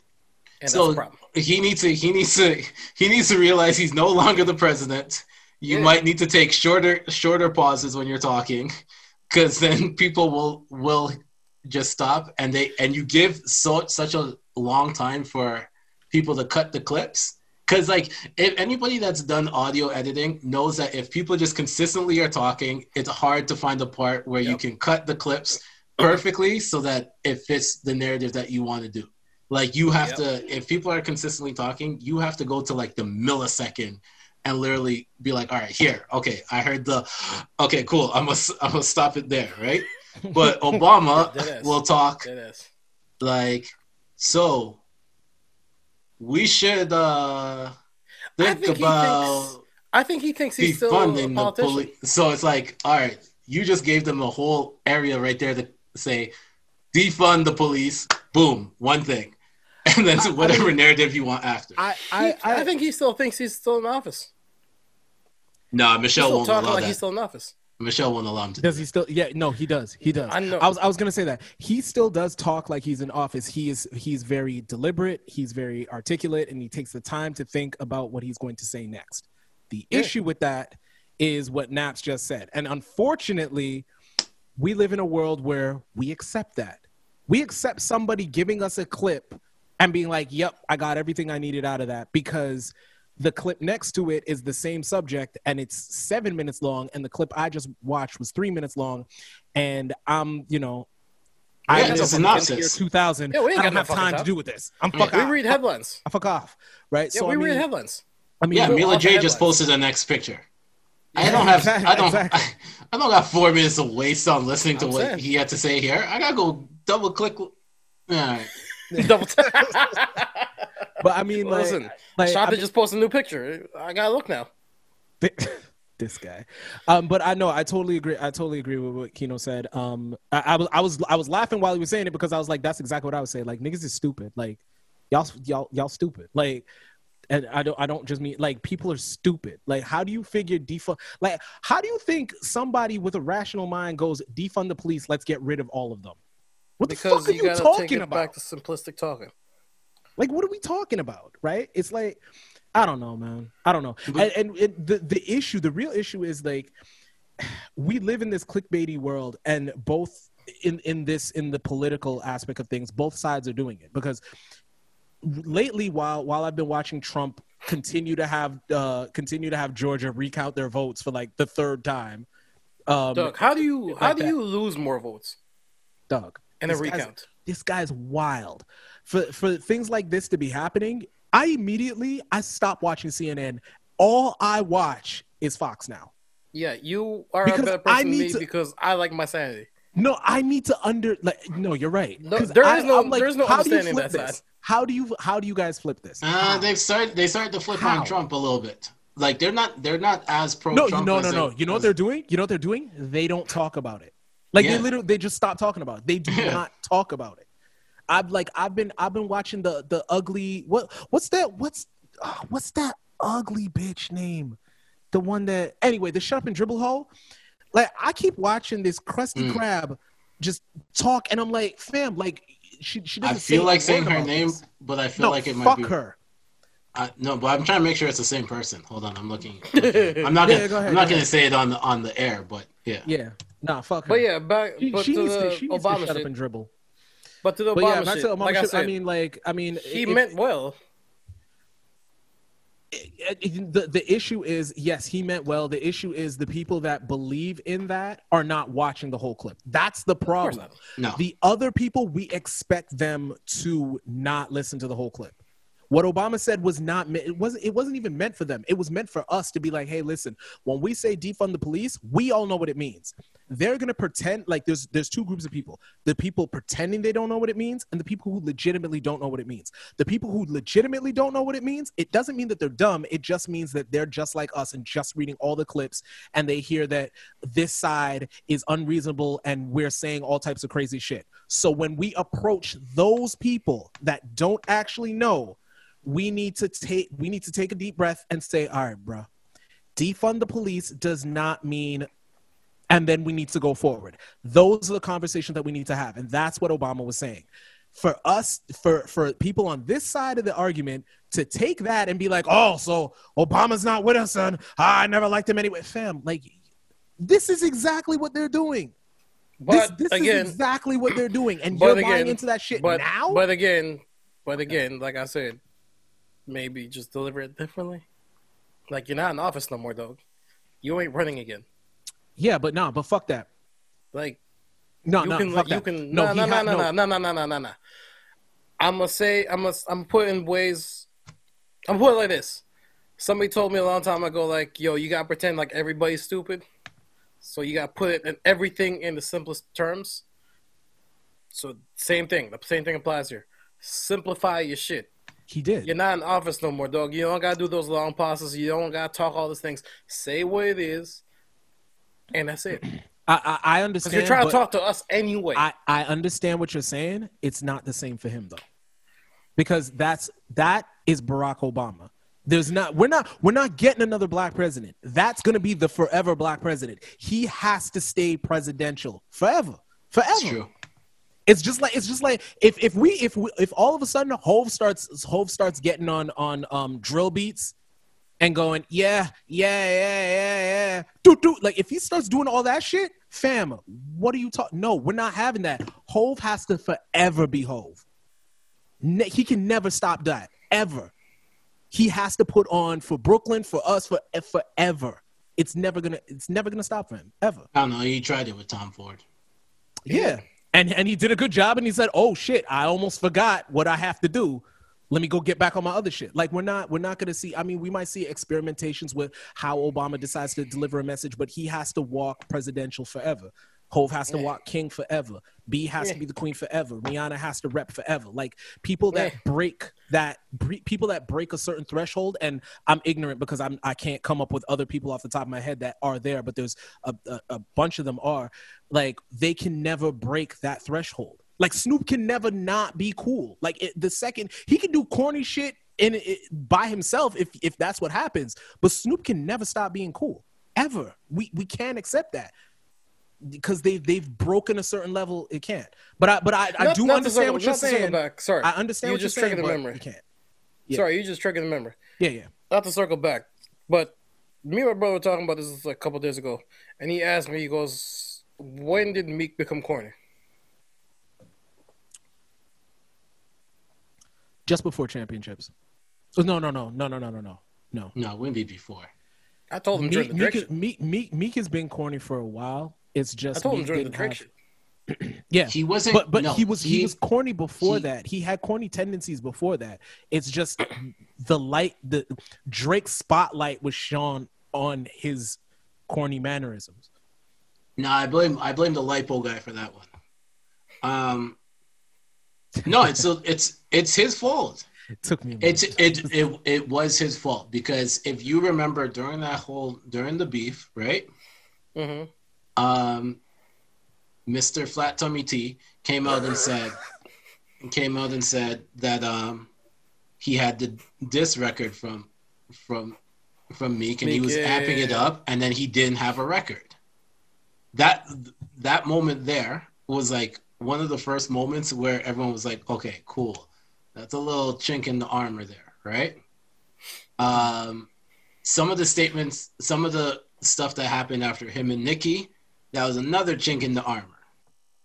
[SPEAKER 2] and
[SPEAKER 1] So-
[SPEAKER 2] that's the problem.
[SPEAKER 1] He needs to he needs to he needs to realize he's no longer the president. You
[SPEAKER 2] Yeah.
[SPEAKER 1] might need to take shorter shorter pauses when you're talking cuz then people will will just stop and they and you give so such a long time for people to cut the clips? Because like if anybody that's done audio editing knows that if people just consistently are talking it's hard to find a part where you can cut the clips perfectly so that it fits the narrative that you want to do. Like you have
[SPEAKER 2] Yep.
[SPEAKER 1] to if people are consistently talking you have to go to like the millisecond and literally be like all right here okay i heard the okay cool i'm gonna i'm gonna stop it there right but *laughs* obama will talk
[SPEAKER 2] It is.
[SPEAKER 1] like so we should uh think,
[SPEAKER 2] think
[SPEAKER 1] about
[SPEAKER 2] thinks I think he thinks he's still a
[SPEAKER 1] defunding the
[SPEAKER 2] politician.
[SPEAKER 1] police so it's like all right you just gave them a whole area right there to say defund the police boom one thing *laughs* and then
[SPEAKER 3] I- I *laughs*
[SPEAKER 1] whatever
[SPEAKER 3] mean-
[SPEAKER 1] narrative you want after
[SPEAKER 3] I
[SPEAKER 2] I,
[SPEAKER 3] I,
[SPEAKER 2] I, think he still thinks he's still in office.
[SPEAKER 1] nah
[SPEAKER 2] He's
[SPEAKER 1] michelle
[SPEAKER 2] still
[SPEAKER 1] won't
[SPEAKER 2] talking
[SPEAKER 1] allow
[SPEAKER 2] like
[SPEAKER 1] that
[SPEAKER 2] he's still in office.
[SPEAKER 1] Michelle won't allow him to
[SPEAKER 3] Does
[SPEAKER 1] do
[SPEAKER 3] he still? Yeah, no, he does. He does.
[SPEAKER 2] I know.
[SPEAKER 3] I was I was gonna say that he still does talk like he's in office. He is he's very deliberate. He's very articulate, and he takes the time to think about what he's going to say next. The
[SPEAKER 2] Yeah.
[SPEAKER 3] issue with that is what Naps just said, and unfortunately, we live in a world where we accept that. We accept somebody giving us a clip and being like, "Yep, I got everything I needed out of that," because the clip next to it is the same subject and it's seven minutes long and the clip i just watched was three minutes long and i'm you know
[SPEAKER 1] Yeah,
[SPEAKER 3] i
[SPEAKER 1] it's a
[SPEAKER 3] live in the
[SPEAKER 1] synopsis.
[SPEAKER 3] year 2000
[SPEAKER 2] Yeah, we ain't
[SPEAKER 3] i
[SPEAKER 2] got
[SPEAKER 3] don't
[SPEAKER 2] no
[SPEAKER 3] have
[SPEAKER 2] fucking
[SPEAKER 3] time to do with this i'm
[SPEAKER 1] Yeah.
[SPEAKER 3] fuck
[SPEAKER 2] We
[SPEAKER 3] off.
[SPEAKER 2] read headlines.
[SPEAKER 3] I fuck off right
[SPEAKER 2] Yeah,
[SPEAKER 3] so
[SPEAKER 2] we
[SPEAKER 3] I mean,
[SPEAKER 2] read headlines.
[SPEAKER 3] I mean
[SPEAKER 1] yeah
[SPEAKER 2] go
[SPEAKER 1] mila
[SPEAKER 2] off the
[SPEAKER 1] j
[SPEAKER 2] headlines.
[SPEAKER 1] just posted the next picture I don't have.
[SPEAKER 3] exactly,
[SPEAKER 1] I don't.
[SPEAKER 3] exactly. *laughs*
[SPEAKER 1] I, don't got four minutes to waste on listening to
[SPEAKER 2] I'm
[SPEAKER 1] what
[SPEAKER 2] saying.
[SPEAKER 1] he had to say here. I gotta go double click. All right. *laughs* *laughs*
[SPEAKER 2] Double tap.
[SPEAKER 3] but i mean like,
[SPEAKER 2] Listen,
[SPEAKER 3] like I
[SPEAKER 2] Shanta
[SPEAKER 3] mean,
[SPEAKER 2] just posted a new picture. I gotta look now. *laughs*
[SPEAKER 3] this guy. Um, but I know I totally agree. I totally agree with what Kino said. Um, I, I was I was I was laughing while he was saying it because I was like, that's exactly what I would say. Like niggas is stupid. Like y'all y'all y'all stupid. Like. And I don't. I don't just mean like people are stupid. Like, how do you figure defund? Like, how do you think somebody with a rational mind goes defund the police? Let's get rid of all of them. What the
[SPEAKER 2] because
[SPEAKER 3] fuck are
[SPEAKER 2] you
[SPEAKER 3] you,
[SPEAKER 2] gotta
[SPEAKER 3] talking
[SPEAKER 2] take it
[SPEAKER 3] about?
[SPEAKER 2] back to simplistic talking.
[SPEAKER 3] Like, what are we talking about? Right? It's like, I don't know, man. I don't know.
[SPEAKER 1] But-
[SPEAKER 3] And, and it, the the issue, the real issue is like, *sighs* we live in this clickbaity world, and both in in this in the political aspect of things, both sides are doing it because lately, while while I've been watching Trump continue to have uh continue to have Georgia recount their votes for like the third time, um,
[SPEAKER 2] Doug, how do you how
[SPEAKER 3] like
[SPEAKER 2] do
[SPEAKER 3] that.
[SPEAKER 2] you lose more votes
[SPEAKER 3] Doug,
[SPEAKER 2] in a
[SPEAKER 3] This guy's-
[SPEAKER 2] recount?
[SPEAKER 3] this guy's wild. For for things like this to be happening, I immediately I stop watching CNN. All I watch is Fox now.
[SPEAKER 2] Yeah, you are
[SPEAKER 3] Because
[SPEAKER 2] a better
[SPEAKER 3] I
[SPEAKER 2] person than
[SPEAKER 3] need
[SPEAKER 2] me
[SPEAKER 3] to-
[SPEAKER 2] because I like my sanity.
[SPEAKER 3] No, I need to under like no, you're right.
[SPEAKER 2] No,
[SPEAKER 3] 'Cause
[SPEAKER 2] there
[SPEAKER 3] I-
[SPEAKER 2] is no-
[SPEAKER 3] like,
[SPEAKER 2] there is no
[SPEAKER 3] how do you flip
[SPEAKER 2] that
[SPEAKER 3] this?
[SPEAKER 2] side.
[SPEAKER 3] How do you how do you guys flip this?
[SPEAKER 1] Uh, they've started. They started to flip
[SPEAKER 3] How?
[SPEAKER 1] on Trump a little bit. Like they're not. They're not as pro.
[SPEAKER 3] no, you,
[SPEAKER 1] Trump
[SPEAKER 3] no,
[SPEAKER 1] as
[SPEAKER 3] no, no. You know what they're doing? You know what they're doing? They don't talk about it. Like
[SPEAKER 1] Yeah.
[SPEAKER 3] they literally they just stop talking about it. They do *laughs* not talk about it. I've like I've been I've been watching the the ugly what what's that what's uh, what's that ugly bitch name? The one that anyway the shut up and dribble hole. Like I keep watching this crusty
[SPEAKER 1] Mm.
[SPEAKER 3] crab just talk, and I'm like, fam, like she she doesn't.
[SPEAKER 1] I feel
[SPEAKER 3] say
[SPEAKER 1] like saying her name,
[SPEAKER 3] this.
[SPEAKER 1] but I feel
[SPEAKER 3] No,
[SPEAKER 1] like it might
[SPEAKER 3] fuck
[SPEAKER 1] be.
[SPEAKER 3] her.
[SPEAKER 1] I, no, but I'm trying to make sure it's the same person. Hold on, I'm looking. *laughs* looking. I'm not gonna.
[SPEAKER 3] Yeah, go ahead,
[SPEAKER 1] I'm not
[SPEAKER 3] go
[SPEAKER 1] gonna say it on the on the air, but yeah.
[SPEAKER 3] Yeah, nah, fuck her.
[SPEAKER 2] But yeah, back
[SPEAKER 3] she,
[SPEAKER 2] but
[SPEAKER 3] she
[SPEAKER 2] to
[SPEAKER 3] needs
[SPEAKER 2] the
[SPEAKER 3] to she needs to
[SPEAKER 2] Obama
[SPEAKER 3] shut up and dribble.
[SPEAKER 2] But to the
[SPEAKER 3] But yeah,
[SPEAKER 2] Obama
[SPEAKER 3] back
[SPEAKER 2] shit,
[SPEAKER 3] to Obama
[SPEAKER 2] like I said,
[SPEAKER 3] I mean, like, I mean,
[SPEAKER 2] he
[SPEAKER 3] if-
[SPEAKER 2] meant well.
[SPEAKER 3] it- it- the the issue is yes he meant well the issue is the people that believe in that are not watching the whole clip that's the problem.
[SPEAKER 1] No.
[SPEAKER 3] the other people we expect them to not listen to the whole clip what obama said was not me- it wasn't it wasn't even meant for them. It was meant for us to be like hey listen when we say defund the police we all know what it means. They're to pretend like there's there's two groups of people. The people pretending they don't know what it means and the people who legitimately don't know what it means. The people who legitimately don't know what it means it doesn't mean that they're dumb. It just means that they're just like us and just reading all the clips and they hear that this side is unreasonable and we're saying all types of crazy shit. So when we approach those people that don't actually know we need to take we need to take a deep breath and say all right bro defund the police does not mean and then we need to go forward. Those are the conversations that we need to have. And that's what obama was saying. For us for for people on this side of the argument to take that and be like oh so obama's not with us and ah, i never liked him anyway. Fam like this is exactly what they're doing. This,
[SPEAKER 2] But
[SPEAKER 3] this
[SPEAKER 2] again,
[SPEAKER 3] is exactly what they're doing. And you're buying into that shit
[SPEAKER 2] but
[SPEAKER 3] now?
[SPEAKER 2] but again, but again, like I said, maybe just deliver it differently. Like you're not in office no more, dog. You ain't running again.
[SPEAKER 3] yeah but no but fuck that
[SPEAKER 2] Like
[SPEAKER 3] no
[SPEAKER 2] you
[SPEAKER 3] no
[SPEAKER 2] can,
[SPEAKER 3] fuck
[SPEAKER 2] you
[SPEAKER 3] that.
[SPEAKER 2] can,
[SPEAKER 3] no
[SPEAKER 2] no, no, no, no, no, no, no, no, no. I'm gonna say, I'm gonna, I'm putting ways. I'm putting it like this. Somebody told me a long time ago, like, yo, you gotta pretend like everybody's stupid. So you gotta put it in everything in the simplest terms. So same thing. The same thing applies here. Simplify your shit.
[SPEAKER 3] He did
[SPEAKER 2] You're not in office no more, dog. You don't gotta do those long pauses. You don't gotta talk all these things. Say what it is, and that's it. *clears throat*
[SPEAKER 3] I, I, I understand.
[SPEAKER 2] you're trying to talk to us anyway.
[SPEAKER 3] I, I understand what you're saying. It's not the same for him though, because that's that is Barack Obama. There's not we're not we're not getting another black president. That's gonna be the forever black president. He has to stay presidential forever, forever.
[SPEAKER 1] It's
[SPEAKER 3] just like it's just like if if we if we, if all of a sudden Hove starts Hove starts getting on on um drill beats and going yeah yeah yeah yeah yeah do do like if he starts doing all that shit, fam, what are you talking? No, we're not having that. Hove has to forever be Hove. Ne- he can never stop that ever. He has to put on for Brooklyn for us for forever. It's never gonna it's never gonna stop for him ever.
[SPEAKER 1] I don't know. He tried it with Tom Ford.
[SPEAKER 3] Yeah. And and he did a good job and he said, "Oh shit, I almost forgot what I have to do. Let me go get back on my other shit." Like we're not we're not going to see I mean, we might see experimentations with how Obama decides to deliver a message, but he has to walk presidential forever. Hove has to walk king forever. B has to be the queen forever. Rihanna has to rep forever. Like people that break that people that break a certain threshold. And I'm ignorant because I'm I can't come up with other people off the top of my head that are there, but there's a, a, a bunch of them are like they can never break that threshold. Like Snoop can never not be cool. Like it, the second he can do corny shit in it by himself if if that's what happens, but Snoop can never stop being cool ever. We we can't accept that because they they've broken a certain level. It can't. But I but I, I do understand
[SPEAKER 2] circle-
[SPEAKER 3] what you're
[SPEAKER 2] not to circle
[SPEAKER 3] saying.
[SPEAKER 2] Back. Sorry,
[SPEAKER 3] I understand
[SPEAKER 2] You
[SPEAKER 3] what
[SPEAKER 2] just
[SPEAKER 3] you're saying.
[SPEAKER 2] triggered the memory.
[SPEAKER 3] You can't. Yeah.
[SPEAKER 2] Sorry, you just triggered the memory.
[SPEAKER 3] Yeah, yeah.
[SPEAKER 2] Not to circle back, but me and my brother were talking about this like a couple days ago, and he asked me, he goes, "When did Meek become corny?"
[SPEAKER 3] Just before championships. Oh, No, no, no, no, no, no, no, no, no.
[SPEAKER 1] No, it wouldn't be before.
[SPEAKER 2] I told him
[SPEAKER 3] Meek, Meek. Meek, Meek, Meek has been corny for a while. It's just
[SPEAKER 2] I
[SPEAKER 3] just
[SPEAKER 2] told him during the
[SPEAKER 3] didn't have- *clears throat* Yeah,
[SPEAKER 1] He wasn't.
[SPEAKER 3] but but
[SPEAKER 1] no,
[SPEAKER 3] he was he, was corny before
[SPEAKER 1] he-
[SPEAKER 3] that. He had corny tendencies before that. It's just *clears throat* the light, the Drake spotlight was shone on his corny mannerisms.
[SPEAKER 1] No, I blame I blame the lipo guy for that one. Um, no, it's it's it's his fault.
[SPEAKER 3] It took me. A
[SPEAKER 1] It's it it it was his fault because if you remember during that whole during the beef, right?
[SPEAKER 2] hmm
[SPEAKER 1] Um, Mr. Flat Tummy T came out and said came out and said that um he had the diss record from from from Meek and he was
[SPEAKER 2] yeah,
[SPEAKER 1] amping it up and then he didn't have a record. That that moment there was like one of the first moments where everyone was like, okay, cool. That's a little chink in the armor there, right? Um some of the statements, some of the stuff that happened after him and Nikki, that was another chink in the armor.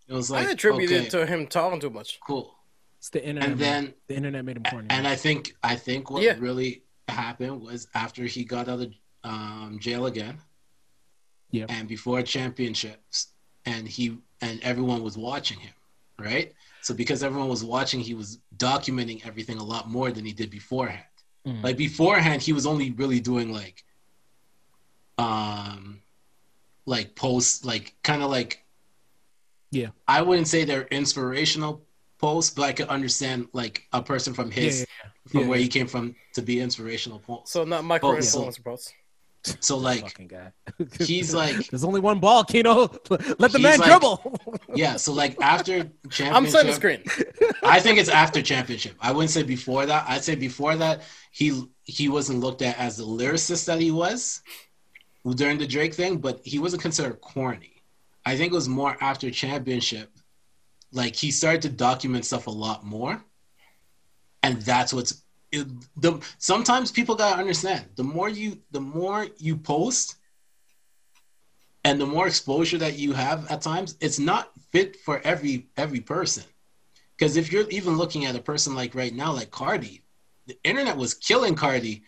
[SPEAKER 1] It was like
[SPEAKER 2] I attribute
[SPEAKER 1] okay,
[SPEAKER 2] it to him talking too much.
[SPEAKER 1] cool.
[SPEAKER 3] It's the internet.
[SPEAKER 1] And
[SPEAKER 3] man.
[SPEAKER 1] then
[SPEAKER 3] the internet made him corny.
[SPEAKER 1] and I think I think what
[SPEAKER 2] Yeah.
[SPEAKER 1] really happened was after he got out of um, jail again,
[SPEAKER 3] Yeah.
[SPEAKER 1] and before championships, and he and everyone was watching him, right? So because everyone was watching, he was documenting everything a lot more than he did beforehand.
[SPEAKER 3] Mhm.
[SPEAKER 1] Like beforehand, he was only really doing like, um, like posts, like kind of like,
[SPEAKER 3] Yeah.
[SPEAKER 1] I wouldn't say they're inspirational posts, but I could understand like a person from
[SPEAKER 3] yeah,
[SPEAKER 1] his
[SPEAKER 3] yeah,
[SPEAKER 1] from
[SPEAKER 3] Yeah,
[SPEAKER 1] where
[SPEAKER 3] yeah.
[SPEAKER 1] he came from to be inspirational posts.
[SPEAKER 2] So not micro
[SPEAKER 1] yeah.
[SPEAKER 2] influencer posts.
[SPEAKER 1] So *laughs* like,
[SPEAKER 3] fucking guy. *laughs*
[SPEAKER 1] he's like,
[SPEAKER 3] There's only one ball, Kino. *laughs* Let the man
[SPEAKER 1] like-
[SPEAKER 3] dribble.
[SPEAKER 1] yeah. So like after championship,
[SPEAKER 2] I'm setting the screen.
[SPEAKER 1] I think it's after championship. I wouldn't say before that. I'd say before that, he he wasn't looked at as the lyricist that he was during the Drake thing, but he wasn't considered corny. I think it was more after championship, like he started to document stuff a lot more, and that's what's it, the. Sometimes people gotta understand the more you the more you post. And the more exposure that you have at times, it's not fit for every every person. Because if you're even looking at a person like right now, like Cardi, the internet was killing Cardi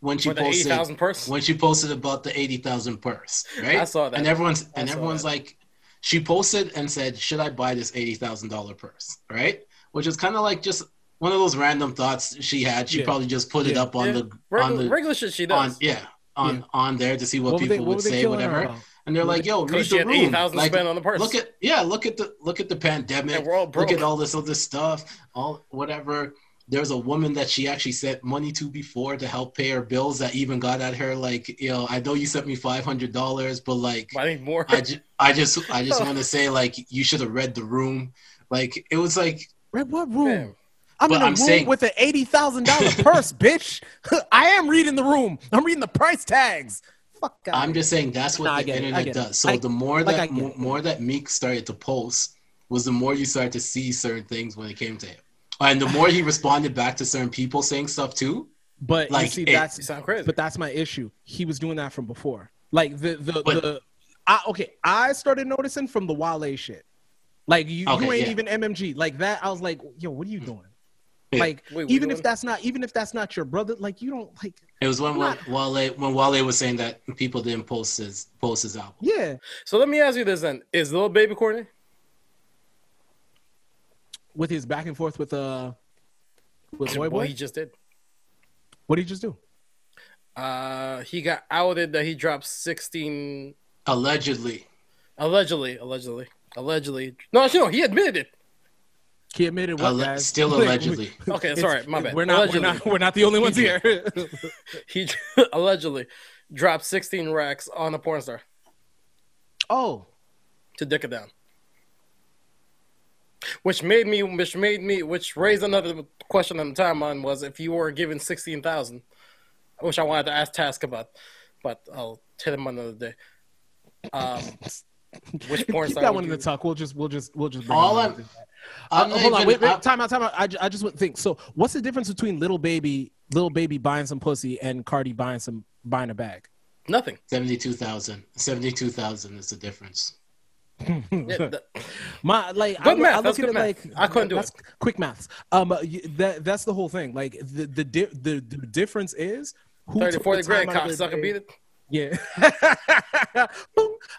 [SPEAKER 1] when she
[SPEAKER 2] For the eighty
[SPEAKER 1] posted
[SPEAKER 2] thousand
[SPEAKER 1] when she posted about the eighty thousand purse, *laughs* right?
[SPEAKER 2] I saw that.
[SPEAKER 1] and everyone's and everyone's
[SPEAKER 2] that.
[SPEAKER 1] like, she posted and said, "Should I buy this eighty thousand dollar purse?" Right, which is kind of like just one of those random thoughts she had. She
[SPEAKER 3] Yeah.
[SPEAKER 1] probably just put it up on
[SPEAKER 2] Yeah.
[SPEAKER 1] the on the
[SPEAKER 2] regular shit she
[SPEAKER 1] on
[SPEAKER 2] does.
[SPEAKER 1] yeah on
[SPEAKER 3] Yeah.
[SPEAKER 1] on there to see what,
[SPEAKER 3] were they-
[SPEAKER 1] people
[SPEAKER 3] were
[SPEAKER 1] would
[SPEAKER 3] they
[SPEAKER 1] say, whatever. And they're like, "Yo, read the room."
[SPEAKER 2] eighty thousand
[SPEAKER 1] Like,
[SPEAKER 2] spend on the purse.
[SPEAKER 1] look at yeah look at the look at the pandemic
[SPEAKER 2] And we're all broke.
[SPEAKER 1] look at all this other stuff all whatever there's a woman that she actually sent money to before to help pay her bills that even got at her like you know i know you sent me $500 but like
[SPEAKER 2] I need more.
[SPEAKER 1] i, ju- I just i *laughs* just want to say like you should have read the room like it was like
[SPEAKER 3] Red, what room?
[SPEAKER 2] Damn.
[SPEAKER 3] I'm
[SPEAKER 1] But
[SPEAKER 3] in a
[SPEAKER 1] I'm
[SPEAKER 3] room
[SPEAKER 1] saying-
[SPEAKER 3] with an eighty thousand dollar *laughs* purse, bitch. *laughs* I am reading the room. I'm reading the price tags. Fuck. outta
[SPEAKER 1] i'm just saying that's what
[SPEAKER 3] Nah, I
[SPEAKER 1] the
[SPEAKER 3] get it, I
[SPEAKER 1] internet does so
[SPEAKER 3] I-
[SPEAKER 1] the more
[SPEAKER 3] like,
[SPEAKER 1] that
[SPEAKER 3] I get
[SPEAKER 1] more that meek started to post was the more you start to see certain things when it came to him and the more he responded back to certain people saying stuff too
[SPEAKER 3] But
[SPEAKER 1] like,
[SPEAKER 3] you see,
[SPEAKER 1] it-
[SPEAKER 3] that's
[SPEAKER 2] You sound crazy.
[SPEAKER 3] But that's my issue. He was doing that from before. Like the the
[SPEAKER 1] But-
[SPEAKER 3] the. I, okay, I started noticing from the Wale shit. Like you, you ain't
[SPEAKER 1] yeah. Hmm.
[SPEAKER 3] even MMG like that. I was like, yo, what are you doing?
[SPEAKER 1] Yeah.
[SPEAKER 3] Like
[SPEAKER 2] Wait,
[SPEAKER 3] even
[SPEAKER 2] you
[SPEAKER 3] if
[SPEAKER 2] doing?
[SPEAKER 3] that's not even if that's not your brother, like you don't like.
[SPEAKER 1] It was when
[SPEAKER 3] Not-
[SPEAKER 1] Wale when Wale was saying that people didn't post his post his album.
[SPEAKER 3] Yeah,
[SPEAKER 2] so let me ask you this then: Is Lil Baby corny?
[SPEAKER 3] With his back and forth with uh with Boy Boy?
[SPEAKER 2] What he just did.
[SPEAKER 3] What did he just do?
[SPEAKER 2] Uh, he got outed that he dropped sixteen.
[SPEAKER 1] Allegedly,
[SPEAKER 2] Allegedly, allegedly, allegedly. No, no, he admitted it.
[SPEAKER 3] He admitted what,
[SPEAKER 1] Alle-
[SPEAKER 3] guys?
[SPEAKER 1] still *laughs* allegedly.
[SPEAKER 2] Okay,
[SPEAKER 3] it's-
[SPEAKER 2] sorry, my bad.
[SPEAKER 3] We're not, we're not, we're not the only ones here. *laughs*
[SPEAKER 2] He *laughs* allegedly dropped 16 racks on a porn star
[SPEAKER 3] oh,
[SPEAKER 2] to dick it down. Which made me, which made me, which raised another question on the timeline was if you were given 16,000, which I wanted to ask Task about, but I'll hit him another day. Um, which porn
[SPEAKER 3] keep
[SPEAKER 2] star
[SPEAKER 3] that one in the
[SPEAKER 2] you-
[SPEAKER 3] tuck. We'll just, we'll just, we'll just bring
[SPEAKER 1] All
[SPEAKER 3] it
[SPEAKER 1] I'm. I'm
[SPEAKER 3] Uh,
[SPEAKER 1] not
[SPEAKER 3] hold on, wait, wait,
[SPEAKER 1] I'm-
[SPEAKER 3] time out, time out. I, I just want to think. So, what's the difference between Lil Baby, Lil Baby buying some pussy and Cardi buying some buying a bag?
[SPEAKER 2] Nothing.
[SPEAKER 1] 72,000. 72,000 is the difference.
[SPEAKER 2] Yeah, *laughs*
[SPEAKER 3] My like,
[SPEAKER 2] Good
[SPEAKER 3] I,
[SPEAKER 2] math,
[SPEAKER 3] I look
[SPEAKER 2] that's
[SPEAKER 3] at it
[SPEAKER 2] math.
[SPEAKER 3] like
[SPEAKER 2] I couldn't do
[SPEAKER 3] that's quick maths. Um, that that's the whole thing. Like the the di- the, the difference is who
[SPEAKER 2] 30,
[SPEAKER 3] took
[SPEAKER 2] 40
[SPEAKER 3] the
[SPEAKER 2] grand,
[SPEAKER 3] time out
[SPEAKER 2] cocksucker, beat it.
[SPEAKER 3] Yeah. *laughs*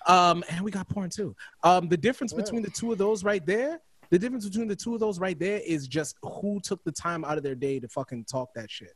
[SPEAKER 3] Um, and we got porn too. Um, the difference between the two of those right there, the difference between the two of those right there is just who took the time out of their day to fucking talk that shit.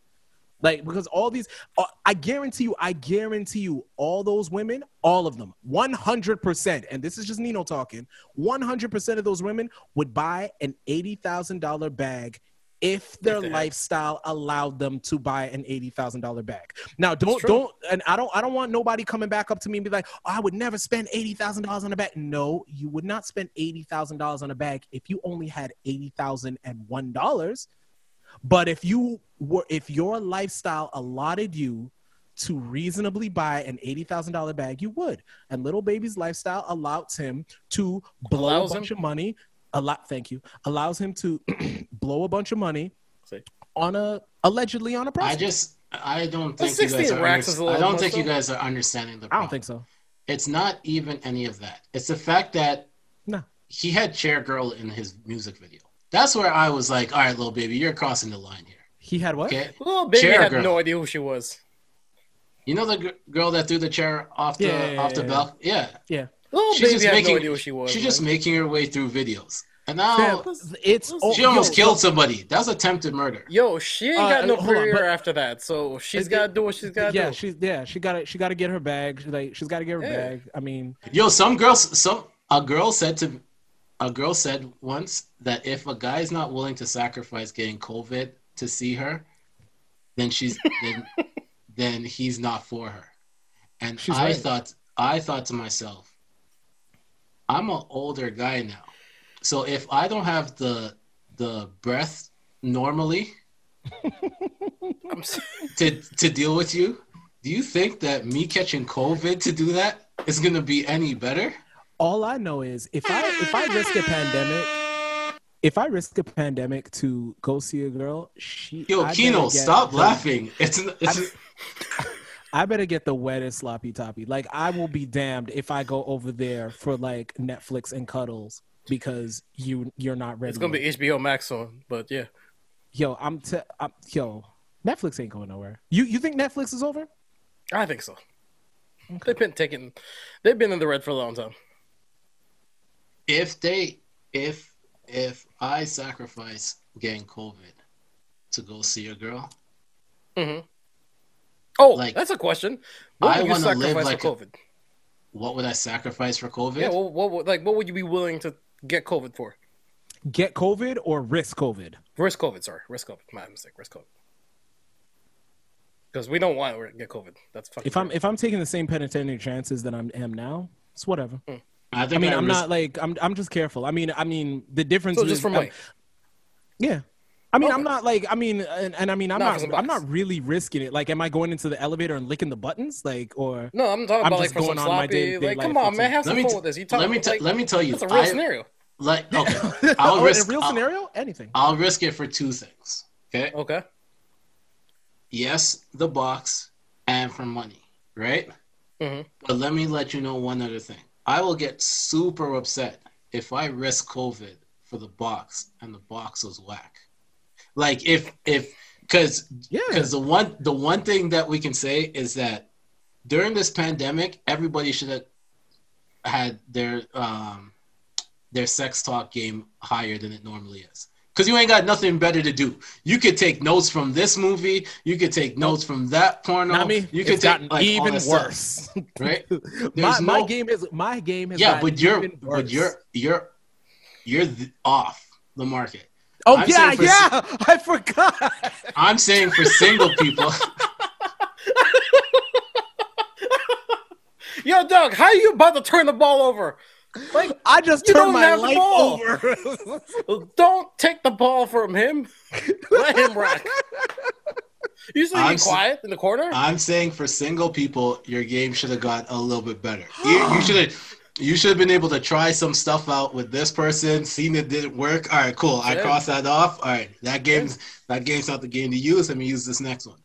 [SPEAKER 3] Like because all these, uh, I guarantee you, I guarantee you, all those women, all of them, one hundred percent, and this is just Nino talking, one hundred percent of those women would buy an eighty thousand dollar bag if their
[SPEAKER 2] had.
[SPEAKER 3] lifestyle allowed them to buy an eighty thousand dollar bag. Now, don't don't, and I don't, I don't want nobody coming back up to me and be like, oh, I would never spend eighty thousand dollars on a bag. No, you would not spend eighty thousand dollars on a bag if you only had eighty thousand and one dollars. But if you were, if your lifestyle allotted you to reasonably buy an eighty thousand dollar bag, you would. And Lil Baby's lifestyle allows him to blow
[SPEAKER 2] Allows
[SPEAKER 3] a bunch
[SPEAKER 2] him?
[SPEAKER 3] of money. A lot, thank you. Allows him to *clears throat* blow a bunch of money
[SPEAKER 2] See.
[SPEAKER 3] on a allegedly on a
[SPEAKER 1] I
[SPEAKER 3] I
[SPEAKER 1] just, I don't think you guys are.
[SPEAKER 2] racks is a
[SPEAKER 1] under- I don't
[SPEAKER 2] much,
[SPEAKER 1] think you guys are understanding the
[SPEAKER 3] I don't think so.
[SPEAKER 1] It's not even any of that. It's the fact that
[SPEAKER 3] No.
[SPEAKER 1] he had Chair Girl in his music video. That's where I was like, all right, Lil Baby, you're crossing the line here.
[SPEAKER 3] He had what?
[SPEAKER 1] Okay.
[SPEAKER 2] Lil Baby
[SPEAKER 1] Chair
[SPEAKER 2] had
[SPEAKER 1] girl.
[SPEAKER 2] no idea who she was.
[SPEAKER 1] You know the g- girl that threw the chair off the
[SPEAKER 3] Yeah, yeah,
[SPEAKER 1] off the
[SPEAKER 3] yeah,
[SPEAKER 1] bell? Yeah.
[SPEAKER 3] Yeah.
[SPEAKER 2] Little
[SPEAKER 1] She's
[SPEAKER 2] baby
[SPEAKER 1] just
[SPEAKER 2] had
[SPEAKER 1] making
[SPEAKER 2] no idea who she was.
[SPEAKER 1] she's just making her way through videos. And
[SPEAKER 3] Fam,
[SPEAKER 1] now
[SPEAKER 3] it's oh,
[SPEAKER 1] she almost
[SPEAKER 3] yo,
[SPEAKER 1] killed somebody. That was attempted murder.
[SPEAKER 2] Yo, she ain't
[SPEAKER 3] Uh,
[SPEAKER 2] got no
[SPEAKER 3] hold on,
[SPEAKER 2] career
[SPEAKER 3] but-
[SPEAKER 2] after that, so she's got to do what she's got to
[SPEAKER 3] yeah,
[SPEAKER 2] do.
[SPEAKER 3] she's yeah, she got to she got to get her bag. She, like she's got to get her
[SPEAKER 2] Yeah.
[SPEAKER 3] bag. I mean,
[SPEAKER 1] Yo, some girls some a girl said to a girl said once that if a guy's not willing to sacrifice getting COVID to see her, then she's *laughs* then then he's not for her. And
[SPEAKER 3] She's
[SPEAKER 1] I
[SPEAKER 3] right.
[SPEAKER 1] thought I thought to myself, I'm an older guy now. So if I don't have the the breath normally *laughs* to to deal with you, do you think that me catching COVID to do that is gonna be any better?
[SPEAKER 3] All I know is if I if I risk a pandemic, if I risk a pandemic to go see a girl, she
[SPEAKER 1] Yo,
[SPEAKER 3] I
[SPEAKER 1] Kino, stop
[SPEAKER 3] the-
[SPEAKER 1] laughing. It's, it's *laughs*
[SPEAKER 3] I better get the wettest sloppy toppy. Like I will be damned if I go over there for like Netflix and cuddles because you you're not ready.
[SPEAKER 2] it's gonna be. HBO Max on, but yeah,
[SPEAKER 3] yo. I'm, te- I'm yo. Netflix ain't going nowhere. You you think Netflix is over?
[SPEAKER 2] I think so. They've been taking, they've been in the red for a long time.
[SPEAKER 1] If they if if I sacrifice getting COVID to go see a girl,
[SPEAKER 2] hmm Oh,
[SPEAKER 1] Like,
[SPEAKER 2] that's a question. What
[SPEAKER 1] I
[SPEAKER 2] would you
[SPEAKER 1] wanna live
[SPEAKER 2] sacrifice
[SPEAKER 1] like
[SPEAKER 2] for
[SPEAKER 1] a-
[SPEAKER 2] COVID?
[SPEAKER 1] what would I sacrifice for COVID?
[SPEAKER 2] Yeah, well, what would like what would you be willing to get COVID for?
[SPEAKER 3] Get COVID or risk COVID?
[SPEAKER 2] Risk COVID, sorry, risk COVID. My mistake, risk COVID. Because we don't want to get COVID. That's fucking.
[SPEAKER 3] If I'm if I'm taking the same penitentiary chances that I am am now, it's whatever.
[SPEAKER 1] I
[SPEAKER 3] I mean,
[SPEAKER 1] I
[SPEAKER 3] I'm
[SPEAKER 1] risk-
[SPEAKER 3] not like I'm. I'm just careful. I mean, I mean, the difference
[SPEAKER 2] so
[SPEAKER 3] is
[SPEAKER 2] just for
[SPEAKER 3] um,
[SPEAKER 2] money.
[SPEAKER 3] yeah. I mean,
[SPEAKER 2] Okay.
[SPEAKER 3] I'm not like. I mean, and, and I mean, I'm
[SPEAKER 2] Not
[SPEAKER 3] not. I'm not really risking it. Like, am I going into the elevator and licking the buttons? Like, or
[SPEAKER 2] No, I'm talking
[SPEAKER 3] I'm
[SPEAKER 2] about like
[SPEAKER 3] just
[SPEAKER 2] for some
[SPEAKER 3] going on my
[SPEAKER 2] sloppy.
[SPEAKER 3] day-to-day
[SPEAKER 2] Like, come on, man,
[SPEAKER 3] some-
[SPEAKER 2] have some
[SPEAKER 1] me
[SPEAKER 2] fun
[SPEAKER 1] t-
[SPEAKER 2] with this. You talk,
[SPEAKER 1] let me t-
[SPEAKER 2] like,
[SPEAKER 1] let me tell you,
[SPEAKER 2] it's a real
[SPEAKER 1] I-
[SPEAKER 2] scenario.
[SPEAKER 1] like *laughs* okay.
[SPEAKER 3] oh,
[SPEAKER 1] I'll
[SPEAKER 3] in
[SPEAKER 1] risk
[SPEAKER 3] a real
[SPEAKER 1] I'll-
[SPEAKER 3] scenario, anything.
[SPEAKER 1] I'll risk it for two things. Okay.
[SPEAKER 2] Okay.
[SPEAKER 1] Yes, the box and for money, right?
[SPEAKER 2] Mm-hmm.
[SPEAKER 1] But let me let you know one other thing. I will get super upset if I risk COVID for the box and the box was whack. Like if if because
[SPEAKER 3] Yeah.
[SPEAKER 1] because the one the one thing that we can say is that during this pandemic, everybody should have had their um their sex talk game higher than it normally is. Because you ain't got nothing better to do. You could take notes from this movie. You could take notes from that porno.
[SPEAKER 3] Not me.
[SPEAKER 1] You could take
[SPEAKER 3] gotten
[SPEAKER 1] like,
[SPEAKER 3] even
[SPEAKER 1] that stuff,
[SPEAKER 3] worse. *laughs*
[SPEAKER 1] right? *laughs*
[SPEAKER 3] my,
[SPEAKER 1] There's
[SPEAKER 3] my game is my game has
[SPEAKER 1] Yeah, but you're but you're you're you're th- off the market.
[SPEAKER 3] oh
[SPEAKER 1] I'm
[SPEAKER 3] yeah
[SPEAKER 1] for-
[SPEAKER 3] yeah *laughs* I forgot.
[SPEAKER 1] I'm saying for single people.
[SPEAKER 2] Yo, Doug, how you about to turn the ball over? Like, *laughs*
[SPEAKER 3] I just
[SPEAKER 2] You
[SPEAKER 3] turned
[SPEAKER 2] don't
[SPEAKER 3] my
[SPEAKER 2] have the
[SPEAKER 3] life
[SPEAKER 2] ball.
[SPEAKER 3] over. *laughs*
[SPEAKER 2] don't take the ball from him. Let him rock. You should
[SPEAKER 1] I'm
[SPEAKER 2] quiet in the corner.
[SPEAKER 1] I'm saying for single people, your game should have got a little bit better. You, you *gasps* should have you should have been able to try some stuff out with this person, seen it didn't work. All right, cool. I
[SPEAKER 2] Yeah.
[SPEAKER 1] crossed that off. All right, that game's that game's not the game to use. Let me use this next one.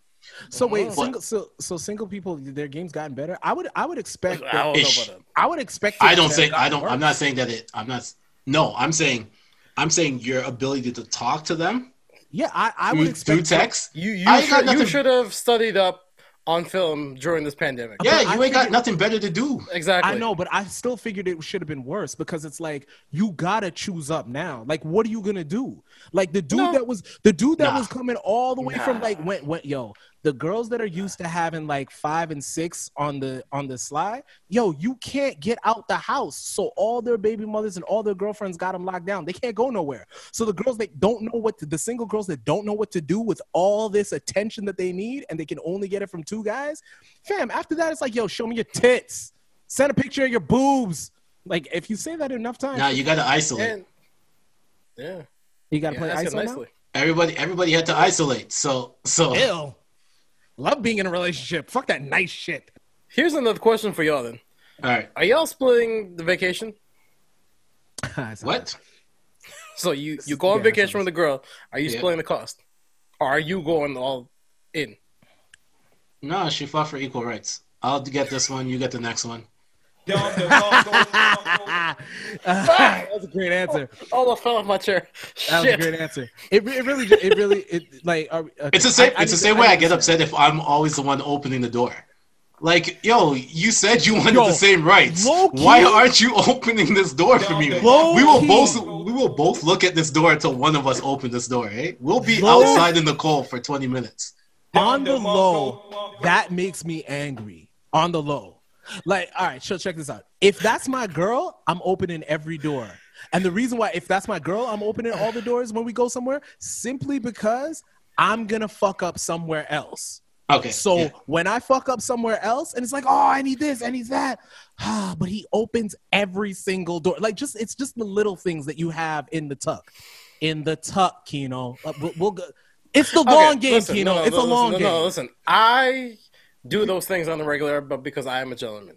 [SPEAKER 3] So wait,
[SPEAKER 2] But-
[SPEAKER 3] single so so single people their game's gotten better. I would I would expect
[SPEAKER 2] I
[SPEAKER 3] that,
[SPEAKER 2] don't know about that.
[SPEAKER 3] I would expect.
[SPEAKER 1] I don't
[SPEAKER 3] to
[SPEAKER 1] think I don't. I'm not saying that it. I'm not. No, I'm saying, I'm saying your ability to talk to them
[SPEAKER 3] Yeah, I, I
[SPEAKER 1] through,
[SPEAKER 3] would
[SPEAKER 1] through
[SPEAKER 3] expect
[SPEAKER 1] text.
[SPEAKER 2] You you
[SPEAKER 1] I
[SPEAKER 2] should, you should have studied up on film during this pandemic.
[SPEAKER 1] Yeah,
[SPEAKER 3] I
[SPEAKER 1] you ain't got nothing better to do.
[SPEAKER 2] Exactly.
[SPEAKER 3] I know, but I still figured it should have been worse because it's like you gotta choose up now. Like, what are you gonna do? Like the dude
[SPEAKER 2] No.
[SPEAKER 3] that was the dude that
[SPEAKER 1] Nah.
[SPEAKER 3] was coming all the way from like went went yo the girls that are used to having like five and six on the on the slide yo you can't get out the house so all their baby mothers and all their girlfriends got them locked down they can't go nowhere so the girls that don't know what to, the single girls that don't know what to do with all this attention that they need and they can only get it from two guys fam after that it's like yo show me your tits send a picture of your boobs like if you say that enough times
[SPEAKER 1] Now you got to isolate.
[SPEAKER 2] And, yeah.
[SPEAKER 3] you gotta
[SPEAKER 2] yeah
[SPEAKER 3] play
[SPEAKER 2] that's it
[SPEAKER 3] ISO now?
[SPEAKER 2] nicely.
[SPEAKER 1] Everybody, everybody had to isolate. So, so
[SPEAKER 3] Ew. Love being in a relationship. Fuck that nice shit.
[SPEAKER 2] Here's another question for y'all then.
[SPEAKER 1] all right.
[SPEAKER 2] Are y'all splitting the vacation? *laughs*
[SPEAKER 1] What?
[SPEAKER 2] So you you go on
[SPEAKER 3] Yeah,
[SPEAKER 2] vacation with the girl. Are you
[SPEAKER 1] Yeah.
[SPEAKER 2] splitting the cost? Or are you going all in?
[SPEAKER 1] No, she fought for equal rights. I'll get this one. You get the next one.
[SPEAKER 5] Dumb the Mongo, Mongo.
[SPEAKER 3] that was a great answer. *laughs*
[SPEAKER 2] Oh, I fell off my chair.
[SPEAKER 3] That was a
[SPEAKER 2] Shit.
[SPEAKER 3] great answer. It, it really, it really, it like. uh, okay,
[SPEAKER 1] It's the same.
[SPEAKER 3] I- I
[SPEAKER 1] it's the
[SPEAKER 3] need
[SPEAKER 1] same
[SPEAKER 3] to-
[SPEAKER 1] way I
[SPEAKER 3] need
[SPEAKER 1] get upset if I'm always the one opening the door. Like, yo, you said you wanted
[SPEAKER 3] Yo,
[SPEAKER 1] the same rights.
[SPEAKER 3] low-key-
[SPEAKER 1] Why aren't you opening this door for me?
[SPEAKER 3] Low
[SPEAKER 1] we will both we will both look at this door until one of us open this door. Eh? We'll be
[SPEAKER 3] Low-
[SPEAKER 1] outside in the cold for 20 minutes.
[SPEAKER 3] On the low,
[SPEAKER 5] Mongo, Mongo.
[SPEAKER 3] that makes me angry. On the low, like, all right, so check this out. If that's my girl, I'm opening every door. And the reason why, if that's my girl, I'm opening all the doors when we go somewhere, simply because I'm gonna fuck up somewhere else.
[SPEAKER 1] Okay.
[SPEAKER 3] So
[SPEAKER 1] yeah.
[SPEAKER 3] when I fuck up somewhere else and it's like, oh, I need this, I need that, *sighs* but he opens every single door. Like, just it's just the little things that you have in the tuck, in the tuck, Kino. Uh, we'll, we'll go. It's the
[SPEAKER 2] Okay,
[SPEAKER 3] long game,
[SPEAKER 2] listen,
[SPEAKER 3] Kino.
[SPEAKER 2] no, no,
[SPEAKER 3] it's
[SPEAKER 2] no,
[SPEAKER 3] a long
[SPEAKER 2] listen,
[SPEAKER 3] game.
[SPEAKER 2] No, no, listen. I do those things on the regular, but because I am a gentleman.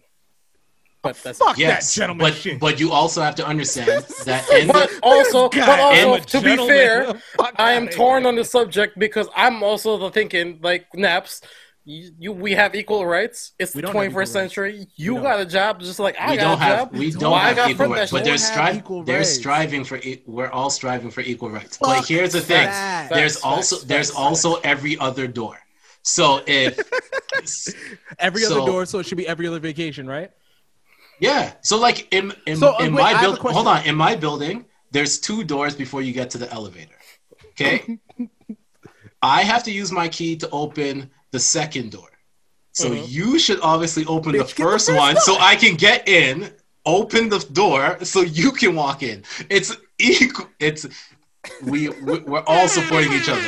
[SPEAKER 2] Oh, but that's
[SPEAKER 3] Fuck
[SPEAKER 1] yes,
[SPEAKER 3] that gentleman
[SPEAKER 1] but
[SPEAKER 3] shit.
[SPEAKER 1] but you also have to understand *laughs* that in
[SPEAKER 2] But *laughs*
[SPEAKER 1] the,
[SPEAKER 2] also,
[SPEAKER 3] This
[SPEAKER 2] but also,
[SPEAKER 3] I'm
[SPEAKER 2] to be fair, I am torn
[SPEAKER 3] here.
[SPEAKER 2] on the subject because I'm also the thinking like Naps. You, you we have equal rights. It's
[SPEAKER 3] We
[SPEAKER 2] the 21st
[SPEAKER 3] equal rights.
[SPEAKER 2] century. You
[SPEAKER 3] We
[SPEAKER 2] got a job just like I
[SPEAKER 1] we
[SPEAKER 2] got
[SPEAKER 1] don't
[SPEAKER 2] a
[SPEAKER 1] have
[SPEAKER 2] job.
[SPEAKER 1] we
[SPEAKER 3] don't
[SPEAKER 1] don't
[SPEAKER 2] I
[SPEAKER 1] have equal rights, but they're
[SPEAKER 3] shit.
[SPEAKER 1] Striving.
[SPEAKER 3] equal
[SPEAKER 1] They're
[SPEAKER 3] rights.
[SPEAKER 1] striving for. e- We're all striving for equal rights. but here's the thing:
[SPEAKER 3] that.
[SPEAKER 1] there's
[SPEAKER 2] Facts,
[SPEAKER 1] also
[SPEAKER 2] facts,
[SPEAKER 1] there's
[SPEAKER 2] facts,
[SPEAKER 1] also every other door. So if *laughs*
[SPEAKER 3] Every
[SPEAKER 1] So-
[SPEAKER 3] other door, so it should be every other vacation, right?
[SPEAKER 1] yeah, so like in in,
[SPEAKER 3] So, uh,
[SPEAKER 1] in
[SPEAKER 3] wait,
[SPEAKER 1] my building, hold on, in my building, there's two doors before you get to the elevator. Okay, *laughs* I have to use my key to open the second door. So
[SPEAKER 2] Mhm.
[SPEAKER 1] you should obviously open
[SPEAKER 3] Bitch,
[SPEAKER 1] the
[SPEAKER 3] get the
[SPEAKER 1] first
[SPEAKER 3] first
[SPEAKER 1] one so. I can get in, open the door so you can walk in. It's equal. It's we- we're all supporting each other.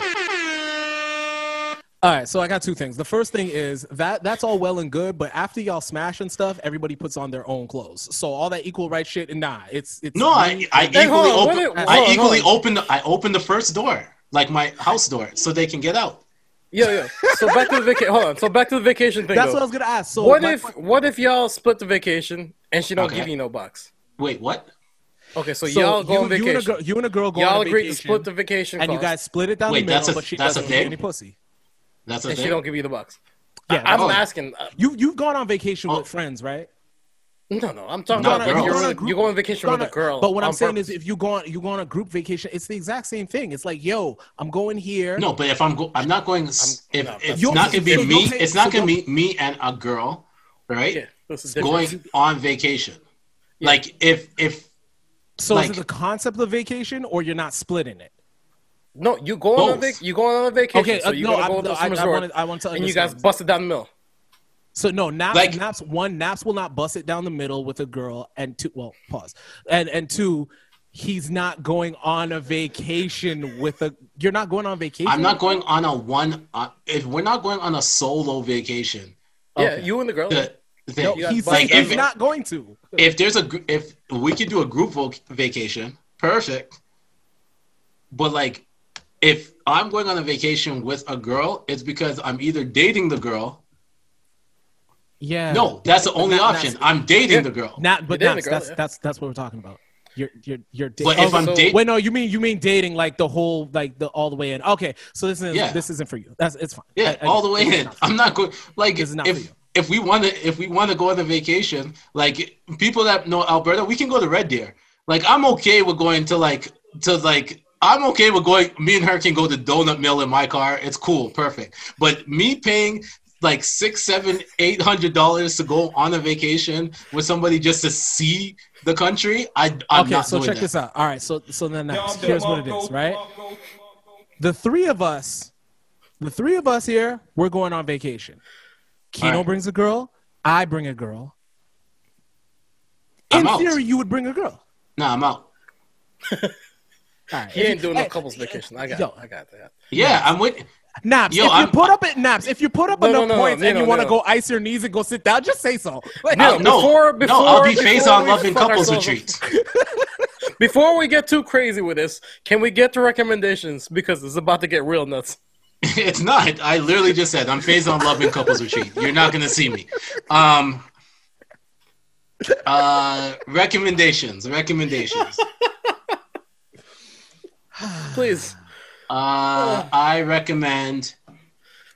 [SPEAKER 3] All right, so I got two things. The first thing is that that's all well and good, but after y'all smash and stuff, everybody puts on their own clothes. So all that equal right shit, and nah, it's it's
[SPEAKER 1] No, I I equally
[SPEAKER 2] on,
[SPEAKER 1] open.
[SPEAKER 2] what
[SPEAKER 1] I
[SPEAKER 2] hold on,
[SPEAKER 1] equally
[SPEAKER 2] hold
[SPEAKER 1] open. The, I open the first door, like my house door, so they can get out.
[SPEAKER 2] Yeah, yeah. So back to the vacation. Hold on. So back to the vacation thing.
[SPEAKER 3] That's
[SPEAKER 2] though.
[SPEAKER 3] what I was gonna ask. So
[SPEAKER 2] what
[SPEAKER 3] my-
[SPEAKER 2] if what if y'all split the vacation and she don't
[SPEAKER 1] Okay.
[SPEAKER 2] give you no box?
[SPEAKER 1] Wait, what?
[SPEAKER 2] Okay, so,
[SPEAKER 3] so
[SPEAKER 2] y'all go
[SPEAKER 3] you,
[SPEAKER 2] on
[SPEAKER 3] you and a girl, you and a girl go
[SPEAKER 2] y'all
[SPEAKER 3] on a
[SPEAKER 2] agree to split the vacation
[SPEAKER 3] and you
[SPEAKER 2] cost,
[SPEAKER 3] guys split it down
[SPEAKER 1] Wait,
[SPEAKER 3] the middle,
[SPEAKER 1] a-
[SPEAKER 3] but she doesn't give you any pussy.
[SPEAKER 1] That's a
[SPEAKER 2] and she don't give you the bucks.
[SPEAKER 3] Yeah,
[SPEAKER 2] I, am
[SPEAKER 1] oh.
[SPEAKER 2] asking. Uh,
[SPEAKER 3] You you've gone on vacation
[SPEAKER 1] Oh.
[SPEAKER 3] with friends, right?
[SPEAKER 2] no, no, I'm talking
[SPEAKER 1] Not
[SPEAKER 2] about like,
[SPEAKER 1] girls.
[SPEAKER 2] you're,
[SPEAKER 3] Go on a
[SPEAKER 2] with-
[SPEAKER 3] group-
[SPEAKER 2] you go on vacation with
[SPEAKER 3] on
[SPEAKER 2] a girl.
[SPEAKER 3] But what I'm saying
[SPEAKER 2] purpose.
[SPEAKER 3] is, if you go on you go on a group vacation, it's the exact same thing. It's like, yo, I'm going here.
[SPEAKER 1] No, but if I'm go- I'm not going. s if
[SPEAKER 2] no,
[SPEAKER 1] it's
[SPEAKER 2] that's-
[SPEAKER 1] not gonna be
[SPEAKER 3] so
[SPEAKER 1] me,
[SPEAKER 3] you'll
[SPEAKER 1] it's not
[SPEAKER 3] so
[SPEAKER 1] gonna be me and a girl, right?
[SPEAKER 2] yeah, this is different.
[SPEAKER 1] Going on vacation.
[SPEAKER 2] Yeah.
[SPEAKER 1] Like if if
[SPEAKER 3] So
[SPEAKER 1] like-
[SPEAKER 3] is it the concept of vacation, or you're not splitting it?
[SPEAKER 2] No, you go on a
[SPEAKER 1] Both.
[SPEAKER 2] vac- you going on a vacation.
[SPEAKER 3] Okay,
[SPEAKER 2] so
[SPEAKER 3] uh,
[SPEAKER 2] you
[SPEAKER 3] no,
[SPEAKER 2] gotta
[SPEAKER 3] I,
[SPEAKER 2] go to
[SPEAKER 3] no,
[SPEAKER 2] some
[SPEAKER 3] I, I
[SPEAKER 2] resort,
[SPEAKER 3] want to I want to
[SPEAKER 2] and you guys
[SPEAKER 3] understand.
[SPEAKER 2] busted down the middle.
[SPEAKER 3] So no, Naps,
[SPEAKER 1] Like-
[SPEAKER 3] Naps one, Naps will not bust it down the middle with a girl, and two, well, pause, and and two, he's not going on a vacation with a. You're not going on vacation.
[SPEAKER 1] I'm not going on a one. Uh, if we're not going on a solo vacation,
[SPEAKER 2] Yeah,
[SPEAKER 3] Okay.
[SPEAKER 2] you and the girl.
[SPEAKER 1] the, the,
[SPEAKER 3] No, he's,
[SPEAKER 2] busted.
[SPEAKER 3] he's
[SPEAKER 1] Like, if-
[SPEAKER 3] not going to.
[SPEAKER 1] if there's a if we could do a group voc- vacation, perfect. But like, if I'm going on a vacation with a girl, it's because I'm either dating the girl.
[SPEAKER 3] Yeah.
[SPEAKER 1] No, that's the only
[SPEAKER 3] Not-
[SPEAKER 1] option.
[SPEAKER 3] not-
[SPEAKER 1] I'm dating the girl.
[SPEAKER 3] Not, but
[SPEAKER 2] You're dating
[SPEAKER 3] Naps,
[SPEAKER 2] a girl,
[SPEAKER 3] that's
[SPEAKER 2] yeah.
[SPEAKER 3] that's that's what we're talking about. You're you're you're. Da-
[SPEAKER 1] But if
[SPEAKER 3] oh,
[SPEAKER 1] I'm
[SPEAKER 2] so-
[SPEAKER 1] dating,
[SPEAKER 3] Wait, no, you mean you mean dating like the whole like the all the way in. Okay, so this is
[SPEAKER 1] Yeah.
[SPEAKER 3] this isn't for you. That's it's fine.
[SPEAKER 1] yeah,
[SPEAKER 3] I- I-
[SPEAKER 1] all the way in.
[SPEAKER 3] not
[SPEAKER 1] I'm not going. Like,
[SPEAKER 3] This is not for
[SPEAKER 1] if
[SPEAKER 3] you.
[SPEAKER 1] if we want to if we want to go on a vacation, like people that know Alberta, we can go to Red Deer. Like, I'm okay with going to like to like. I'm okay with going. Me and her can go to Donut Mill in my car. It's cool, perfect. But me paying like six, seven, eight hundred dollars to go on a vacation with somebody just to see the country, I I'm
[SPEAKER 3] okay,
[SPEAKER 1] not
[SPEAKER 3] so
[SPEAKER 1] doing
[SPEAKER 3] check
[SPEAKER 1] that.
[SPEAKER 3] this out. All right, so so then
[SPEAKER 5] Down
[SPEAKER 3] Naps, here's what it is, right? The three of us, the three of us here, we're going on vacation. Kino
[SPEAKER 1] All right.
[SPEAKER 3] brings a girl. I bring a girl.
[SPEAKER 1] I'm
[SPEAKER 3] In
[SPEAKER 1] out.
[SPEAKER 3] theory, you would bring a girl.
[SPEAKER 1] Nah, I'm out.
[SPEAKER 3] All right.
[SPEAKER 2] He ain't
[SPEAKER 3] you-
[SPEAKER 2] doing no couples vacation. I got,
[SPEAKER 3] Yo.
[SPEAKER 2] I got that.
[SPEAKER 1] Yeah, I'm with.
[SPEAKER 3] Naps,
[SPEAKER 1] Yo,
[SPEAKER 3] if you
[SPEAKER 1] I'm-
[SPEAKER 3] put up at Naps, if you put up
[SPEAKER 2] No, no,
[SPEAKER 3] enough
[SPEAKER 2] no, no,
[SPEAKER 3] points and
[SPEAKER 2] Nino,
[SPEAKER 3] you want to
[SPEAKER 2] Nino.
[SPEAKER 3] go ice your knees and go sit down, just say so. Like,
[SPEAKER 2] No,
[SPEAKER 1] no,
[SPEAKER 2] before-
[SPEAKER 1] no, I'll be
[SPEAKER 2] before-
[SPEAKER 1] face on
[SPEAKER 2] we
[SPEAKER 1] loving couples
[SPEAKER 2] ourselves up.
[SPEAKER 1] retreats. *laughs*
[SPEAKER 2] Before we get too crazy with this, can we get to recommendations because it's about to get real nuts. *laughs*
[SPEAKER 1] It's not. I literally just said I'm phased on love and couples retreat. You're not gonna see me. Um. Uh, recommendations. Recommendations. *laughs*
[SPEAKER 2] Please.
[SPEAKER 1] Uh, I recommend.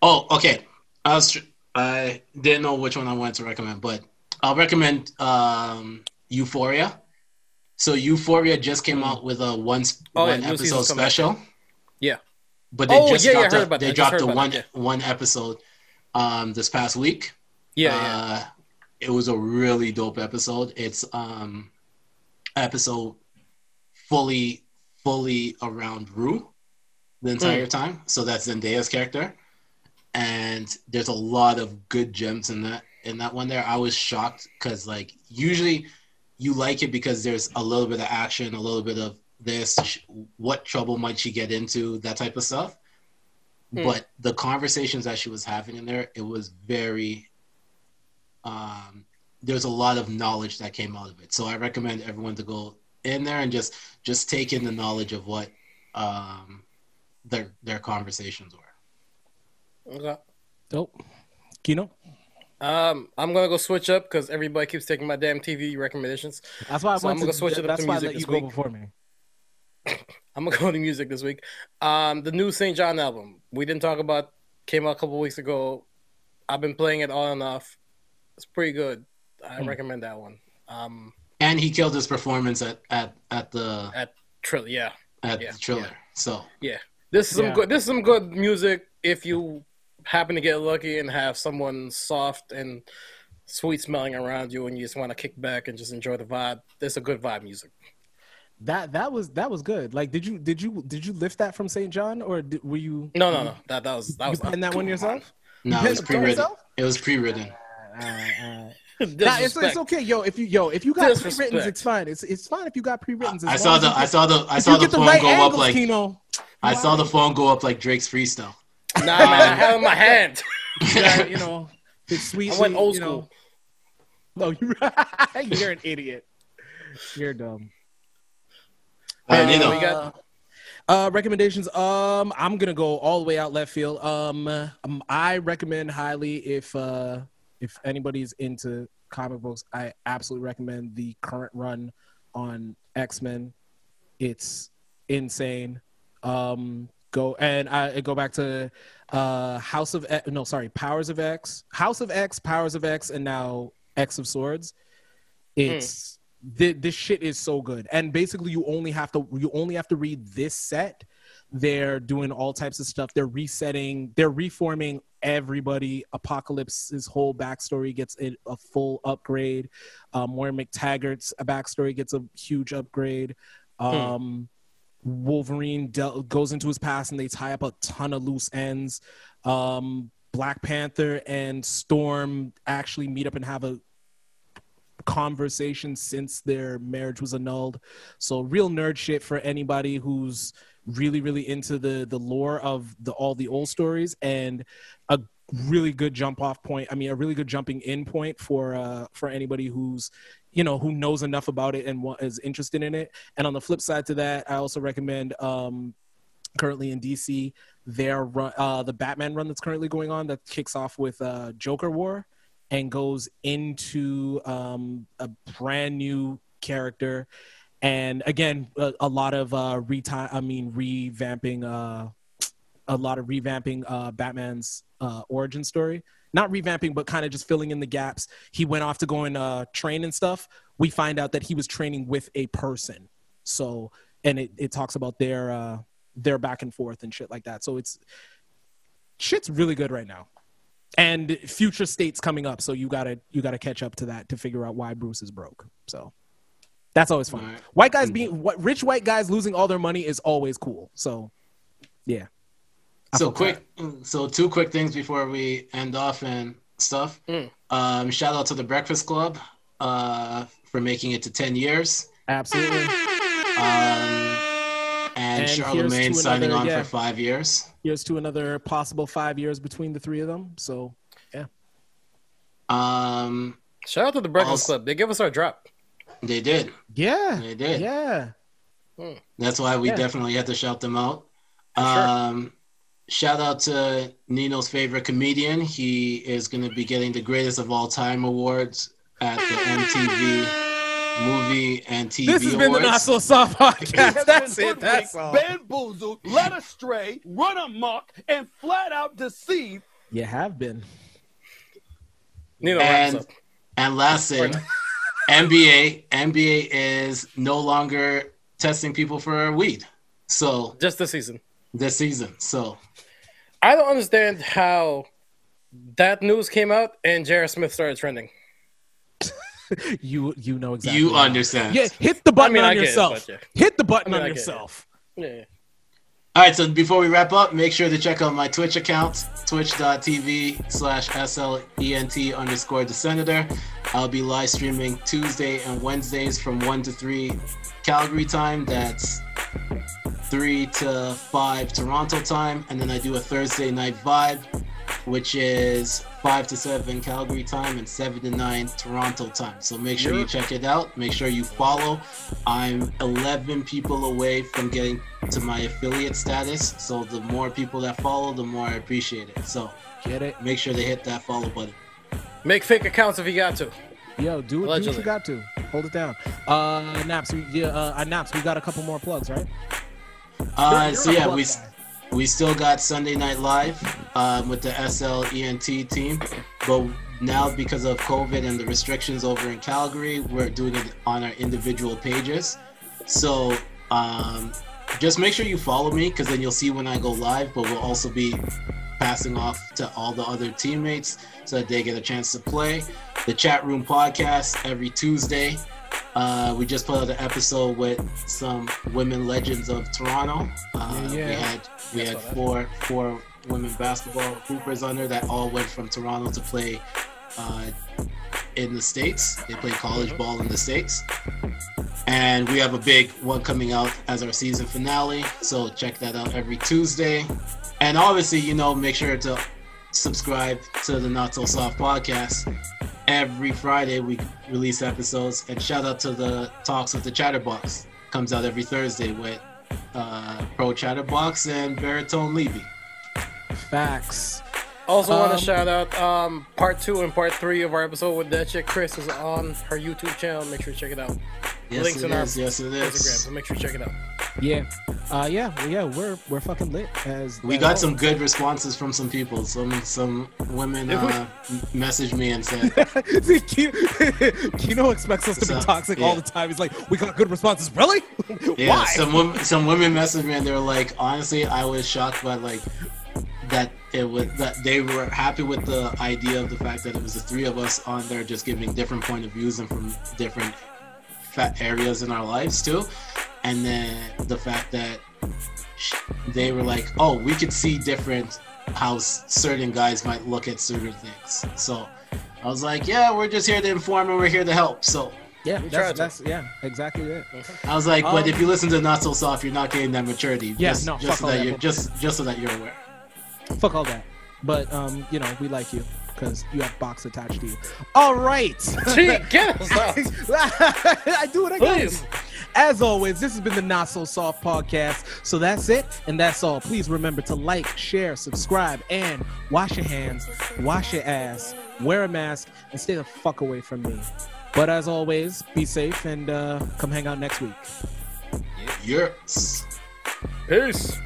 [SPEAKER 1] Oh, okay. I was. I didn't know which one I wanted to recommend, but I'll recommend um Euphoria. So Euphoria just came out with a one
[SPEAKER 2] Oh, yeah,
[SPEAKER 1] one episode special.
[SPEAKER 2] Yeah.
[SPEAKER 1] But they
[SPEAKER 2] Oh,
[SPEAKER 1] just
[SPEAKER 2] yeah, yeah,
[SPEAKER 1] dropped a, they
[SPEAKER 2] that.
[SPEAKER 1] Dropped the one
[SPEAKER 2] that,
[SPEAKER 1] one episode um this past week.
[SPEAKER 2] Yeah, yeah.
[SPEAKER 1] Uh, it was a really dope episode. It's um episode fully fully around Rue the entire
[SPEAKER 2] Mm.
[SPEAKER 1] time. So that's Zendaya's character. And there's a lot of good gems in that in that one there. I was shocked because like usually you like it because there's a little bit of action, a little bit of this, what trouble might she get into, that type of stuff.
[SPEAKER 2] Hmm.
[SPEAKER 1] But the conversations that she was having in there, it was very um, there's a lot of knowledge that came out of it. So I recommend everyone to go in there and just just take in the knowledge of what um, their their conversations were.
[SPEAKER 2] Okay.
[SPEAKER 3] Dope. Kino.
[SPEAKER 2] Um, I'm gonna go switch up because everybody keeps taking my damn TV recommendations.
[SPEAKER 3] That's why I
[SPEAKER 2] So
[SPEAKER 3] went
[SPEAKER 2] I'm gonna
[SPEAKER 3] to,
[SPEAKER 2] switch it up
[SPEAKER 3] That's
[SPEAKER 2] to music this week.
[SPEAKER 3] before me. *laughs*
[SPEAKER 2] I'm gonna go to music this week. Um, the new SAINt JHN album we didn't talk about came out a couple weeks ago. I've been playing it on and off. It's pretty good. I
[SPEAKER 3] Hmm.
[SPEAKER 2] recommend that one. Um,
[SPEAKER 1] And he killed his performance at at at the
[SPEAKER 2] at Trill, yeah.
[SPEAKER 1] at
[SPEAKER 2] yeah,
[SPEAKER 1] the trailer.
[SPEAKER 2] yeah.
[SPEAKER 1] So
[SPEAKER 2] This is some
[SPEAKER 3] Yeah.
[SPEAKER 2] good. This is some good music. If you happen to get lucky and have someone soft and sweet smelling around you, and you just want to kick back and just enjoy the vibe, this is a good vibe music.
[SPEAKER 3] That that was that was good. Like, did you did you did you lift that from SAINt JHN or did, were you?
[SPEAKER 2] No, no, no. That that was that
[SPEAKER 3] You
[SPEAKER 2] was
[SPEAKER 3] penned that one yourself?
[SPEAKER 1] no,
[SPEAKER 3] You
[SPEAKER 1] it was pre-written. It was pre-written.
[SPEAKER 3] Uh, uh,
[SPEAKER 2] on. *laughs*
[SPEAKER 3] Nah, it's, it's okay, yo. If you yo, if you got pre-written, it's fine. It's it's fine if you got pre-written.
[SPEAKER 1] I saw the I saw the I saw the phone
[SPEAKER 3] right
[SPEAKER 1] go
[SPEAKER 3] angles,
[SPEAKER 1] up like
[SPEAKER 3] Kino.
[SPEAKER 1] I saw the phone go up like Drake's freestyle.
[SPEAKER 2] Nah, man, I had it in my hand. *laughs*
[SPEAKER 3] Yeah, you know, it's sweet.
[SPEAKER 2] I went old
[SPEAKER 3] you know.
[SPEAKER 2] school.
[SPEAKER 3] No, you're *laughs* you're an idiot. You're dumb.
[SPEAKER 1] Uh,
[SPEAKER 2] you know,
[SPEAKER 1] Nino,
[SPEAKER 2] we got-
[SPEAKER 3] Uh, recommendations. Um, I'm gonna go all the way out left field. Um, um, I recommend highly if uh if anybody's into comic books, I absolutely recommend the current run on X Men. It's insane. Um, go and I I go back to uh House of X, no sorry Powers of X, House of X, Powers of X, and now X of Swords. It's thi- this shit is so good, and basically you only have to you only have to read this set. They're doing all types of stuff. They're resetting. They're reforming everybody. Apocalypse's whole backstory gets a, a full upgrade. Um, Warren MacTaggert's backstory gets a huge upgrade. Um, Wolverine del- goes into his past and they tie up a ton of loose ends. Um, Black Panther and Storm actually meet up and have a conversation since their marriage was annulled. So real nerd shit for anybody who's really really into the the lore of the all the old stories and a really good jump off point. I mean a really good jumping in point for uh for anybody who's you know who knows enough about it and what is interested in it. And on the flip side to that, I also recommend um currently in DC their run, uh, the Batman run that's currently going on that kicks off with uh, Joker War and goes into um, a brand new character. And again, a, a lot of uh, reti- I mean, revamping, uh, a lot of revamping uh, Batman's uh, origin story. Not revamping, but kind of just filling in the gaps. He went off to go and uh, train and stuff. We find out that he was training with a person. So, and it, it talks about their uh, their back and forth and shit like that. So it's shit's really good right now. And Future State's coming up, so you gotta you gotta catch up to that to figure out why Bruce is broke. So that's always fun.
[SPEAKER 1] Alright.
[SPEAKER 3] White guys being what rich white guys losing all their money is always cool. So yeah. I
[SPEAKER 1] So
[SPEAKER 3] fuck with
[SPEAKER 1] quick, so two quick things before we end off and stuff.
[SPEAKER 2] Mm.
[SPEAKER 1] Um, shout out to the Breakfast Club uh, for making it to ten years,
[SPEAKER 3] absolutely.
[SPEAKER 1] um, and,
[SPEAKER 3] And here's
[SPEAKER 1] Charlemagne signing
[SPEAKER 3] another-
[SPEAKER 1] on
[SPEAKER 3] yeah.
[SPEAKER 1] for five years.
[SPEAKER 3] Here's to another possible five years between the three of them. So yeah.
[SPEAKER 1] Um,
[SPEAKER 2] Shout out to the Breakfast
[SPEAKER 1] Also-
[SPEAKER 2] Club. They give us our drop.
[SPEAKER 1] They did.
[SPEAKER 3] yeah,
[SPEAKER 1] They did.
[SPEAKER 3] yeah.
[SPEAKER 1] That's why we
[SPEAKER 3] Yeah.
[SPEAKER 1] definitely had to shout them out.
[SPEAKER 2] sure.
[SPEAKER 1] Um, shout out to Nino's favorite comedian. He is going to be getting the greatest of all time awards at the MTV Movie and TV
[SPEAKER 3] This has been the Not So Soft *laughs* podcast.
[SPEAKER 4] has
[SPEAKER 3] it. That's all.
[SPEAKER 4] bamboozled, led astray, run amok, and flat out deceived.
[SPEAKER 3] You have been.
[SPEAKER 2] Nino,
[SPEAKER 1] and and last thing, NBA NBA is no longer testing people for weed. So
[SPEAKER 2] Just this season.
[SPEAKER 1] this season, so
[SPEAKER 2] I don't understand how that news came out and J.R. Smith started trending. *laughs*
[SPEAKER 3] You you know exactly.
[SPEAKER 1] you understand.
[SPEAKER 3] Yeah, hit the button
[SPEAKER 2] I mean,
[SPEAKER 3] on
[SPEAKER 2] get it,
[SPEAKER 3] yourself.
[SPEAKER 2] but yeah.
[SPEAKER 3] Hit the button
[SPEAKER 2] I mean,
[SPEAKER 3] on
[SPEAKER 2] I get it.
[SPEAKER 3] yourself.
[SPEAKER 2] Yeah.
[SPEAKER 1] All right, so before we wrap up, make sure to check out my Twitch account, twitch.tv slash SLENT underscore the senator. I'll be live streaming Tuesday and Wednesdays from 1 to 3 Calgary time. That's 3 to 5 Toronto time. And then I do a Thursday night vibe, which is 5 to 7 Calgary time and 7 to 9 Toronto time. So make sure you check it out. Make sure you follow. I'm 11 people away from getting to my affiliate status. So the more people that follow, the more I appreciate it. So
[SPEAKER 3] Get it?
[SPEAKER 1] make sure to hit that follow button.
[SPEAKER 2] Make fake accounts if you got to.
[SPEAKER 3] Yo, do, do what
[SPEAKER 2] Allegedly.
[SPEAKER 3] you got to. Hold it down. Uh, Naps, we, yeah, uh, uh, Naps, we got a couple more plugs, right?
[SPEAKER 1] Uh,
[SPEAKER 3] You're
[SPEAKER 1] so yeah, we
[SPEAKER 3] guy.
[SPEAKER 1] We still got Sunday Night Live um, with the SLENT team, but now because of COVID and the restrictions over in Calgary, we're doing it on our individual pages. So um, just make sure you follow me because then you'll see when I go live. But we'll also be passing off to all the other teammates so that they get a chance to play. The chat room podcast every Tuesday. Uh, we just put out an episode with some women legends of Toronto. Uh,
[SPEAKER 3] Yeah, yeah.
[SPEAKER 1] We had we
[SPEAKER 2] I
[SPEAKER 1] had four four women basketball hoopers under that all went from Toronto to play uh, in the states. They play college ball in the states, and we have a big one coming out as our season finale. So check that out every Tuesday, and obviously, you know, make sure to subscribe to the Not So Soft podcast. Every Friday we release episodes, and shout out to the Talks with the Chatterbox. Comes out every Thursday with uh, Pro Chatterbox and Baritone Levy.
[SPEAKER 3] Facts.
[SPEAKER 2] Also, want
[SPEAKER 3] Um,
[SPEAKER 2] to shout out um, part two and part three of our episode with that chick Chris is on her YouTube channel. Make sure you check it out.
[SPEAKER 1] Yes,
[SPEAKER 2] Links
[SPEAKER 1] it
[SPEAKER 2] in our.
[SPEAKER 1] Yes, it
[SPEAKER 2] Instagram,
[SPEAKER 1] is.
[SPEAKER 2] so make sure you check it out.
[SPEAKER 3] Yeah. Uh, yeah, yeah, we're we're fucking lit as
[SPEAKER 1] We
[SPEAKER 3] as
[SPEAKER 1] got some good responses from some people. Some some women
[SPEAKER 2] Did we?
[SPEAKER 1] uh, messaged me and said,
[SPEAKER 3] See, Kino, Kino expects us to be
[SPEAKER 1] So,
[SPEAKER 3] toxic all the time. He's like, we got good responses. Really? *laughs*
[SPEAKER 1] "Yeah."
[SPEAKER 3] Why?
[SPEAKER 1] Some women some women messaged me and they were like, honestly, I was shocked by like that it was that they were happy with the idea of the fact that it was the three of us on there just giving different point of views and from different fat areas in our lives too. and then the fact that they were like, "Oh, we could see different how certain guys might look at certain things." So I was like, "Yeah, we're just here to inform and we're here to help." So
[SPEAKER 3] Yeah, that's, that's yeah, exactly it.
[SPEAKER 1] I was like, "But
[SPEAKER 3] Um,
[SPEAKER 1] if you listen to Not So Soft, you're not getting that maturity."
[SPEAKER 3] Yeah,
[SPEAKER 1] just,
[SPEAKER 3] no,
[SPEAKER 1] just
[SPEAKER 3] fuck
[SPEAKER 1] so that
[SPEAKER 3] that
[SPEAKER 1] you're just just so that you're aware.
[SPEAKER 3] Fuck all that. But um, you know, we like you because you have box attached to you. All right. *laughs*
[SPEAKER 2] Gee, get us out. *laughs*
[SPEAKER 3] I do what I got.
[SPEAKER 2] Please.
[SPEAKER 3] As always, this has been the Not So Soft podcast. So that's it, and that's all. Please remember to like, share, subscribe, and wash your hands, wash your ass, wear a mask, and stay the fuck away from me. But as always, be safe and uh, come hang out next week.
[SPEAKER 1] Yes.
[SPEAKER 2] Peace.